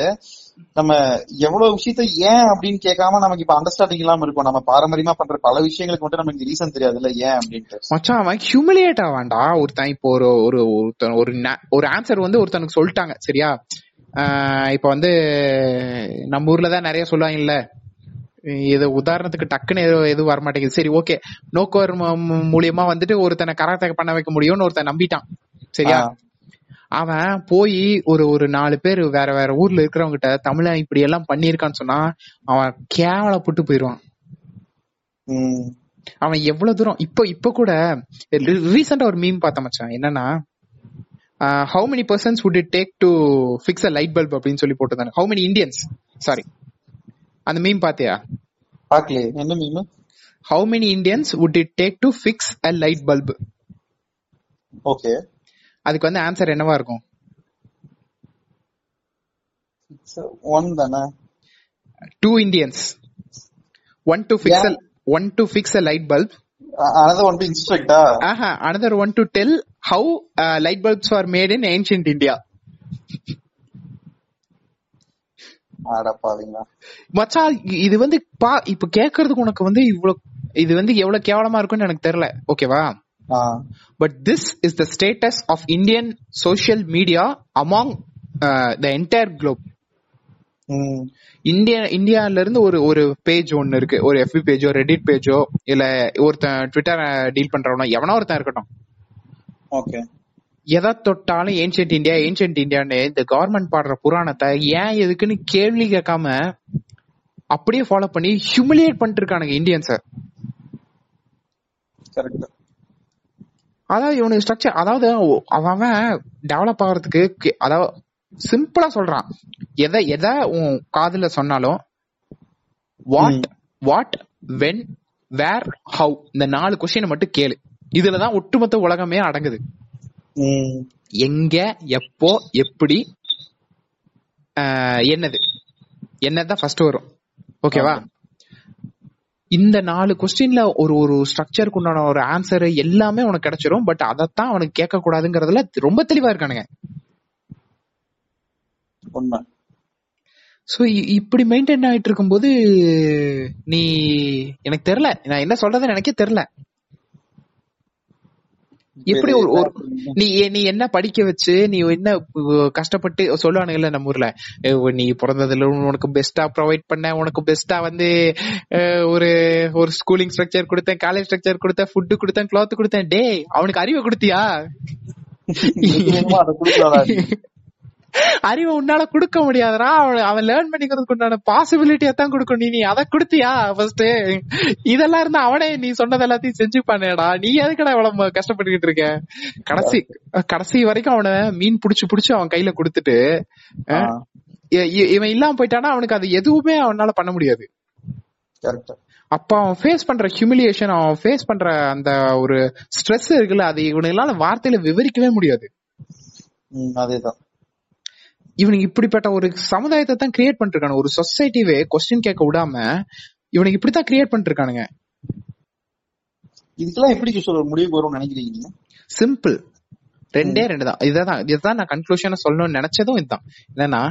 நம்ம எவ்வளவு விஷயத்த ஏன் அப்படின்னு கேட்காம நமக்கு இப்ப அண்டர்ஸ்டாண்டிங் இல்லாம இருக்கும். நம்ம பாரம்பரியமா பண்ற பல விஷயங்களுக்கு மட்டும் நமக்கு ரீசன் தெரியாதுல்ல ஏன் அப்படின்ட்டு. மச்சான் அவன் ஹியூமிலியேட் ஆவான்டா. ஒருத்தன் இப்போ ஒரு ஒரு ஒருத்தன் ஒரு ஒரு ஆன்சர் வந்து ஒருத்தனுக்கு சொல்லிட்டாங்க. சரியா? ஆஹ் இப்ப வந்து நம்ம ஊர்ல தான் நிறைய சொல்லுவாங்கல்ல. இது உதாரணத்துக்கு டக்குன்னு எதுவும் எதுவும் வர மாட்டேங்குது சரி ஓகே நோக்கோர் மூலியமா வந்துட்டு ஒருத்தனை கராத்தே பண்ண வைக்க முடியும்னு ஒருத்தன் நம்பிட்டான். சரியா. அவன் போய் ஒரு ஒரு நாலு பேர் வேற வேற ஊர்ல இருக்கிறவங்க கிட்ட தமிழன் இப்படி எல்லாம் பண்ணியிருக்கான்னு சொன்னா அவன் கேவலப்பட்டு போயிருவான். அவன் எவ்வளவு தூரம் இப்போ இப்போ கூட ரீசெண்டா ஒரு மீம் பார்த்த மச்சான். என்னன்னா how many persons would it take to fix a light bulb அப்படின்னு சொல்லி போட்டுருந்தாங்க. ஹவு மெனி இந்தியன்ஸ் சாரி அந்த மீம் பாத்தியா பாக்கலையே என்ன meme how many Indians would it take to fix a light bulb okay அதுக்கு வந்து ஆன்சர் என்னவா இருக்கும்? ஒன் தானே? Two Indians one to fix one to fix a light bulb another one to இன்ஸ்ட்ரக்டா ஆஹா another one to tell how light bulbs are made in ancient India ஆடப்பாவீங்களா மச்சான் இ- இது வந்து பா இப்ப கேக்குறதுக்கு உனக்கு வந்து இவ்வளவு இது வந்து எவ்வளவு கேவலமா இருக்கும்னு எனக்கு தெரியல. ஓகேவா but this is the status of Indian social media among the entire globe um India இந்தியால இருந்து ஒரு ஒரு பேஜ் ஒன்னு இருக்கு. ஒரு எஃபி பேஜோ ரெடிட் பேஜோ இல்ல ஒருத்தன் ட்விட்டர் டீல் பண்றவனோ எவனோ ஒருத்தன் இருக்கட்டும். ஓகே. எதை தொட்டாலும் ஏன்ஷியன்ட் இந்தியா ஏன்ஷியன்ட் இந்தியான்னு இந்த கவர்மெண்ட் பாடுற புராணத்தை ஏன் எதுக்குன்னு கேள்வி கேட்காம அப்படியே ஃபாலோ பண்ணி ஹியூமிலியேட் பண்ணிட்டு இருக்கானுங்க இந்தியன்ஸை கரெக்ட் அதாவது இவனுக்கு ஸ்ட்ரக்சர் அதாவது அவன் டெவலப் ஆகிறதுக்கு அதாவது சிம்பிளா சொல்றான். எதை எதை உன் காதுல சொன்னாலும் what what when where how இந்த நாலு கொஸ்டினை மட்டும் கேளு. இதுலதான் ஒட்டுமொத்த உலகமே அடங்குது. எங்க எப்போ எப்படி என்னது? என்னதான் ஃபர்ஸ்ட் வரும். ஓகேவா இந்த நாலு கொஸ்டின்ல ஒரு ஒரு ஸ்ட்ரக்சருக்கு உண்டான ஒரு ஆன்சர் எல்லாமே உனக்கு கிடைச்சிரும். பட் அதைத்தான் அவனுக்கு கேட்க கூடாதுங்கிறதுல ரொம்ப தெளிவா இருக்கானுங்க. உண்மை. சோ இப்படி மெயின்டைன் ஆயிட்டு இருக்கும்போது நீ எனக்கு தெரியல. நான் என்ன சொல்றதுன்னு எனக்கே தெரியல. எப்படி ஒரு நீ நீ என்ன படிக்க வச்சு நீ என்ன கஷ்டப்பட்டு சொல்லுவானுங்கல்ல நம்ம ஊர்ல நீ பிறந்ததுல உனக்கு பெஸ்டா ப்ரொவைட் பண்ண உனக்கு பெஸ்டா வந்து ஒரு ஒரு ஸ்கூலிங் ஸ்ட்ரக்சர் கொடுத்தேன் காலேஜ் ஸ்ட்ரக்சர் கொடுத்தேன் ஃபுட்டு கொடுத்தேன் கிளாத் கொடுத்தேன். டேய் அவனுக்கு அறிவை கொடுத்தியா. அறிவை உன்னால கொடுக்க முடியாதுடா. அவன் அவன் லேர்ன் பண்ணிக்கிறதுக்கு உண்டான பாசிபிலிட்டியா தான் கொடுக்கணும். நீ நீ அதை கொடுத்தியா ஃபர்ஸ்ட் இதெல்லாம் இருந்தா அவனே நீ சொன்னது எல்லாத்தையும் செஞ்சுப்பானேடா நீ எதுக்கடா இவ்வளவு கஷ்டப்பட்டுக்கிட்டு இருக்க? கடைசி கடைசி வரைக்கும் அவனை மீன் புடிச்சு புடிச்சு அவன் கையில கொடுத்துட்டு இவன் இல்லாம போயிட்டானா அவனுக்கு அது எதுவுமே அவனால பண்ண முடியாது. அப்ப அவன் ஃபேஸ் பண்ற ஹியூமிலியேஷன் அவன் ஃபேஸ் பண்ற அந்த ஒரு ஸ்ட்ரெஸ் இருக்குல்ல அது இவனுங்களால வார்த்தையில விவரிக்கவே முடியாது. அதேதான். இவனுக்கு இப்படிப்பட்ட ஒரு சமுதாயத்தை தான் கிரியேட் பண்ணிருக்கானு ஒரு சொசைட்டிவே கொஸ்டின் கேட்க விடாம இவனுக்கு இப்படித்தான் கிரியேட் பண்ணிருக்கானுங்க. இதுக்கெல்லாம் எப்படி ஒரு முடிவு வரும்னு நினைக்கிறீங்க சிம்பிள் ரெண்டே ரெண்டு தான் இதான் இதுதான் நான் கன்க்ளூஷன் சொல்லணும்னு நினைச்சதும் இதுதான். என்னன்னா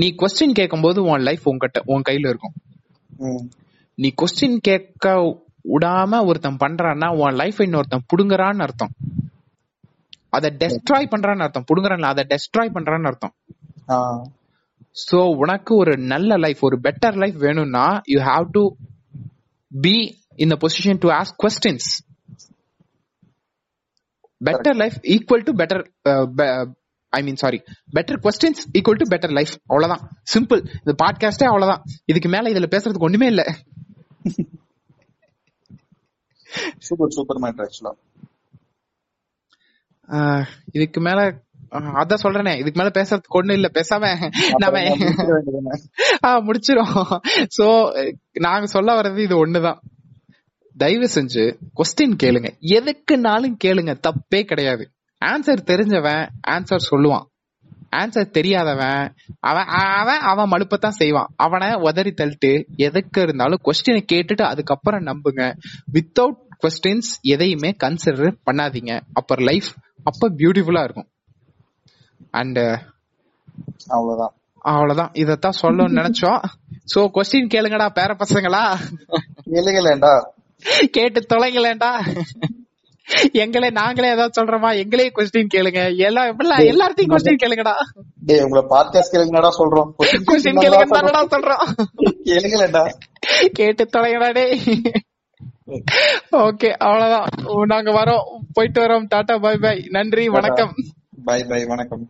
நீ கொஸ்டின் கேட்கும்போது உன் லைஃப் உன்கிட்ட உன் கையில இருக்கும். நீ கொஸ்டின் கேட்க விடாம ஒருத்தன் பண்றான்னா உன் லைஃப் இன்னொருத்தன் புடுங்குறான்னு அர்த்தம். அதை டெஸ்ட்ராய் பண்றான்னு அர்த்தம். புடுங்குறான்ல அதை டெஸ்ட்ராய் பண்றான்னு அர்த்தம். சோ உனக்கு ஒரு நல்ல லைஃப் ஒரு பெட்டர் லைஃப் வேணும்னா you have to be in the position to ask questions better life equal to better I mean sorry better questions equal to better life அவ்வளவுதான். சிம்பிள் இந்த பாட்காஸ்டே அவ்வளவுதான். இதுக்கு மேல இதுல பேசுறதுக்கு ஒண்ணுமே இல்ல. சூப்பர் சூப்பர் மேட்ரு ஆக்சுவலா இதுக்கு மேல அதான் சொல்றேனே இதுக்கு மேல பேசுறதுக்கு ஒண்ணு இல்ல பேசாம நாம ஆஹ் முடிச்சிரும் சோ நாங்க சொல்ல வர்றது இது ஒண்ணுதான். தயவு செஞ்சு கொஸ்டின் கேளுங்க. எதுக்குனாலும் கேளுங்க தப்பே கிடையாது. ஆன்சர் தெரிஞ்சவன் ஆன்சர் சொல்லுவான். ஆன்சர் தெரியாதவன் அவன் அவன் அவன் மழுப்பத்தான் செய்வான். அவனை உதறி தள்ளிட்டு எதுக்கு இருந்தாலும் கொஸ்டினை கேட்டுட்டு அதுக்கப்புறம் நம்புங்க. வித்தவுட் கொஸ்டின்ஸ் எதையுமே கன்சிடர் பண்ணாதீங்க. அப்புறம் லைஃப் அப்ப பியூட்டிஃபுல்லா இருக்கும். அண்ட் அவ்வளவுதான். அவ்வளவுதான். இதத்தான் சொல்லணும்னு நினைச்சோம் சோ கொஸ்டின் கேளுங்கடா பேர பசங்களா? கேளுங்களேண்டா கேட்டு தொலைங்களேண்டா எங்களே நாங்களே ஏதாவது சொல்றோமா? எங்களே கொஸ்டின் கேளுங்க. எல்லா எப்படிலாம் எல்லாத்தையும் கொஸ்டின் கேளுங்கடா. டேய் உங்களை பாட்காஸ்ட் கேளுங்கடா சொல்றோம். கொஸ்டின் கேளுங்க தானடா சொல்றோம். கேளுங்களேண்டா கேட்டு தொலைங்கடா டேய். ஓகே அவ்வளவுதான். நாங்க வரோம். போயிட்டு வரோம். டாடா பாய் பாய். நன்றி வணக்கம். பாய் பாய் வணக்கம்.